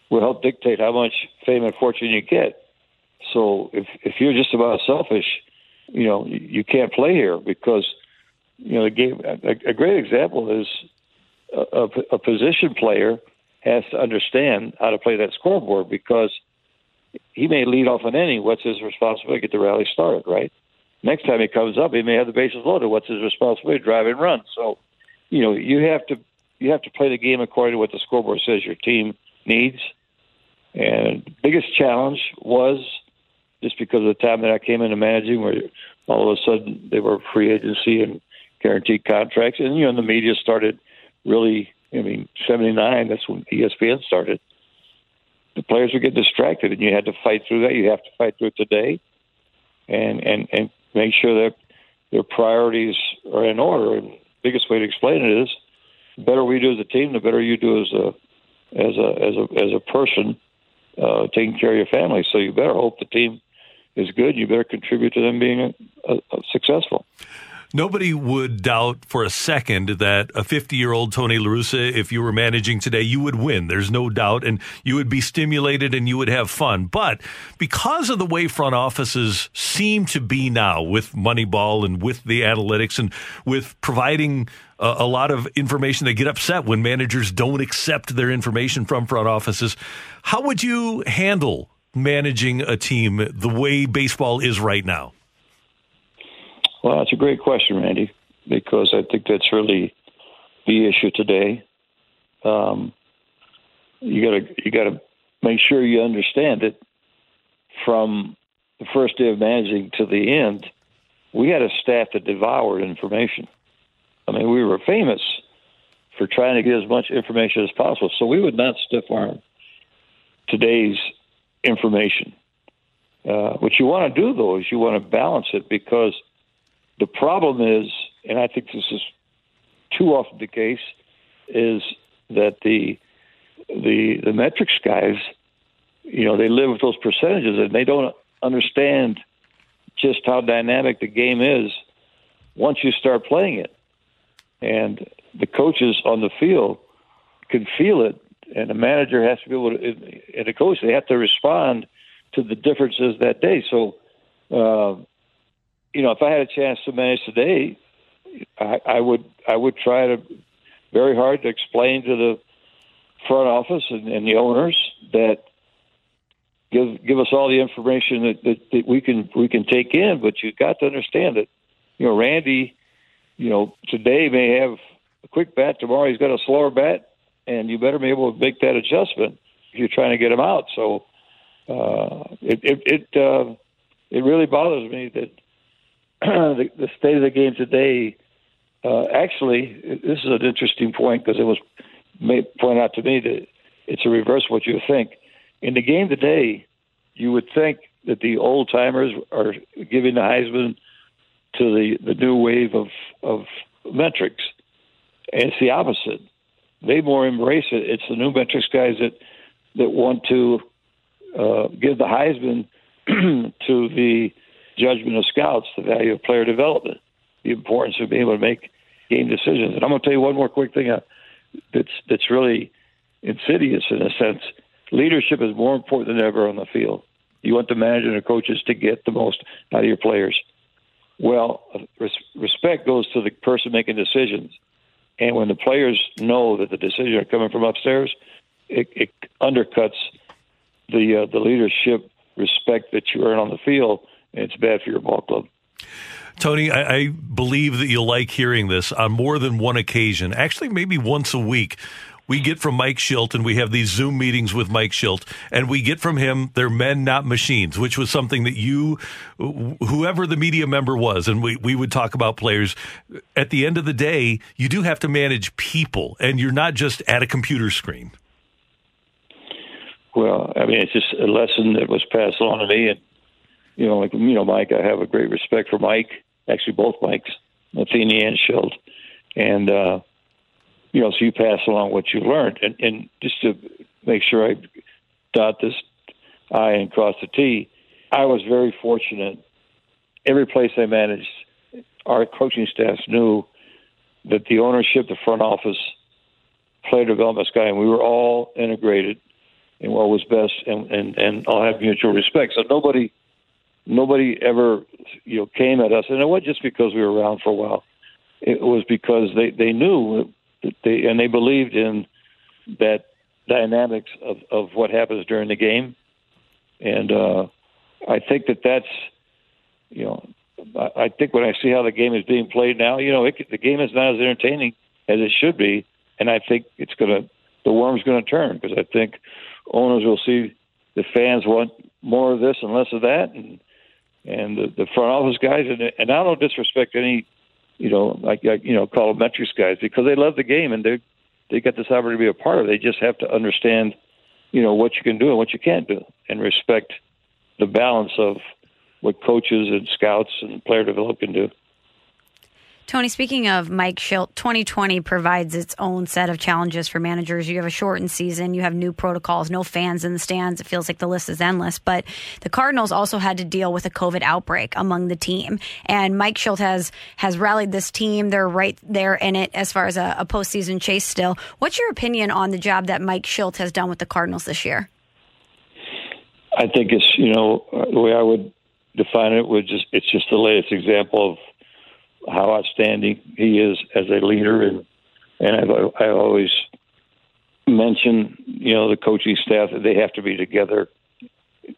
will help dictate how much fame and fortune you get. So if if you're just about selfish, you know you, can't play here because you know the game. A, a great example is a, a, a position player has to understand how to play that scoreboard because he may lead off an inning. What's his responsibility? Get the rally started, right? Next time he comes up, he may have the bases loaded. What's his responsibility? Drive and run. So, you know, you have to you have to play the game according to what the scoreboard says your team needs. And biggest challenge was just because of the time that I came into managing, where all of a sudden they were free agency and guaranteed contracts, and you know, the media started really. I mean, '79. That's when ESPN started. The players would get distracted, and you had to fight through that. You have to fight through it today, and and and make sure that their priorities are in order. And the biggest way to explain it is, the better we do as a team, the better you do as a as a as a as a person uh, taking care of your family. So you better hope the team is good. You better contribute to them being a, a, a successful.
Nobody would doubt for a second that a 50 year old Tony La Russa, if you were managing today, you would win. There's no doubt. And you would be stimulated and you would have fun. But because of the way front offices seem to be now with Moneyball and with the analytics and with providing a, a lot of information, they get upset when managers don't accept their information from front offices. How would you handle managing a team the way baseball is right now?
Well, that's a great question, Randy, because I think that's really the issue today. Um, you got to you got to make sure you understand it from the first day of managing to the end. We had a staff that devoured information. I mean, we were famous for trying to get as much information as possible. So we would not stiff arm today's information. Uh, what you want to do, though, is you want to balance it because the problem is, and I think this is too often the case, is that the the the metrics guys, you know, they live with those percentages and they don't understand just how dynamic the game is once you start playing it. And the coaches on the field can feel it, and the manager has to be able to, and the coach, they have to respond to the differences that day. So, uh, you know, if I had a chance to manage today, I, I would I would try to very hard to explain to the front office and, and the owners that give give us all the information that, that, that we can we can take in, but you've got to understand that you know Randy, you know today may have a quick bat, tomorrow he's got a slower bat, and you better be able to make that adjustment if you're trying to get him out. So uh, it it it, uh, it really bothers me that <clears throat> the, the state of the game today. Uh, actually, this is an interesting point because it was made, pointed out to me that it's a reverse of what you think. In the game today, you would think that the old timers are giving the Heisman to the, the new wave of, of metrics. And it's the opposite. They more embrace it. It's the new metrics guys that, that want to uh, give the Heisman <clears throat> to the judgment of scouts, the value of player development, the importance of being able to make game decisions. And I'm going to tell you one more quick thing uh, that's that's really insidious in a sense. Leadership is more important than ever on the field. You want the manager and the coaches to get the most out of your players. Well, res- respect goes to the person making decisions, and when the players know that the decisions are coming from upstairs, it, it undercuts the uh, the leadership respect that you earn on the field, it's bad for your ball club.
Tony, I, I, believe that you'll like hearing this on more than one occasion. Actually, maybe once a week. We get from Mike Shildt, and we have these Zoom meetings with Mike Shildt, and we get from him, they're men, not machines, which was something that you, whoever the media member was, and we, we would talk about players. At the end of the day, you do have to manage people, and you're not just at a computer screen.
Well, I mean, it's just a lesson that was passed on to me, and you know, like you know, Mike, I have a great respect for Mike. Actually, both Mikes, Matheny and Shildt, and uh, you know, so you pass along what you learned, and, and just to make sure I dot this I and cross the T, I was very fortunate. Every place I managed, our coaching staffs knew that the ownership, the front office, player development guy, and we were all integrated in what was best, and and and all have mutual respect. So nobody nobody ever you know came at us, and it wasn't just because we were around for a while. It was because they they knew they and they believed in that dynamics of of what happens during the game, and uh, I think that that's you know I, I think when I see how the game is being played now, you know it, the game is not as entertaining as it should be, and I think it's gonna the worm's to turn because I think owners will see the fans want more of this and less of that, and and the, the front office guys, and, and I don't disrespect any, you know, like, like you know, call metrics guys because they love the game and they they got this opportunity to be a part of. it. They just have to understand, you know, what you can do and what you can't do, and respect the balance of what coaches and scouts and player development can do.
Tony, speaking of Mike Shildt, 2020 provides its own set of challenges for managers. You have a shortened season, you have new protocols, no fans in the stands. It feels like the list is endless. But the Cardinals also had to deal with a COVID outbreak among the team, and Mike Shildt has has rallied this team. They're right there in it as far as a, a postseason chase. Still, what's your opinion on the job that Mike Shildt has done with the Cardinals this year?
I think it's you know the way I would define it would just it's just the latest example of how outstanding he is as a leader, and and I've, I always mention you know the coaching staff that they have to be together,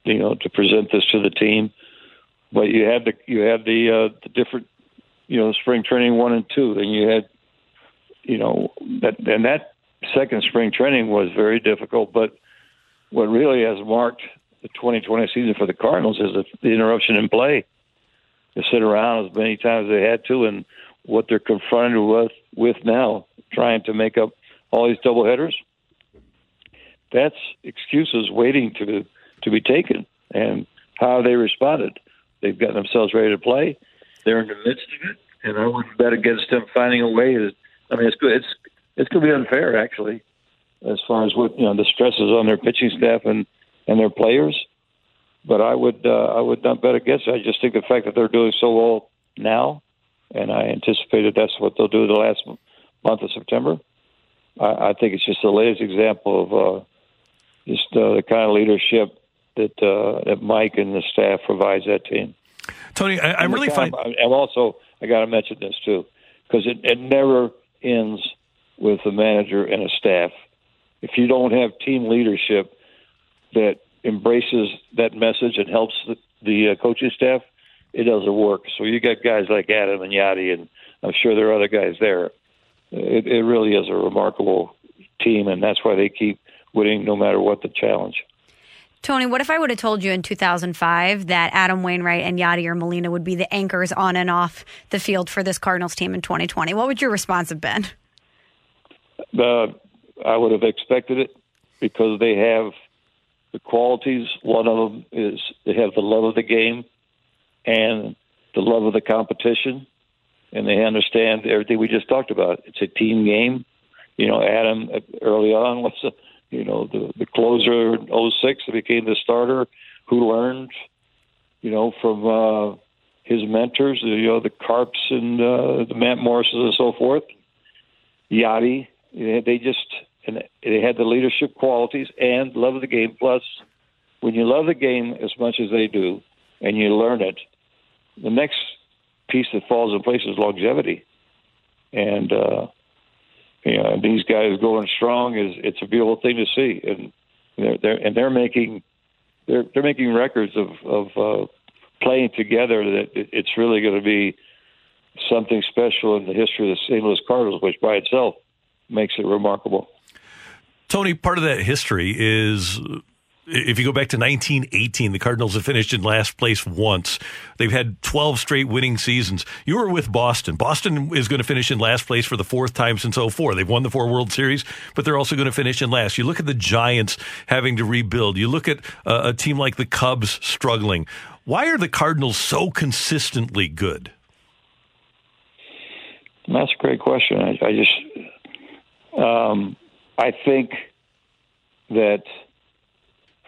you know, to present this to the team. But you had the you had the uh, the different you know spring training one and two, and you had you know that and that second spring training was very difficult. But what really has marked the 2020 season for the Cardinals is the interruption in play to sit around as many times as they had to, and what they're confronted with with now, trying to make up all these double headers. That's excuses waiting to to be taken, and how they responded. They've gotten themselves ready to play. They're in the midst of it, and I wouldn't bet against them finding a way. To, I mean, it's good. It's it's going to be unfair, actually, as far as what you know the stresses on their pitching staff and and their players but I would uh, I would not bet against it. I just think the fact that they're doing so well now, and I anticipated that's what they'll do the last month of September. I, I think it's just the latest example of uh, just uh, the kind of leadership that uh, that Mike and the staff provides that team.
Tony, I, I really find.
I'm also I got to mention this too because it, it never ends with a manager and a staff. If you don't have team leadership that embraces that message and helps the, the uh, coaching staff, it doesn't work. So you got guys like Adam and Yadi, and I'm sure there are other guys there. It, it really is a remarkable team, and that's why they keep winning no matter what the challenge.
Tony, what if I would have told you in 2005 that Adam Wainwright and Yadier Molina would be the anchors on and off the field for this Cardinals team in 2020? What would your response have been?
Uh, I would have expected it because they have the qualities. One of them is they have the love of the game and the love of the competition, and they understand everything we just talked about. It's a team game. You know, Adam early on was, the, you know, the the closer in 06 that became the starter, who learned, you know, from uh, his mentors, you know, the Carps and uh, the Matt Morrises and so forth. Yadi, they just and they had the leadership qualities and love of the game. Plus, when you love the game as much as they do, and you learn it, the next piece that falls in place is longevity. And uh, you know, these guys going strong is it's a beautiful thing to see, and they're, they're and they're making they're they're making records of of uh, playing together that it's really going to be something special in the history of the St. Louis Cardinals, which by itself makes it remarkable.
Tony, part of that history is if you go back to 1918, the Cardinals have finished in last place once. They've had 12 straight winning seasons. You were with Boston. Boston is going to finish in last place for the fourth time since 04. They've won the four World Series, but they're also going to finish in last. You look at the Giants having to rebuild. You look at uh, a team like the Cubs struggling. Why are the Cardinals so consistently good?
That's a great question. I, I just, um, I think that,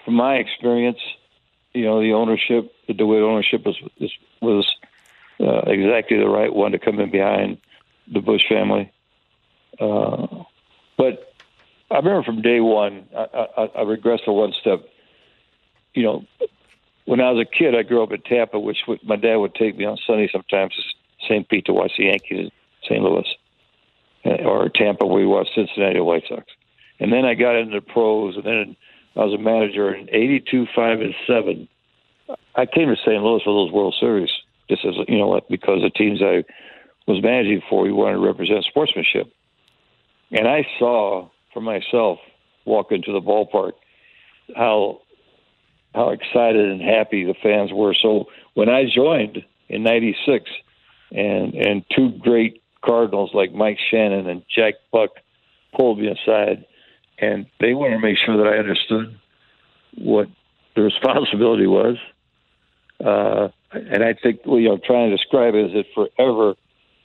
from my experience, you know, the ownership, the DeWitt ownership was was, uh, exactly the right one to come in behind the Busch family. Uh, but I remember from day one, I, I, I regress to one step. You know, when I was a kid, I grew up in Tampa, which my dad would take me on Sunday sometimes to St. Pete to watch the Yankees in St. Louis Uh, or Tampa, we watched Cincinnati White Sox. And then I got into the pros, and then I was a manager in '82, five, and seven. I came to St. Louis for those World Series, just as you know, what, because the teams I was managing for, we wanted to represent sportsmanship. And I saw for myself, walk into the ballpark, how how excited and happy the fans were. So when I joined in '96, and and two great Cardinals like Mike Shannon and Jack Buck pulled me aside, and they wanted to make sure that I understood what the responsibility was. Uh, and I think what you know, I'm trying to describe is that forever,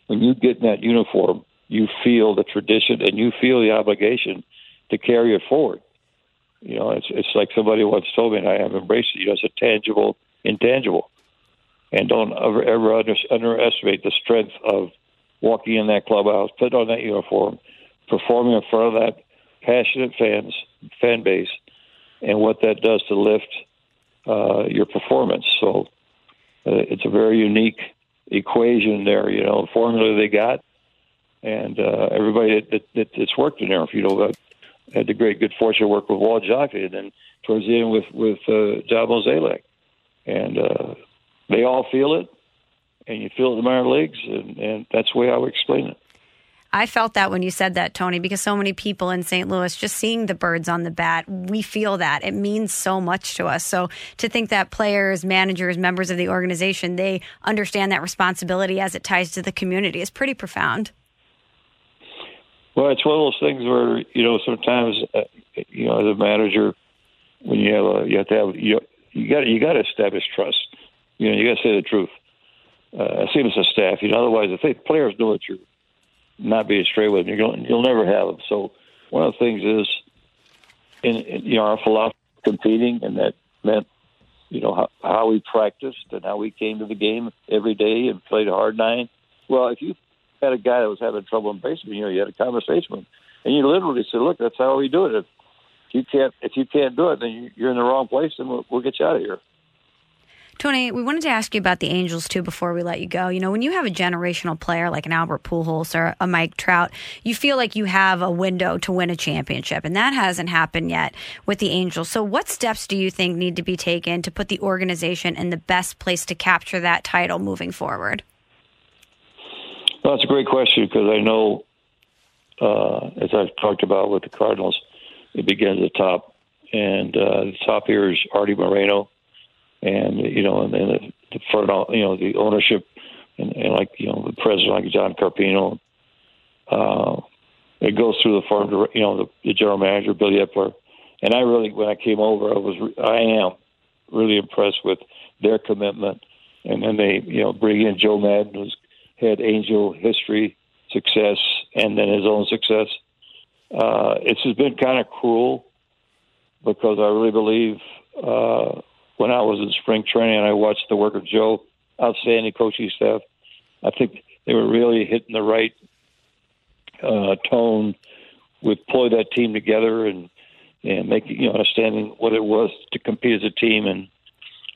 when you get in that uniform, you feel the tradition and you feel the obligation to carry it forward. You know, it's it's like somebody once told me, and I have embraced it. You know, it's a tangible, intangible, and don't ever ever under, underestimate the strength of walking in that clubhouse, putting on that uniform, performing in front of that passionate fans fan base, and what that does to lift uh, your performance. So uh, it's a very unique equation there. You know, formula they got, and uh, everybody that, that, that's worked in there. If you know, uh, had the great good fortune to work with Walt Jocketty, and then towards the end with with uh, John Mozeliak, and uh, they all feel it, and you feel it in the minor leagues, and, and that's the way I would explain it.
I felt that when you said that, Tony, because so many people in St. Louis just seeing the birds on the bat, we feel that. It means so much to us. So to think that players, managers, members of the organization, they understand that responsibility as it ties to the community is pretty profound.
Well, it's one of those things where you know sometimes uh, you know as a manager, when you have a, you have to have you you got you got to establish trust. You know you got to say the truth. Uh, the staff. You know, otherwise if they players know that you're not being straight with them, you're going, you'll never have them. So one of the things is in, in you know our philosophy of competing, and that meant you know how, how we practiced and how we came to the game every day and played a hard nine. Well, if you had a guy that was having trouble in baseball, you know, you had a conversation with him, and you literally said, "Look, that's how we do it. If you can't, if you can't do it, then you're in the wrong place, and we'll, we'll get you out of here."
Tony, we wanted to ask you about the Angels too before we let you go. You know, when you have a generational player like an Albert Pujols or a Mike Trout, you feel like you have a window to win a championship, and that hasn't happened yet with the Angels. So, what steps do you think need to be taken to put the organization in the best place to capture that title moving forward?
Well, that's a great question because I know, uh, as I've talked about with the Cardinals, it begins at the top, and uh, the top here is Artie Moreno and you know, and then the, the you know, the ownership, and, and like you know, the president like John Carpino. Uh, it goes through the farm, you know, the, the general manager Billy Eppler, and I really, when I came over, I was, I am really impressed with their commitment, and then they, you know, bring in Joe Maddon, who's had Angel history, success, and then his own success. Uh, it's just been kind of cruel because I really believe uh, when I was in spring training and I watched the work of Joe, outstanding coaching staff. I think they were really hitting the right uh, tone with pull that team together and and make you know understanding what it was to compete as a team and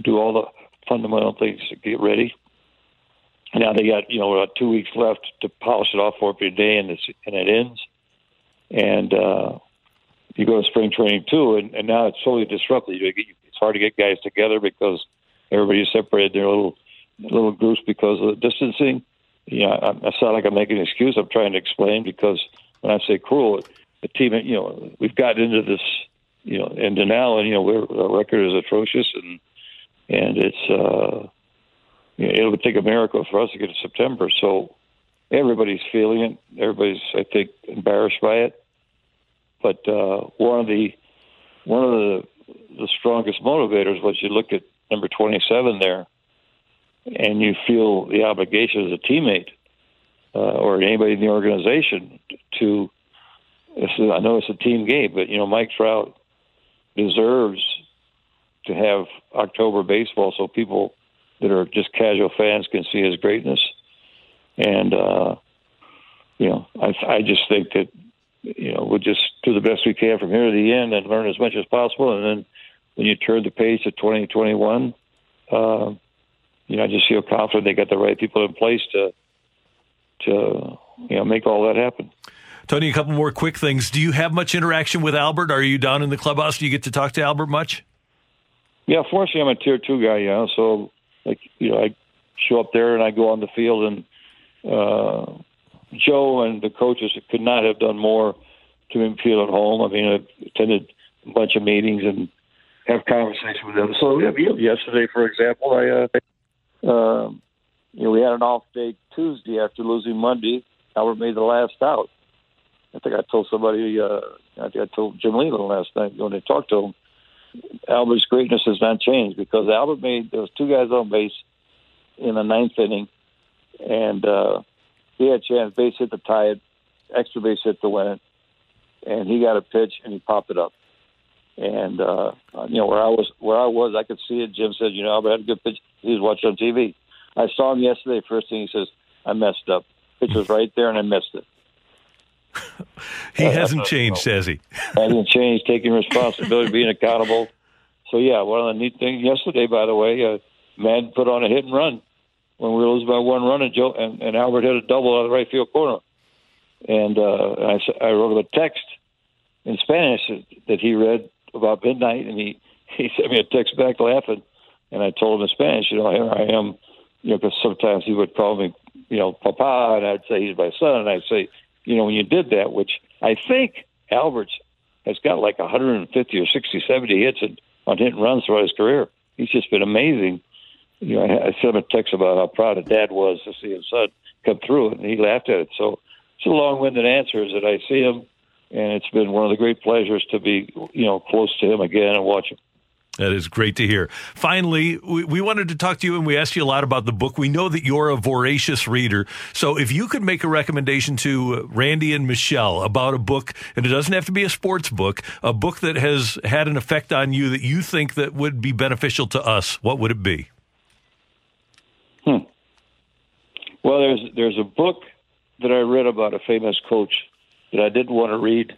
do all the fundamental things to get ready. Now they got you know about two weeks left to polish it off for opening day, and it's and it ends. And uh, you go to spring training too, and, and now it's totally disrupted. You it's hard to get guys together because everybody's separated their little little groups because of the distancing. Yeah, I, I sound like I'm making an excuse. I'm trying to explain because when I say cruel, the team, you know, we've got into this, you know, into now, and you know, we're, our record is atrocious, and and it's uh, you know, it'll take a miracle for us to get to September. So everybody's feeling it. Everybody's, I think, embarrassed by it. But uh, one of the one of the the strongest motivators was you look at number 27 there and you feel the obligation as a teammate uh, or anybody in the organization to I know it's a team game, but you know Mike Trout deserves to have October baseball so people that are just casual fans can see his greatness. And uh, you know, I I just think that you know we'll just do the best we can from here to the end and learn as much as possible, and then when you turn the page to 2021, uh, you know, I just feel confident they got the right people in place to to you know make all that happen.
Tony, a couple more quick things. Do you have much interaction with Albert? Are you down in the clubhouse? Do you get to talk to Albert much?
Yeah, fortunately, I'm a tier two guy. Yeah, so like you know, I show up there and I go on the field, and uh, Joe and the coaches could not have done more to feel at home. I mean, I attended a bunch of meetings and have conversations with them. So yeah, yesterday, for example, I, uh, um, you know, we had an off day Tuesday after losing Monday. Albert made the last out. I think I told somebody, uh, I think I told Jim Leyland last night when I talked to him. Albert's greatness has not changed because Albert made there was two guys on base in the ninth inning, and uh, he had a chance base hit to tie it, extra base hit to win it, and he got a pitch and he popped it up. And uh, you know where I was, where I was, I could see it. Jim said, "You know, Albert had a good pitch. He was watching on TV." I saw him yesterday. First thing he says, "I messed up. Pitch was right there, and I missed it." <laughs>
He hasn't changed, has he? <laughs>
hasn't changed. Taking responsibility, being accountable. So yeah, one of the neat things yesterday, by the way, uh, man put on a hit and run when we losing by one run, and Joe and, and Albert hit a double out of the right field corner. And uh, I, I wrote him a text in Spanish that he read about midnight, and he <laughs> he sent me a text back laughing, and I told him in Spanish, you know, here I am, you know, because sometimes he would call me, you know, Papa, and I'd say he's my son, and I'd say, you know, when you did that, which I think Albert's has got like 150 or 60, 70 hits on hit and runs throughout his career. He's just been amazing. You know, I, sent him a text about how proud a dad was to see his son come through it, and he laughed at it. So it's a long-winded answer is that I see him, and it's been one of the great pleasures to be, you know, close to him again and watch him.
That is great to hear. Finally, we, we wanted to talk to you and we asked you a lot about the book. We know that you're a voracious reader. So if you could make a recommendation to Randy and Michelle about a book, and it doesn't have to be a sports book, a book that has had an effect on you that you think that would be beneficial to us, what would it be? Hmm.
Well, there's there's a book that I read about a famous coach that I didn't want to read,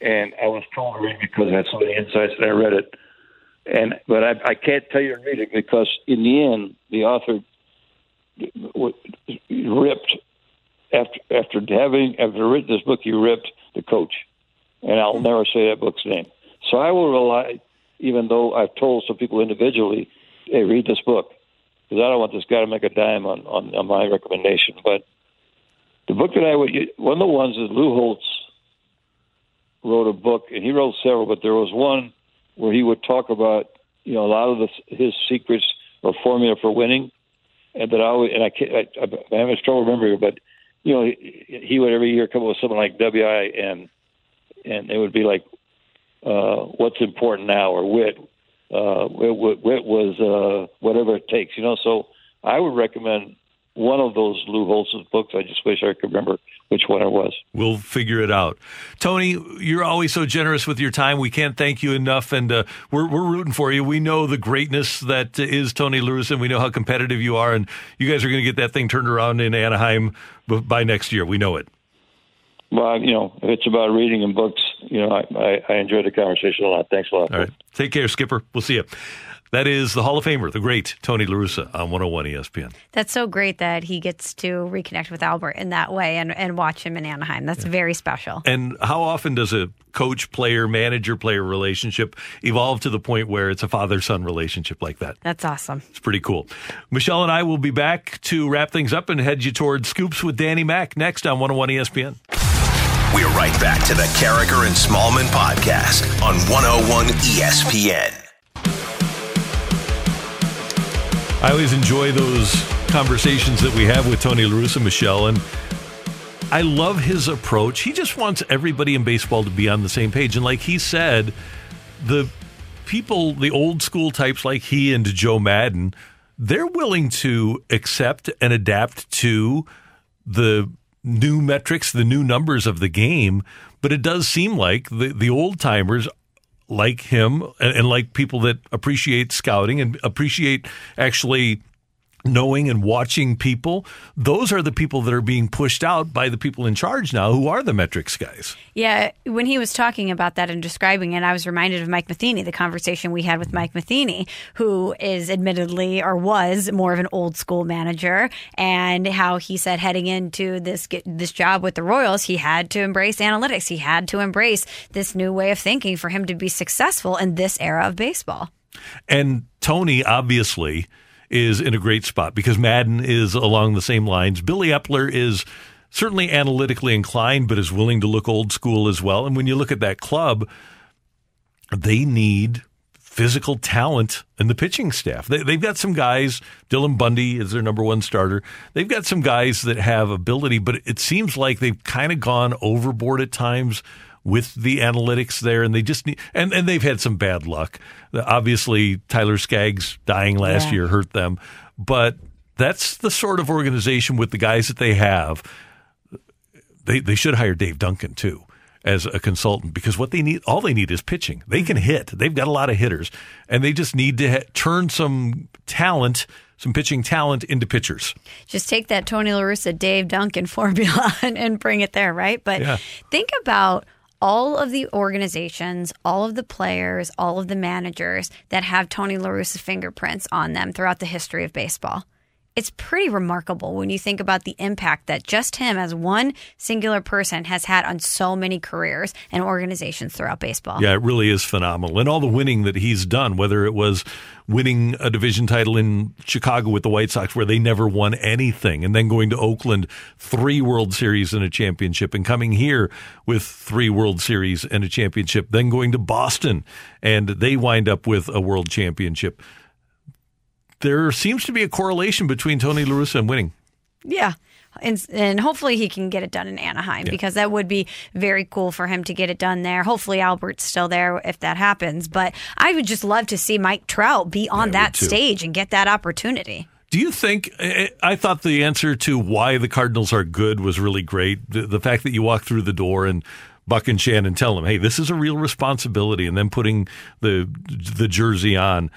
and I was told to read it because I had so many insights, and I read it. And but I, I can't tell you to read it because in the end, the author ripped after after having after written this book, he ripped the coach, and I'll never say that book's name. So I will rely, even though I've told some people individually, hey, read this book because I don't want this guy to make a dime on, on, on my recommendation. But the book that I would, one of the ones is Lou Holtz wrote a book, and he wrote several, but there was one where he would talk about, you know, a lot of the, his secrets or formula for winning, and that I always, and I can't, I, I'm having trouble remembering, but you know, he, he would every year come up with something like WIN, and it would be like, uh, what's important now, or wit, uh, wit, wit was uh, whatever it takes, you know. So I would recommend one of those Lou Holtz's books. I just wish I could remember which one it was.
We'll figure it out. Tony, you're always so generous with your time. We can't thank you enough, and uh, we're we're rooting for you. We know the greatness that is Tony Lewis, and we know how competitive you are, and you guys are going to get that thing turned around in Anaheim by next year. We know it.
Well, you know, if it's about reading and books, you know, I, I, I enjoyed the conversation a lot. Thanks a lot.
All right. Take care, Skipper. We'll see you. That is the Hall of Famer, the great Tony La Russa on 101 ESPN.
That's so great that he gets to reconnect with Albert in that way and, and watch him in Anaheim. That's very special.
And how often does a coach player, manager player relationship evolve to the point where it's a father son relationship like that?
That's awesome.
It's pretty cool. Michelle and I will be back to wrap things up and head you toward Scoops with Danny Mack next on 101 ESPN.
We're right back to the Karraker and Smallmon podcast on 101 ESPN.
I always enjoy those conversations that we have with Tony La Russa, Michelle, and I love his approach. He just wants everybody in baseball to be on the same page. And like he said, the people, the old school types like he and Joe Maddon, they're willing to accept and adapt to the new metrics, the new numbers of the game. But it does seem like the, the old timers like him and, and like people that appreciate scouting and appreciate actually knowing and watching people, those are the people that are being pushed out by the people in charge now who are the metrics guys.
Yeah, when he was talking about that and describing it, I was reminded of Mike Matheny, the conversation we had with Mike Matheny, who is admittedly or was more of an old school manager, and how he said heading into this this job with the Royals, he had to embrace analytics. He had to embrace this new way of thinking for him to be successful in this era of baseball.
And Tony obviously is in a great spot because Maddon is along the same lines. Billy Eppler is certainly analytically inclined, but is willing to look old school as well. And when you look at that club, they need physical talent in the pitching staff. They, they've got some guys. Dylan Bundy is their number one starter. They've got some guys that have ability, but it seems like they've kind of gone overboard at times with the analytics there, and they just need and, and they've had some bad luck. Obviously, Tyler Skaggs dying last
Yeah.
year hurt them, but that's the sort of organization with the guys that they have. They they should hire Dave Duncan too as a consultant because what they need all they need is pitching. They can mm-hmm. hit. They've got a lot of hitters, and they just need to ha- turn some talent, some pitching talent into pitchers.
Just take that Tony La Russa, Dave Duncan <laughs> formula and, and bring it there, right? But
Yeah.
think about all of the organizations, all of the players, all of the managers that have Tony La Russa's fingerprints on them throughout the history of baseball. It's pretty remarkable when you think about the impact that just him as one singular person has had on so many careers and organizations throughout baseball.
Yeah, it really is phenomenal. And all the winning that he's done, whether it was winning a division title in Chicago with the White Sox where they never won anything, and then going to Oakland, three World Series and a championship, and coming here with three World Series and a championship, then going to Boston, and they wind up with a World Championship. There seems to be a correlation between Tony La Russa and winning.
Yeah. And, and hopefully he can get it done in Anaheim
Yeah.
because that would be very cool for him to get it done there. Hopefully Albert's still there if that happens. But I would just love to see Mike Trout be on that stage and get that opportunity.
Do you think? I I thought the answer to why the Cardinals are good was really great. The, the fact that you walk through the door and Buck and Shannon tell them, "Hey, this is a real responsibility," and then putting the the jersey on.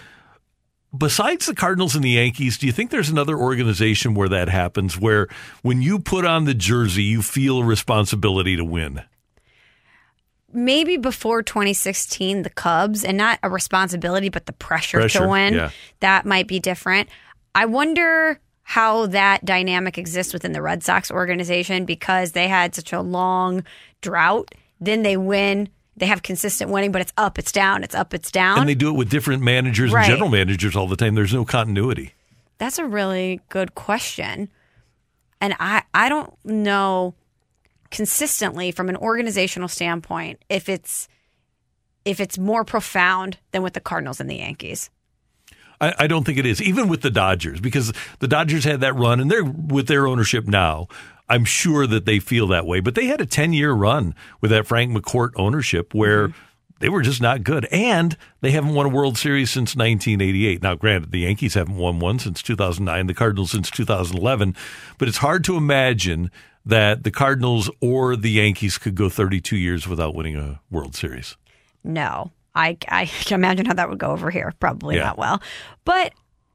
Besides the Cardinals and the Yankees, do you think there's another organization where that happens, where when you put on the jersey, you feel a responsibility to win?
Maybe before 2016, the Cubs, and not a responsibility, but the pressure,
Pressure,
to win,
yeah.
that might be different. I wonder how that dynamic exists within the Red Sox organization because they had such a long drought. Then they win. They have consistent winning, but it's up, it's down, it's up, it's down.
And they do it with different managers
Right.
and general managers all the time. There's no continuity.
That's a really good question. And I, I don't know consistently from an organizational standpoint if it's if it's more profound than with the Cardinals and the Yankees.
I, I don't think it is, even with the Dodgers, because the Dodgers had that run, and they're with their ownership now. I'm sure that they feel that way, but they had a 10 year run with that Frank McCourt ownership where mm-hmm. they were just not good, and they haven't won a World Series since 1988. Now, granted, the Yankees haven't won one since 2009, the Cardinals since 2011, but it's hard to imagine that the Cardinals or the Yankees could go 32 years without winning a World Series.
No, I, I can imagine how that would go over here. Probably
Yeah.
not well. But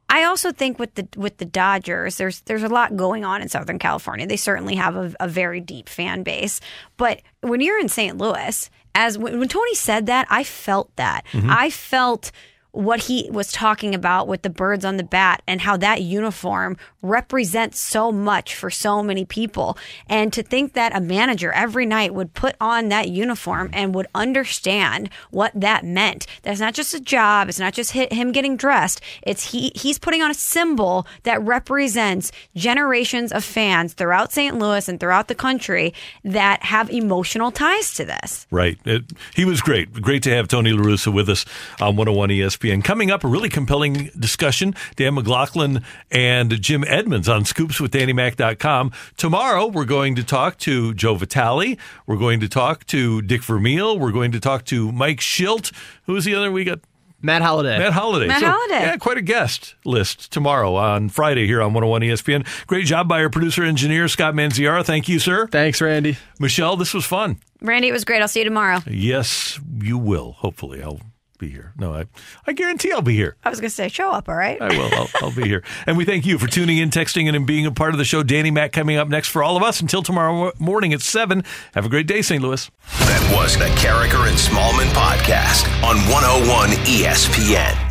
I also think with the with the Dodgers, there's there's a lot going on in Southern California. They certainly have a, a very deep fan base. But when you're in St. Louis, as when, when Tony said that, I felt that.
Mhm.
I felt what he was talking about with the birds on the bat and how that uniform represents so much for so many people. And to think that a manager every night would put on that uniform and would understand what that meant. That's not just a job. It's not just him getting dressed. It's he he's putting on a symbol that represents generations of fans throughout St. Louis and throughout the country that have emotional ties to this.
Right. It, he was great. Great to have Tony La Russa with us on 101 ESPN. And coming up, a really compelling discussion. Dan McLaughlin and Jim Edmonds on scoopswithdannymac.com. Tomorrow, we're going to talk to Joe Vitale. We're going to talk to Dick Vermeil. We're going to talk to Mike Shildt. Who's the other we got?
Matt Holliday.
Matt Holliday.
Matt Holliday.
Yeah, quite a guest list tomorrow on Friday here on 101 ESPN. Great job by our producer engineer, Scott Manziara. Thank you, sir.
Thanks, Randy.
Michelle, this was fun.
Randy, it was great. I'll see you tomorrow.
Yes, you will. Hopefully, I'll be here. No, I, I guarantee I'll be here.
I was going to say, show up, all right?
I will. I'll, I'll be here. And we thank you for tuning in, texting, and being a part of the show. Danny Mac coming up next for all of us until tomorrow morning at 7. Have a great day, St. Louis.
That was the Karraker and Smallmon podcast on 101 ESPN.